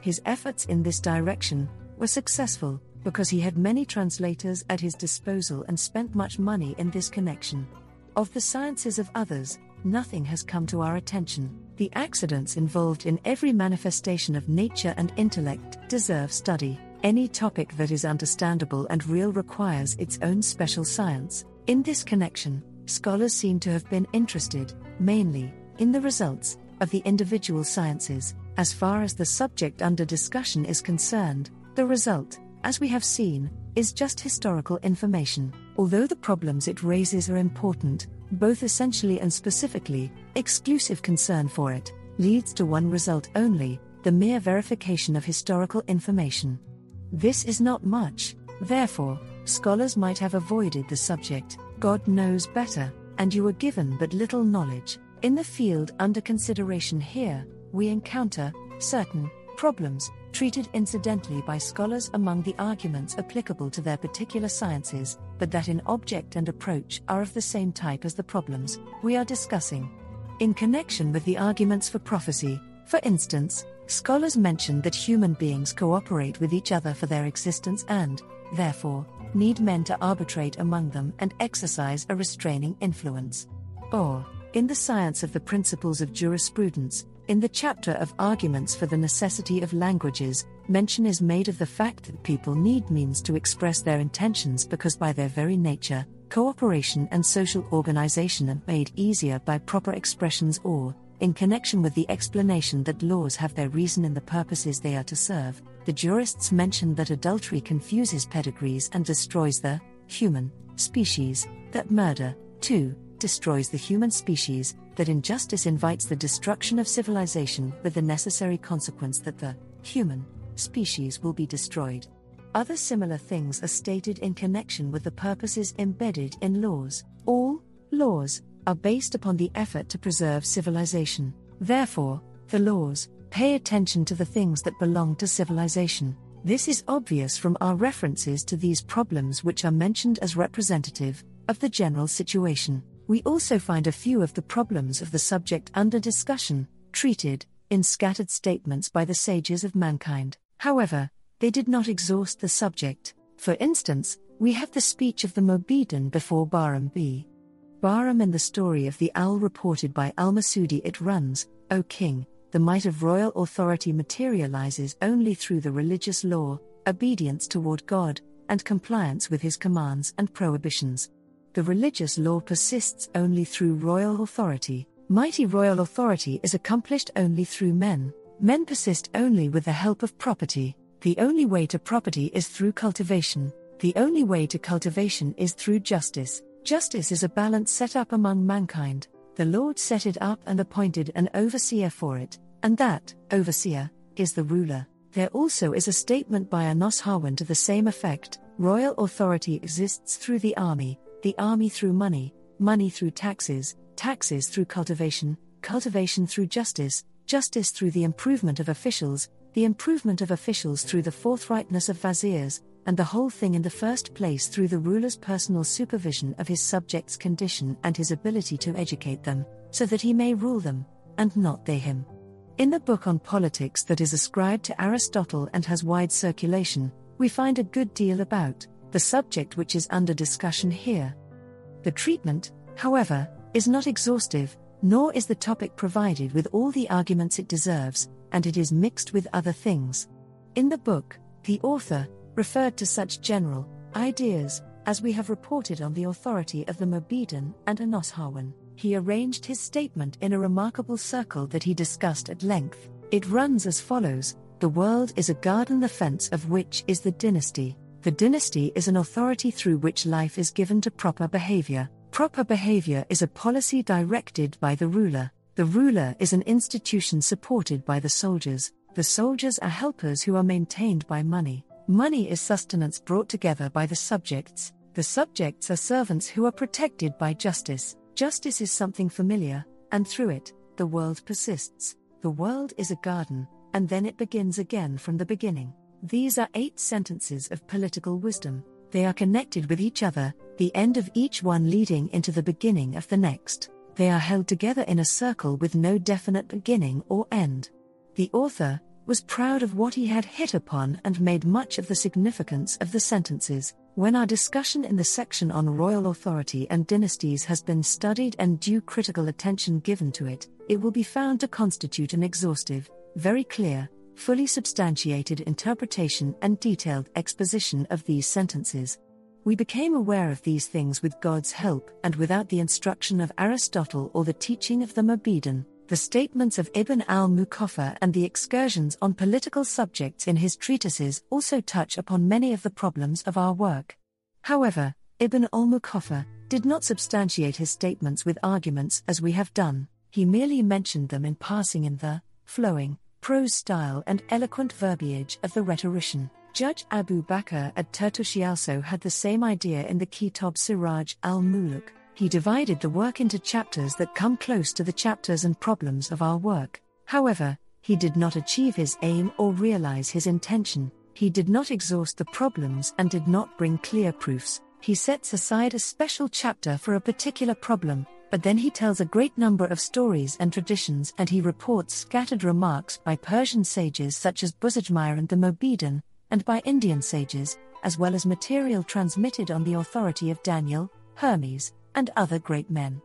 His efforts in this direction were successful, because he had many translators at his disposal and spent much money in this connection. Of the sciences of others, nothing has come to our attention. The accidents involved in every manifestation of nature and intellect deserve study. Any topic that is understandable and real requires its own special science. In this connection, scholars seem to have been interested, mainly, in the results of the individual sciences. As far as the subject under discussion is concerned, the result, as we have seen, is just historical information. Although the problems it raises are important, both essentially and specifically, exclusive concern for it leads to one result only the mere verification of historical information. This is not much, therefore, scholars might have avoided the subject. God knows better, and you were given but little knowledge. In the field under consideration here, we encounter certain problems treated incidentally by scholars among the arguments applicable to their particular sciences, but that in object and approach are of the same type as the problems we are discussing. In connection with the arguments for prophecy, for instance, scholars mention that human beings cooperate with each other for their existence and, therefore, need men to arbitrate among them and exercise a restraining influence. Or, in the science of the principles of jurisprudence, in the chapter of Arguments for the Necessity of Languages, mention is made of the fact that people need means to express their intentions because, by their very nature, cooperation and social organization are made easier by proper expressions or, in connection with the explanation that laws have their reason in the purposes they are to serve, the jurists mention that adultery confuses pedigrees and destroys the human species, that murder, too, destroys the human species, that injustice invites the destruction of civilization with the necessary consequence that the human species will be destroyed. Other similar things are stated in connection with the purposes embedded in laws. All laws are based upon the effort to preserve civilization. Therefore, the laws pay attention to the things that belong to civilization. This is obvious from our references to these problems, which are mentioned as representative of the general situation we also find a few of the problems of the subject under discussion, treated, in scattered statements by the sages of mankind. However, they did not exhaust the subject. For instance, we have the speech of the Mobedan before Bahram b. Bahram in the story of the owl reported by Al Masudi it runs, O king, the might of royal authority materializes only through the religious law, obedience toward God, and compliance with his commands and prohibitions the religious law persists only through royal authority. Mighty royal authority is accomplished only through men. Men persist only with the help of property. The only way to property is through cultivation. The only way to cultivation is through justice. Justice is a balance set up among mankind. The Lord set it up and appointed an overseer for it, and that, overseer, is the ruler. There also is a statement by Anosharwan to the same effect royal authority exists through the army, the army through money, money through taxes, taxes through cultivation, cultivation through justice, justice through the improvement of officials, the improvement of officials through the forthrightness of viziers, and the whole thing in the first place through the ruler's personal supervision of his subjects' condition and his ability to educate them, so that he may rule them, and not they him. In the book on politics that is ascribed to Aristotle and has wide circulation, we find a good deal about the subject which is under discussion here. The treatment, however, is not exhaustive, nor is the topic provided with all the arguments it deserves, and it is mixed with other things. In the book, the author, referred to such general ideas as we have reported on the authority of the Mobedan and Anosharwan. He arranged his statement in a remarkable circle that he discussed at length. It runs as follows The world is a garden, the fence of which is the dynasty. The dynasty is an authority through which life is given to proper behavior. Proper behavior is a policy directed by the ruler. The ruler is an institution supported by the soldiers. The soldiers are helpers who are maintained by money. Money is sustenance brought together by the subjects. The subjects are servants who are protected by justice. Justice is something familiar, and through it, the world persists. The world is a garden, and then it begins again from the beginning. These are eight sentences of political wisdom. They are connected with each other, the end of each one leading into the beginning of the next. They are held together in a circle with no definite beginning or end. The author, was proud of what he had hit upon and made much of the significance of the sentences. When our discussion in the section on royal authority and dynasties has been studied and due critical attention given to it, it will be found to constitute an exhaustive, very clear, fully substantiated interpretation and detailed exposition of these sentences. We became aware of these things with God's help and without the instruction of Aristotle or the teaching of the Mobedan the statements of Ibn al Mukaffa and the excursions on political subjects in his treatises also touch upon many of the problems of our work. However, Ibn al Mukaffa did not substantiate his statements with arguments as we have done, he merely mentioned them in passing in the flowing, prose style and eloquent verbiage of the rhetorician. Judge Abu Bakr at Tartushi also had the same idea in the Kitab Siraj al Muluk he divided the work into chapters that come close to the chapters and problems of our work. However, he did not achieve his aim or realize his intention. He did not exhaust the problems and did not bring clear proofs. He sets aside a special chapter for a particular problem, but then he tells a great number of stories and traditions and he reports scattered remarks by Persian sages such as Buzurjmihr and the Mobedan, and by Indian sages, as well as material transmitted on the authority of Daniel, Hermes, and other great men.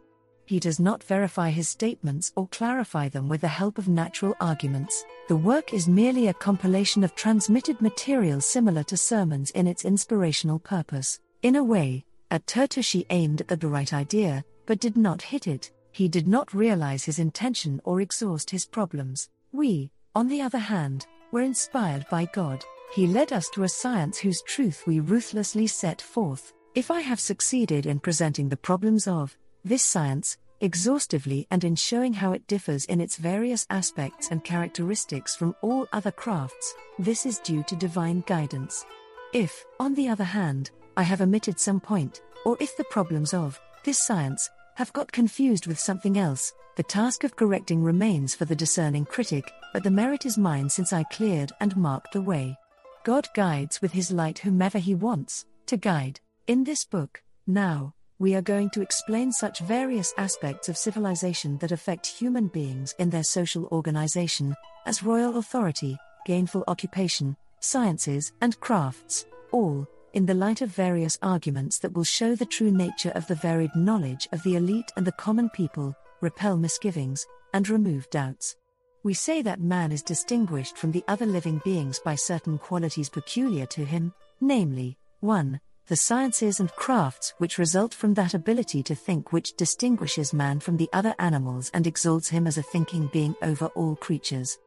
He does not verify his statements or clarify them with the help of natural arguments. The work is merely a compilation of transmitted material similar to sermons in its inspirational purpose. In a way, at Tartushi aimed at the right idea, but did not hit it. He did not realize his intention or exhaust his problems. We, on the other hand, were inspired by God. He led us to a science whose truth we ruthlessly set forth. If I have succeeded in presenting the problems of this science exhaustively and in showing how it differs in its various aspects and characteristics from all other crafts, this is due to divine guidance. If, on the other hand, I have omitted some point, or if the problems of this science have got confused with something else, the task of correcting remains for the discerning critic, but the merit is mine since I cleared and marked the way. God guides with his light whomever he wants to guide. In this book, now, we are going to explain such various aspects of civilization that affect human beings in their social organization, as royal authority, gainful occupation, sciences, and crafts, all, in the light of various arguments that will show the true nature of the varied knowledge of the elite and the common people, repel misgivings, and remove doubts. We say that man is distinguished from the other living beings by certain qualities peculiar to him, namely, 1 the sciences and crafts which result from that ability to think which distinguishes man from the other animals and exalts him as a thinking being over all creatures.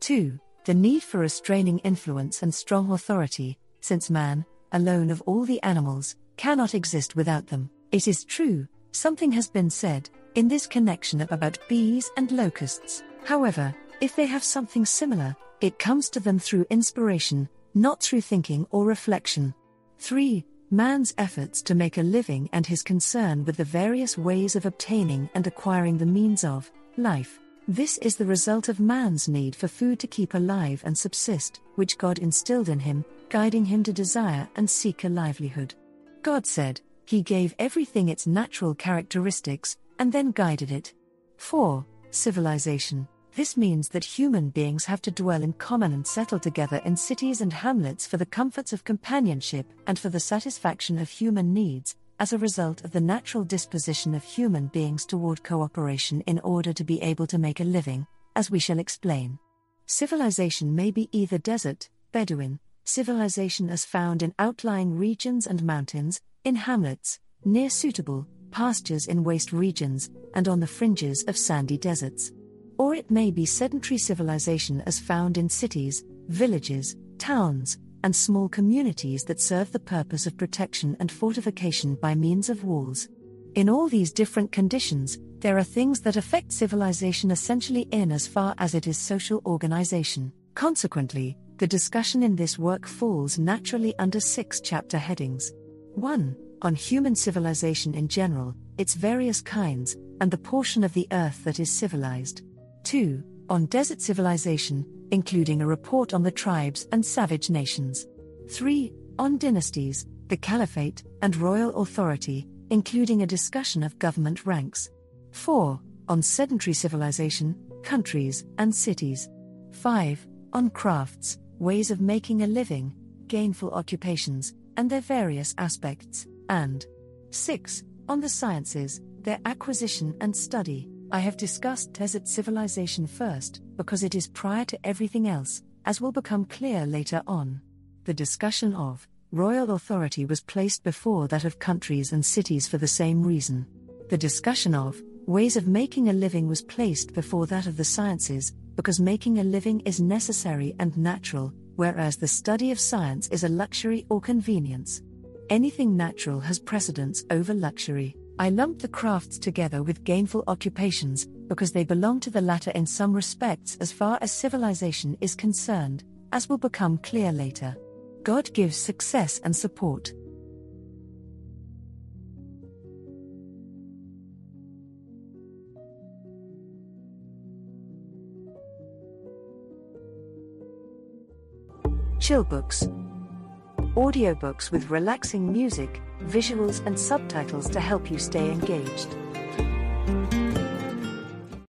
2. The need for restraining influence and strong authority, since man, alone of all the animals, cannot exist without them. It is true, something has been said, in this connection about bees and locusts. However, if they have something similar, it comes to them through inspiration, not through thinking or reflection. 3 man's efforts to make a living and his concern with the various ways of obtaining and acquiring the means of life This is the result of man's need for food to keep alive and subsist, which God instilled in him, guiding him to desire and seek a livelihood. God said, He gave everything its natural characteristics, and then guided it. 4. Civilization. This means that human beings have to dwell in common and settle together in cities and hamlets for the comforts of companionship and for the satisfaction of human needs, as a result of the natural disposition of human beings toward cooperation in order to be able to make a living, as we shall explain. Civilization may be either desert, Bedouin, civilization as found in outlying regions and mountains, in hamlets, near suitable pastures in waste regions, and on the fringes of sandy deserts. Or it may be sedentary civilization as found in cities, villages, towns, and small communities that serve the purpose of protection and fortification by means of walls. In all these different conditions, there are things that affect civilization essentially in as far as it is social organization. Consequently, the discussion in this work falls naturally under six chapter headings. 1. On human civilization in general, its various kinds, and the portion of the earth that is civilized. 2. On desert civilization, including a report on the tribes and savage nations. 3. On dynasties, the caliphate, and royal authority, including a discussion of government ranks. 4. On sedentary civilization, countries, and cities. 5. On crafts, ways of making a living, gainful occupations, and their various aspects. And 6. On the sciences, their acquisition and study. I have discussed desert civilization first, because it is prior to everything else, as will become clear later on. The discussion of royal authority was placed before that of countries and cities for the same reason. The discussion of ways of making a living was placed before that of the sciences, because making a living is necessary and natural, whereas the study of science is a luxury or convenience. Anything natural has precedence over luxury. I lumped the crafts together with gainful occupations, because they belong to the latter in some respects as far as civilization is concerned, as will become clear later. God gives success and support. Chillbooks Audiobooks with relaxing music, visuals, and subtitles to help you stay engaged.